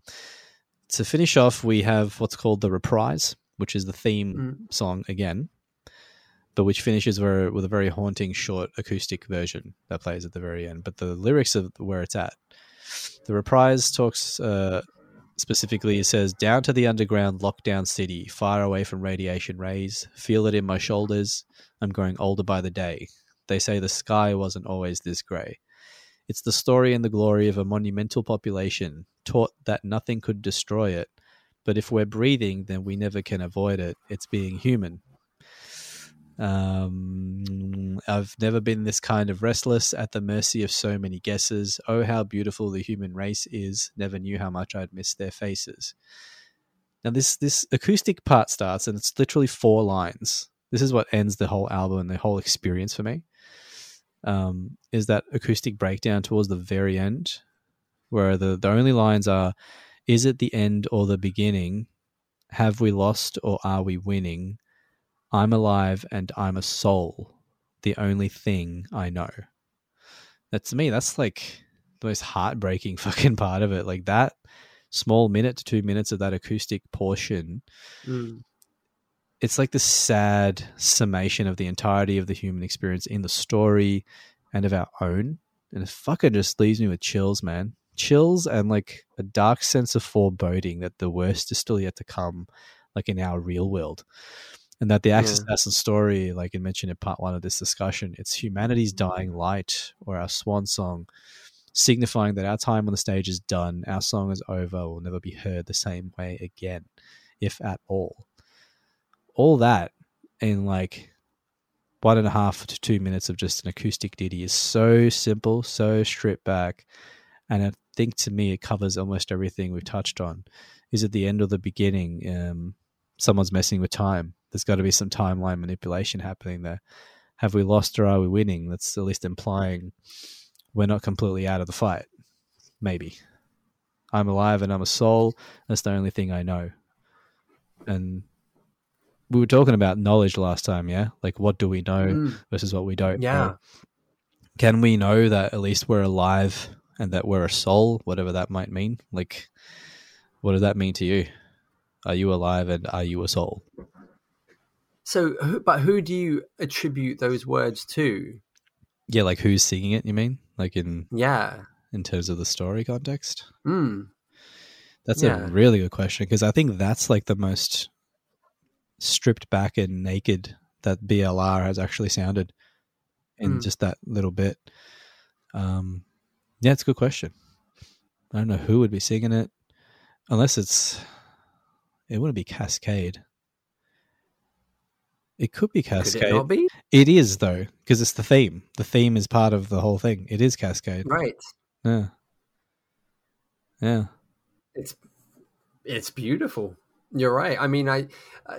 To finish off, we have what's called the reprise, which is the theme Mm. song again, but which finishes ver- with a very haunting short acoustic version that plays at the very end. But the lyrics of where it's at. The reprise talks uh, specifically, it says, Down to the underground lockdown city, far away from radiation rays, feel it in my shoulders. I'm growing older by the day. They say the sky wasn't always this grey. It's the story and the glory of a monumental population, taught that nothing could destroy it. But if we're breathing, then we never can avoid it. It's being human. Um, I've never been this kind of restless, at the mercy of so many guesses. Oh, how beautiful the human race is! Never knew how much I'd miss their faces. Now, this this acoustic part starts, and it's literally four lines. This is what ends the whole album and the whole experience for me. Um, is that acoustic breakdown towards the very end, where the the only lines are, "Is it the end or the beginning? Have we lost or are we winning?" I'm alive and I'm a soul, the only thing I know. That to me, that's like the most heartbreaking (laughs) fucking part of it. Like that small minute to two minutes of that acoustic portion, Mm. it's like the sad summation of the entirety of the human experience in the story and of our own. And it fucking just leaves me with chills, man. Chills and like a dark sense of foreboding that the worst is still yet to come, like in our real world and that the Axe Yeah. Assassin story, like I mentioned in part one of this discussion, it's humanity's mm. dying light or our swan song, signifying that our time on the stage is done, our song is over, will never be heard the same way again, if at all. all that in like one and a half to two minutes of just an acoustic ditty is so simple, so stripped back. And I think to me, it covers almost everything we've touched on. Is it the end or the beginning, um, someone's messing with time. There's got to be some timeline manipulation happening there. Have we lost or are we winning? That's at least implying we're not completely out of the fight. Maybe. I'm alive and I'm a soul. That's the only thing I know. And we were talking about knowledge last time, yeah? Like what do we know Mm. versus what we don't Yeah. know? Can we know that at least we're alive and that we're a soul, whatever that might mean? Like what does that mean to you? Are you alive and are you a soul? So, but who do you attribute those words to? Yeah, like who's singing it, you mean? Like in Yeah. in terms of the story context? Mm. That's Yeah. a really good question because I think that's like the most stripped back and naked that BLR has actually sounded in Mm. just that little bit. Um, yeah, it's a good question. I don't know who would be singing it, unless it's. It wouldn't be Cascade. It could be Could Cascade. it not be? It is though, because it's the theme. The theme is part of the whole thing. It is Cascade. Right. Yeah. Yeah. It's it's beautiful. You're right. I mean, I, I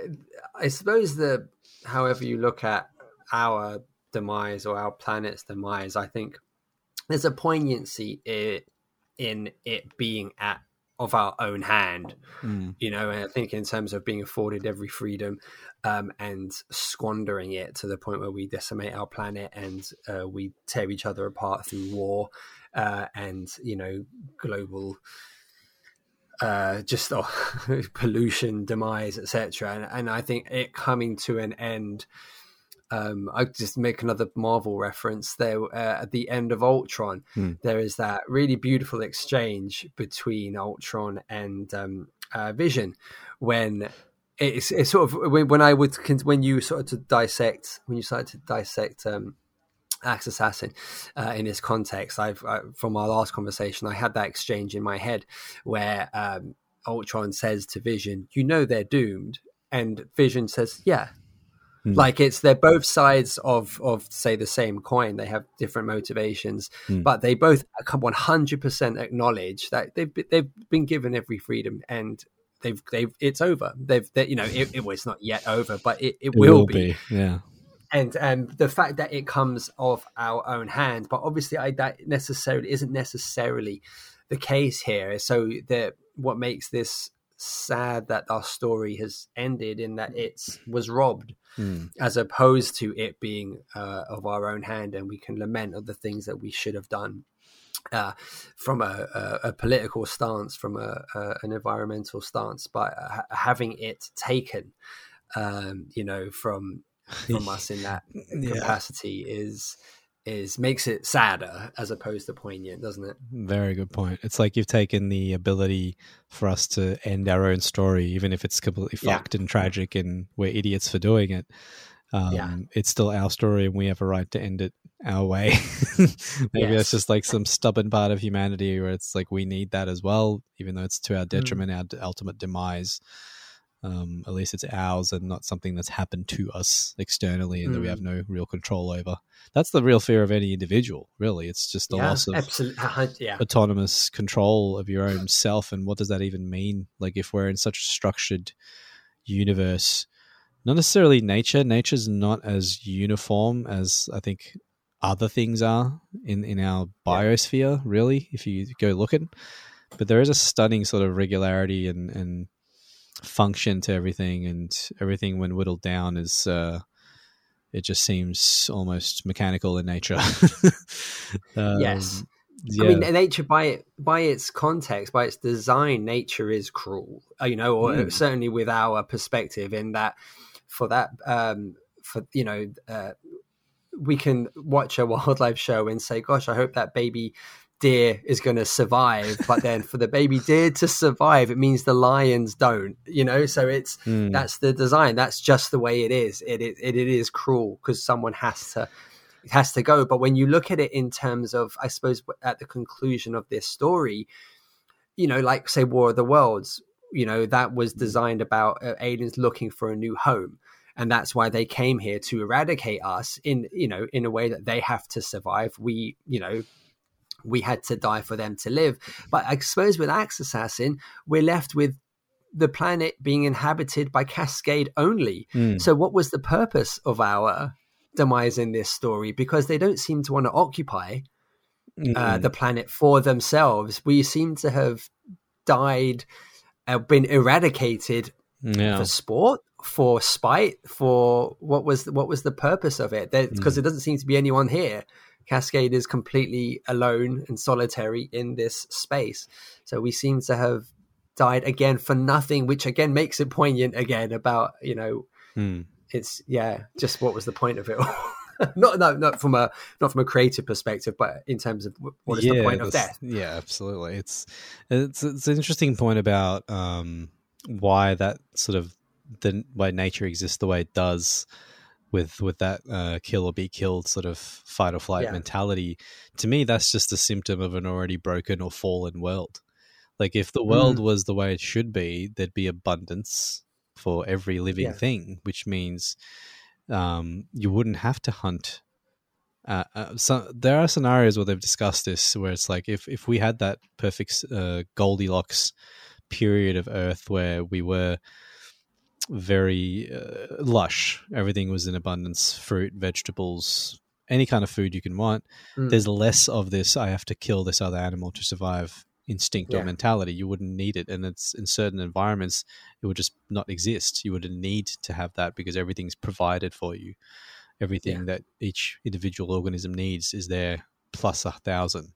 I suppose the however you look at our demise or our planet's demise, I think there's a poignancy in it being at of our own hand. Mm. You know, and I think in terms of being afforded every freedom um, and squandering it to the point where we decimate our planet and uh, we tear each other apart through war uh, and you know global uh, just oh, (laughs) pollution, demise, etc. And, and I think it coming to an end. Um, I just make another Marvel reference there uh, at the end of Ultron. Hmm. There is that really beautiful exchange between Ultron and um, uh, Vision when it's, it's sort of when, I would when you sort of to dissect when you started to dissect um, Axe Assassin uh, in this context. I've uh, from our last conversation, I had that exchange in my head where um, Ultron says to Vision, "You know they're doomed," and Vision says, "Yeah." Hmm. Like it's they're both sides of of say the same coin. They have different motivations, Hmm. but they both one hundred percent acknowledge that they've they've been given every freedom and they've they've it's over. They've they, you know it, it was not yet over, but it, it, It will, be Yeah. and and the fact that it comes off our own hand but obviously I, that necessarily isn't necessarily the case here so the what makes this sad that our story has ended in that it's was robbed Mm. as opposed to it being uh, of our own hand and we can lament of the things that we should have done uh, from a, a, a political stance, from a, a, an environmental stance, but ha- having it taken, um, you know, from from us in that (laughs) Yeah. capacity is is makes it sadder as opposed to poignant, doesn't it? Very good point. It's like you've taken the ability for us to end our own story, even if it's completely Yeah. fucked and tragic and we're idiots for doing it. Um, Yeah. It's still our story and we have a right to end it our way. (laughs) Maybe Yes. it's just like some stubborn part of humanity where it's like we need that as well, even though it's to our detriment, our ultimate demise. Um, at least it's ours and not something that's happened to us externally and that we Mm. have no real control over. That's the real fear of any individual, really. It's just the yeah, loss of absolutely. Yeah, autonomous control of your own self and what does that even mean like if we're in such a structured universe not necessarily nature nature's not as uniform as i think other things are in in our biosphere really if you go looking but there is a stunning sort of regularity and and function to everything and everything when whittled down is uh it just seems almost mechanical in nature (laughs) um, Yes. yeah. I mean, nature by it, by its context, by its design, nature is cruel. uh, You know, or Mm. certainly with our perspective, in that for that um, for you know, uh, we can watch a (laughs) wildlife show and say, "Gosh, I hope that baby." Deer is going to survive, but then for the baby deer to survive, it means the lions don't. You know, so it's Mm. that's the design. That's just the way it is. It it, it is cruel because someone has to it has to go. But when you look at it in terms of, I suppose, at the conclusion of this story, you know, like say War of the Worlds, you know, that was designed about uh, aliens looking for a new home. and that's why they came here to eradicate us in you know in a way that they have to survive we you know we had to die for them to live but i suppose with axe assassin we're left with the planet being inhabited by cascade only Mm. so what was the purpose of our demise in this story because they don't seem to want to occupy uh, Mm. the planet for themselves we seem to have died uh, been eradicated yeah. for sport for spite for what was what was the purpose of it because Mm. it doesn't seem to be anyone here cascade is completely alone and solitary in this space so we seem to have died again for nothing which again makes it poignant again about you know Mm. it's yeah just what was the point of it all (laughs) not no not from a not from a creative perspective but in terms of wh- what is the point of death Yeah, absolutely. It's it's it's an interesting point about um, why that sort of the why nature exists the way it does with with that uh, kill or be killed sort of fight or flight Yeah. mentality. To me, that's just a symptom of an already broken or fallen world. Like if the world Mm. was the way it should be, there'd be abundance for every living Yeah. thing, which means um, you wouldn't have to hunt uh, uh, so there are scenarios where they've discussed this where it's like if if we had that perfect uh, Goldilocks period of Earth where we were very uh, lush, everything was in abundance, fruit, vegetables, any kind of food you can want. Mm. There's less of this. I have to kill this other animal to survive instinct or mentality. You wouldn't need it, and it's in certain environments it would just not exist. You wouldn't need to have that because everything's provided for you everything that each individual organism needs is there plus a thousand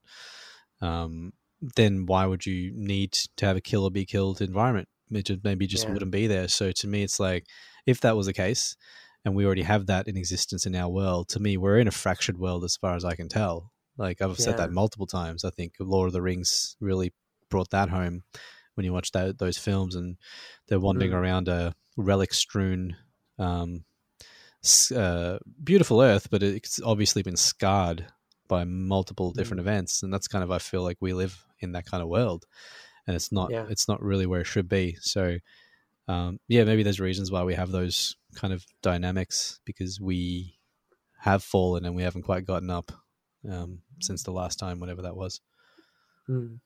um, then why would you need to have a kill or be killed environment? It just maybe just Yeah. wouldn't be there. So to me it's like if that was the case and we already have that in existence in our world to me we're in a fractured world as far as i can tell. Like i've said that multiple times. I think lord of the rings really brought that home when you watch that, those films and they're wandering Mm. around a relic strewn um, uh, beautiful earth, but it's obviously been scarred by multiple different events, and that's kind of I feel like we live in that kind of world, and it's not Yeah. it's not really where it should be. So, um, yeah, maybe there's reasons why we have those kind of dynamics because we have fallen and we haven't quite gotten up um, since the last time, whatever that was. Mm.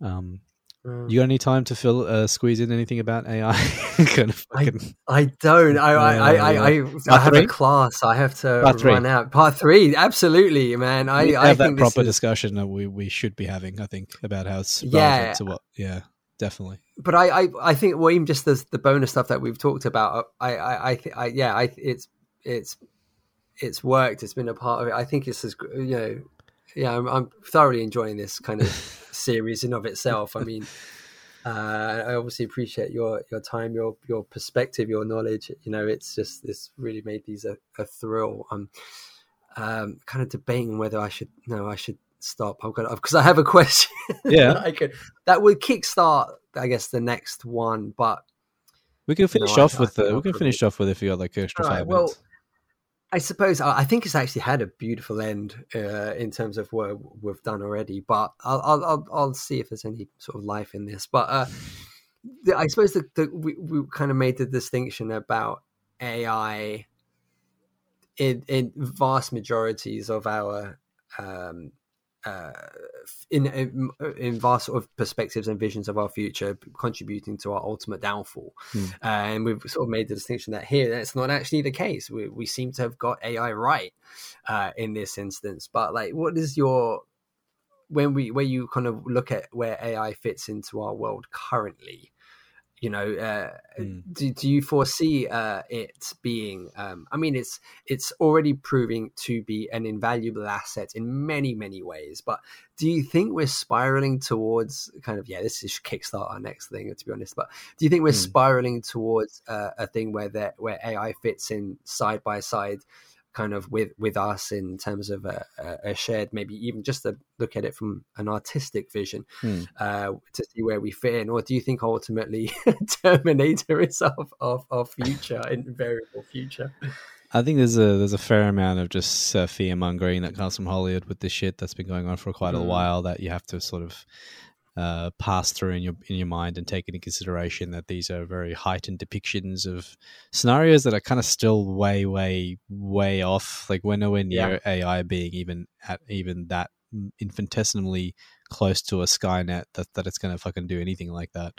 Um. Mm. you got any time to fill uh, squeeze in anything about AI? (laughs) kind of I- fucking, I don't. I I, I, I, uh, I, I have three? a class. I have to Part three. run out. Part three, absolutely, man. I, we I have that proper is, discussion that we, we should be having. I think about how it's Yeah. to what. Yeah, definitely. but I, I, I think well, even just the the bonus stuff that we've talked about. Uh, I, I, I, th- I yeah, I, it's, it's, it's worked. It's been a part of it. I think it's as you know, yeah, I'm, I'm thoroughly enjoying this kind of series in of itself. I mean. Uh, I obviously appreciate your your time, your your perspective, your knowledge. You know, it's just this really made these a, a thrill. I'm um, kind of debating whether I should no, I should stop. I've got because I have a question. (laughs) Yeah. that I could that would kickstart, I guess, the next one. But We can finish No, off I with think the. We can finish off with if you got like extra right, five well, minutes. I suppose I think it's actually had a beautiful end uh, in terms of what we've done already. But I'll I'll, I'll, see if there's any sort of life in this. But uh, the, I suppose that we we kind of made the distinction about AI in in vast majorities of our um, uh, in, in in vast sort of perspectives and visions of our future, contributing to our ultimate downfall. Hmm. Uh, and we've sort of made the distinction that here that's not actually the case. We we seem to have got AI right uh, in this instance. But like, what is your when we where you kind of look at where AI fits into our world currently? You know, uh, Hmm. do, do you foresee uh, it being? Um, I mean, it's it's already proving to be an invaluable asset in many many ways. But do you think we're spiraling towards kind of yeah? This is kickstart our next thing, to be honest. But do you think we're Hmm. spiraling towards uh, a thing where that where AI fits in side by side? Kind of with with us in terms of a, a shared maybe even just to look at it from an artistic vision Hmm. uh, to see where we fit in, or do you think ultimately (laughs) Terminator is our, our, our future, invariable future? I think there's a there's a fair amount of just uh, fear mongering that comes from Hollywood with this shit that's been going on for quite a Mm. while. That you have to sort of uh, pass through in your in your mind and take into consideration that these are very heightened depictions of scenarios that are kind of still way, way, way off. Like we're nowhere near Yeah. AI being even at even that infinitesimally close to a Skynet that, that it's going to fucking do anything like that.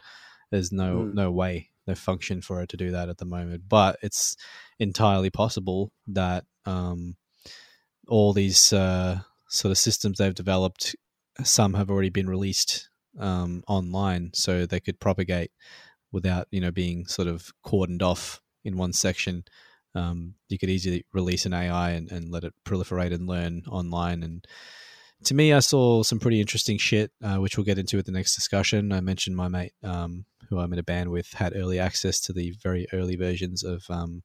There's no Mm. no way, no function for it to do that at the moment. But it's entirely possible that um, all these uh, sort of systems they've developed, some have already been released um, online, so they could propagate without you know being sort of cordoned off in one section. Um, you could easily release an AI and, and let it proliferate and learn online. And to me, I saw some pretty interesting shit, uh, which we'll get into at the next discussion. I mentioned my mate, um, who I'm in a band with, had early access to the very early versions of um,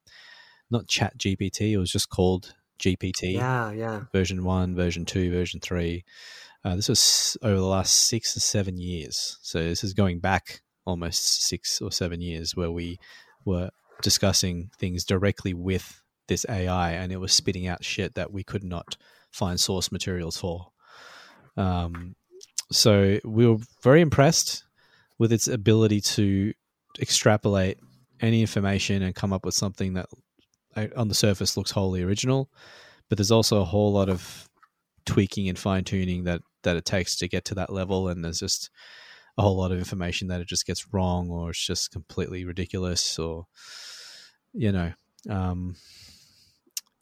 not Chat GPT. It was just called GPT Yeah, yeah. version one, version two, version three. Uh, this was over the last six or seven years. So this is going back almost six or seven years where we were discussing things directly with this AI and it was spitting out shit that we could not find source materials for. Um, so we were very impressed with its ability to extrapolate any information and come up with something that uh, on the surface looks wholly original but there's also a whole lot of tweaking and fine tuning that that it takes to get to that level and there's just a whole lot of information that it just gets wrong or it's just completely ridiculous or you know um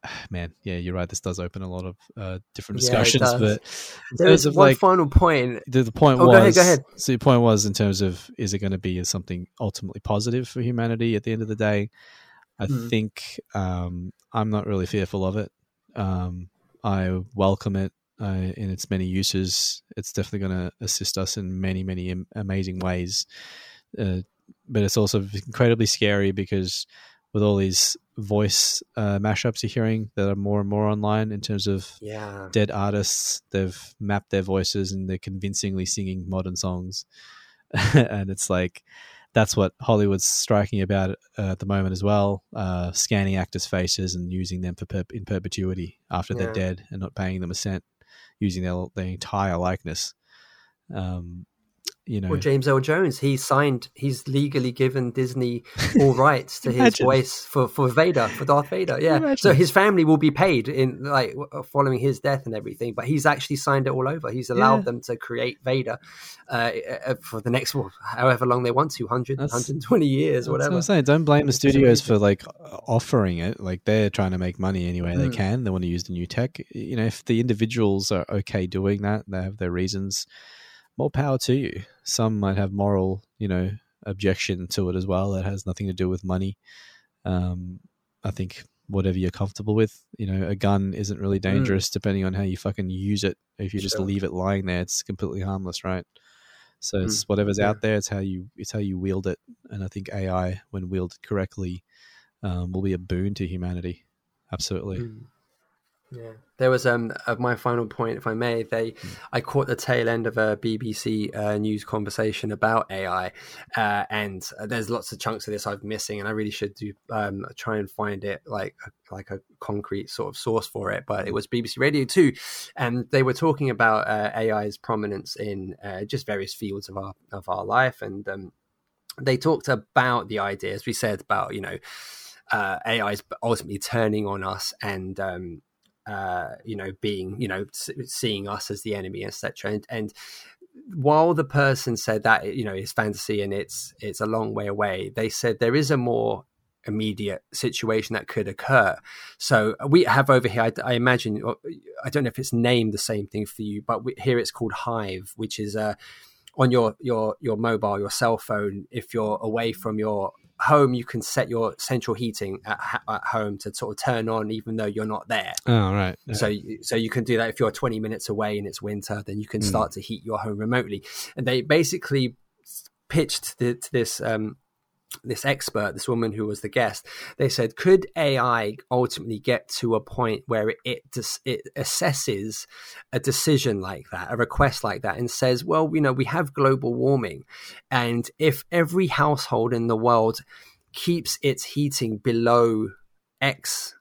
(sighs) man yeah you're right this does open a lot of uh, different discussions does. but There is one like final point. the, the point Oh, was go ahead, go ahead. so the point was in terms of is it going to be something ultimately positive for humanity at the end of the day i Hmm. think um, i'm not really fearful of it um, i welcome it uh, in its many uses it's definitely going to assist us in many many am- amazing ways uh, but it's also incredibly scary because with all these voice uh, mashups you're hearing that are more and more online in terms of Yeah. dead artists. They've mapped their voices and they're convincingly singing modern songs. (laughs) and it's like that's what Hollywood's striking about uh, at the moment as well, uh, scanning actors' faces and using them for per- in perpetuity after they're dead and not paying them a cent, using their, their entire likeness. Um, you know, Well, James Earl Jones, he signed, he's legally given Disney all (laughs) rights to his voice for, for Vader, for Darth Vader. Yeah. Imagine. So his family will be paid in like following his death and everything, but he's actually signed it all over. He's allowed Yeah. them to create Vader uh, uh, for the next, however long they want to 100, That's- 120 years, That's what whatever. I'm saying. Don't blame the studios for like offering it. Like they're trying to make money any way they Mm. can. They want to use the new tech. You know, if the individuals are okay doing that, they have their reasons. More power to you. Some might have moral, you know, objection to it as well. That has nothing to do with money. Um, I think whatever you're comfortable with, you know, a gun isn't really dangerous depending on how you fucking use it. If you just Sure. leave it lying there, it's completely harmless, right? So Mm. it's whatever's Yeah. out there. It's how you it's how you wield it, and I think AI, when wielded correctly, um, will be a boon to humanity. Absolutely. Mm. Yeah, there was um uh, my final point, if I may. They, I caught the tail end of a BBC uh, news conversation about AI, uh, and uh, there's lots of chunks of this I'm missing, and I really should do um try and find it like like a concrete sort of source for it. But it was BBC Radio Two, and they were talking about uh, AI's prominence in uh, just various fields of our of our life, and um, they talked about the idea, as we said, about you know uh, AI is ultimately turning on us and um, uh, you know being you know seeing us as the enemy, etc. And, and while the person said that you know it's fantasy and it's it's a long way away, they said there is a more immediate situation that could occur. So we have over here, I, I imagine, I don't know if it's named the same thing for you, but we, here it's called Hive, which is uh, on your your your mobile, your cell phone. If you're away from your home, you can set your central heating at, ha- at home to sort of turn on, even though you're not there. Oh right. Yeah. So, so you can do that if you're 20 minutes away and it's winter, then you can Mm. start to heat your home remotely. And they basically pitched to this um, this expert, this woman who was the guest. They said, could AI ultimately get to a point where it it, it assesses a decision like that, a request like that, and says, well, you know, we have global warming, and if every household in the world keeps its heating below X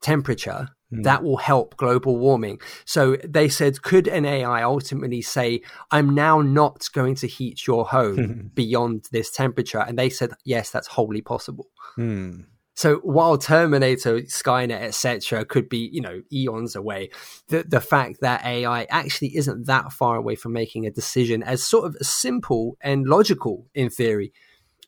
temperature, that will help global warming. So they said, could an AI ultimately say, I'm now not going to heat your home (laughs) beyond this temperature? And they said, yes, that's wholly possible. Hmm. So while Terminator, Skynet, etc., could be you know eons away, the the fact that AI actually isn't that far away from making a decision as sort of simple and logical in theory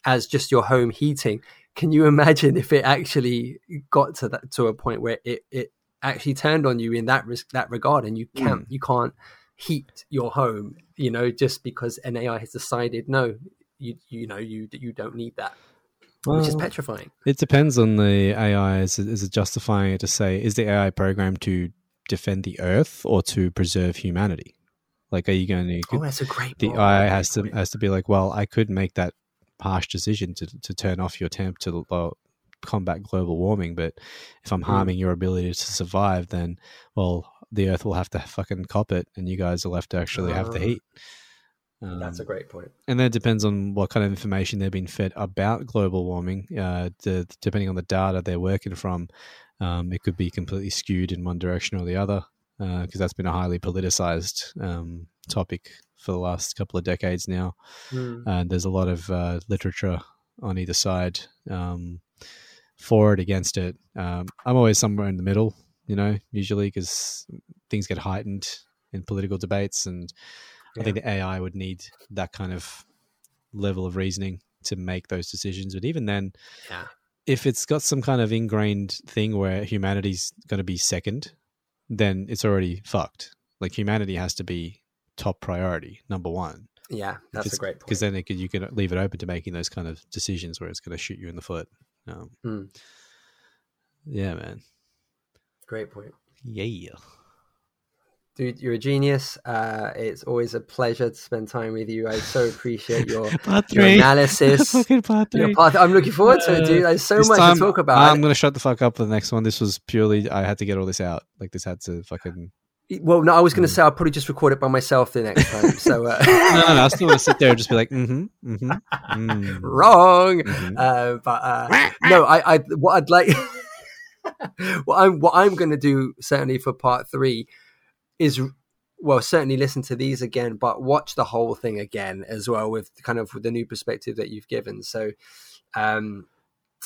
as just your home heating. Can you imagine if it actually got to that to a point where it, it actually turned on you in that risk that regard, and you can't you can't heat your home, you know, just because an AI has decided no, you you know you you don't need that, which is petrifying. It depends on the AI. Is it, is it justifying it to say, is the AI programmed to defend the Earth or to preserve humanity? Like, are you going to? Oh, that's a great. the. AI has to has to be like, well, I could make that harsh decision to to turn off your temp to uh, combat global warming, but if I'm Mm. harming your ability to survive, then well, the Earth will have to fucking cop it, and you guys will have to actually have the Ah. heat. That's a Um, great point. and that depends on what kind of information they've been fed about global warming. Uh, the, depending on the data they're working from, um, it could be completely skewed in one direction or the other because that's been a highly politicized um, topic for the last couple of decades now. Mm. And there's a lot of uh, literature on either side um, for it, against it. Um, I'm always somewhere in the middle, you know, usually because things get heightened in political debates and I think the AI would need that kind of level of reasoning to make those decisions. But even then, Yeah. if it's got some kind of ingrained thing where humanity's going to be second, then it's already fucked. Like humanity has to be top priority, number one. Yeah, that's a great point. Because then it could, you can leave it open to making those kind of decisions where it's going to shoot you in the foot. Um, Hmm. Yeah, man. Great point. Yeah. Dude, you're a genius. Uh, it's always a pleasure to spend time with you. I so appreciate your, (laughs) your analysis. (laughs) Your path. I'm looking forward to it, dude. There's so This much time, to talk about. I'm going to shut the fuck up for the next one. This was purely, I had to get all this out. Like, this had to fucking. Well, no, I was going to say I'll probably just record it by myself the next time. So, uh, (laughs) No, no, no. I still want to sit there and just be like, mm hmm, mm hmm. Mm, wrong. Uh, but uh, no, I, I what I'd like (laughs) what I'm what I'm going to do certainly for part three is well certainly listen to these again, but watch the whole thing again as well with kind of with the new perspective that you've given. So, um,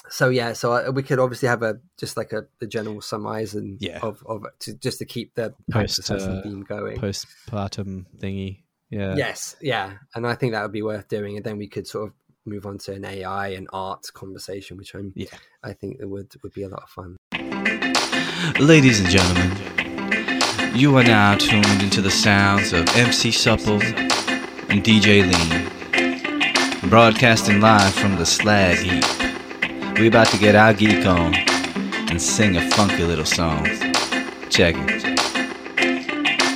so yeah, so I, we could obviously have a just like a the general surmise and Yeah. of of to, just to keep the Post, assassin uh, theme going. Postpartum thingy. Yeah. Yes, yeah, and I think that would be worth doing, and then we could sort of move on to an AI and art conversation, which I'm, Yeah. I think it would would be a lot of fun. Ladies and gentlemen, you are now tuned into the sounds of MC Supple and DJ Lean, broadcasting live from the slag heap. We about to get our geek on and sing a funky little song. Check it.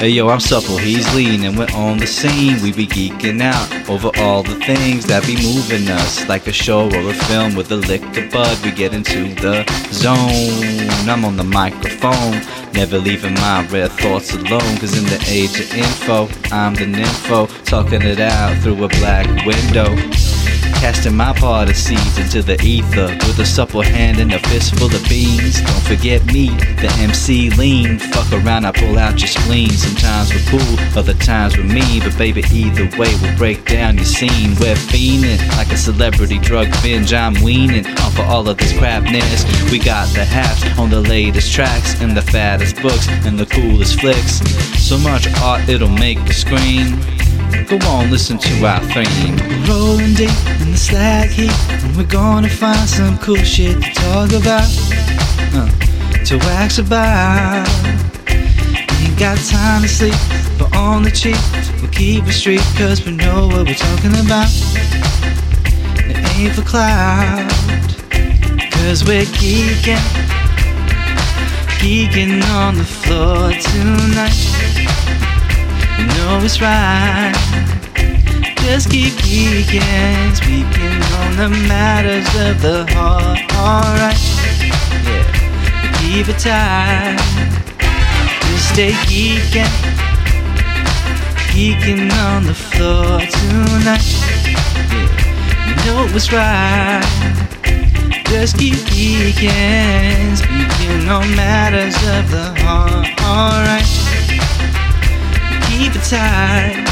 Hey yo, I'm supple, he's lean, and we're on the scene. We be geeking out over all the things that be moving us. Like a show or a film with a lick of bud, we get into the zone. I'm on the microphone, never leaving my rare thoughts alone. Cause in the age of info, I'm the nympho, talking it out through a black window. Casting my part of seeds into the ether with a supple hand and a fistful of beans. Don't forget me, the MC lean. Fuck around, I pull out your spleen. Sometimes we're cool, other times we're mean. But baby, either way, we'll break down your scene. We're fiending like a celebrity drug binge. I'm weaning off of all of this crapness. We got the hats on the latest tracks and the fattest books and the coolest flicks. So much art, it'll make you scream. Go on, listen to our theme. Rolling deep in the slag heap, and we're gonna find some cool shit to talk about, uh, to wax about. Ain't got time to sleep, but on the cheap, we'll keep it street, cause we know what we're talking about. It ain't for cloud, cause we're geeking, geeking on the floor tonight. You know it's right. Just keep geeking, speaking on the matters of the heart. Alright, yeah, keep it tight. Just stay geeking, geeking on the floor tonight. Yeah, know it's right. Just keep geeking, speaking on matters of the heart. Alright, keep it tight.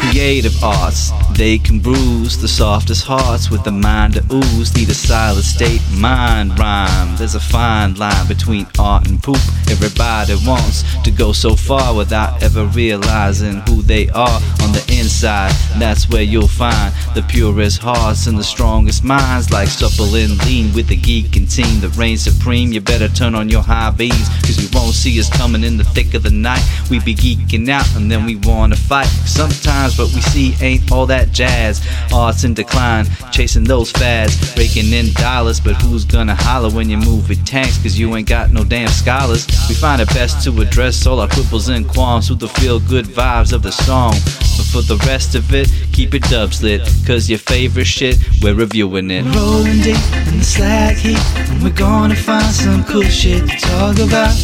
Creative arts, they can bruise the softest hearts with the mind to ooze. Need a silent state, mind rhyme. There's a fine line between art and poop. Everybody wants to go so far without ever realizing who they are on the inside. That's where you'll find the purest hearts and the strongest minds, like supple and lean with the geek and team that reigns supreme. You better turn on your high beams, cause you won't see us coming in the thick of the night. We be geeking out and then we wanna fight. Sometimes but we see ain't all that jazz. Arts in decline, chasing those fads, raking in dollars. But who's gonna holler when you move with tanks? Cause you ain't got no damn scholars. We find it best to address all our quibbles and qualms with the feel good vibes of the song. But for the rest of it, keep it dubs lit. Cause your favorite shit, we're reviewing it. Rolling deep in the slag heat, and we're gonna find some cool shit to talk about.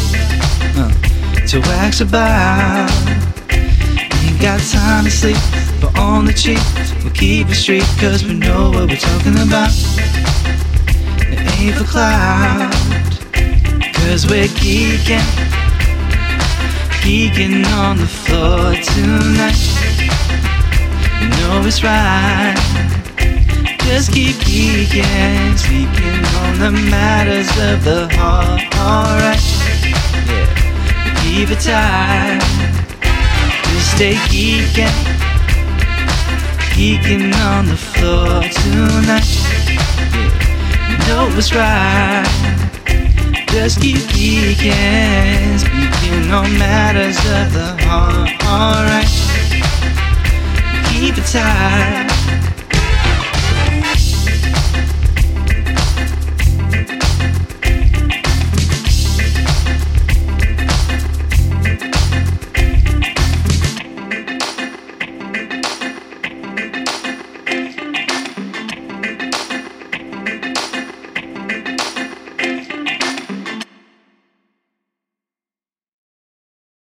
Uh, to wax about. Ain't got time to sleep, but on the cheap, we'll keep it straight, cause we know what we're talking about. It ain't for cloud, cause we're geeking, geeking on the floor tonight. You know it's right. Just keep geeking, speaking on the matters of the heart. Alright, yeah, keep it tight. Stay geeking, geeking on the floor tonight. You know it's right. Just keep geeking, speaking on matters of the heart. Alright, keep it tight.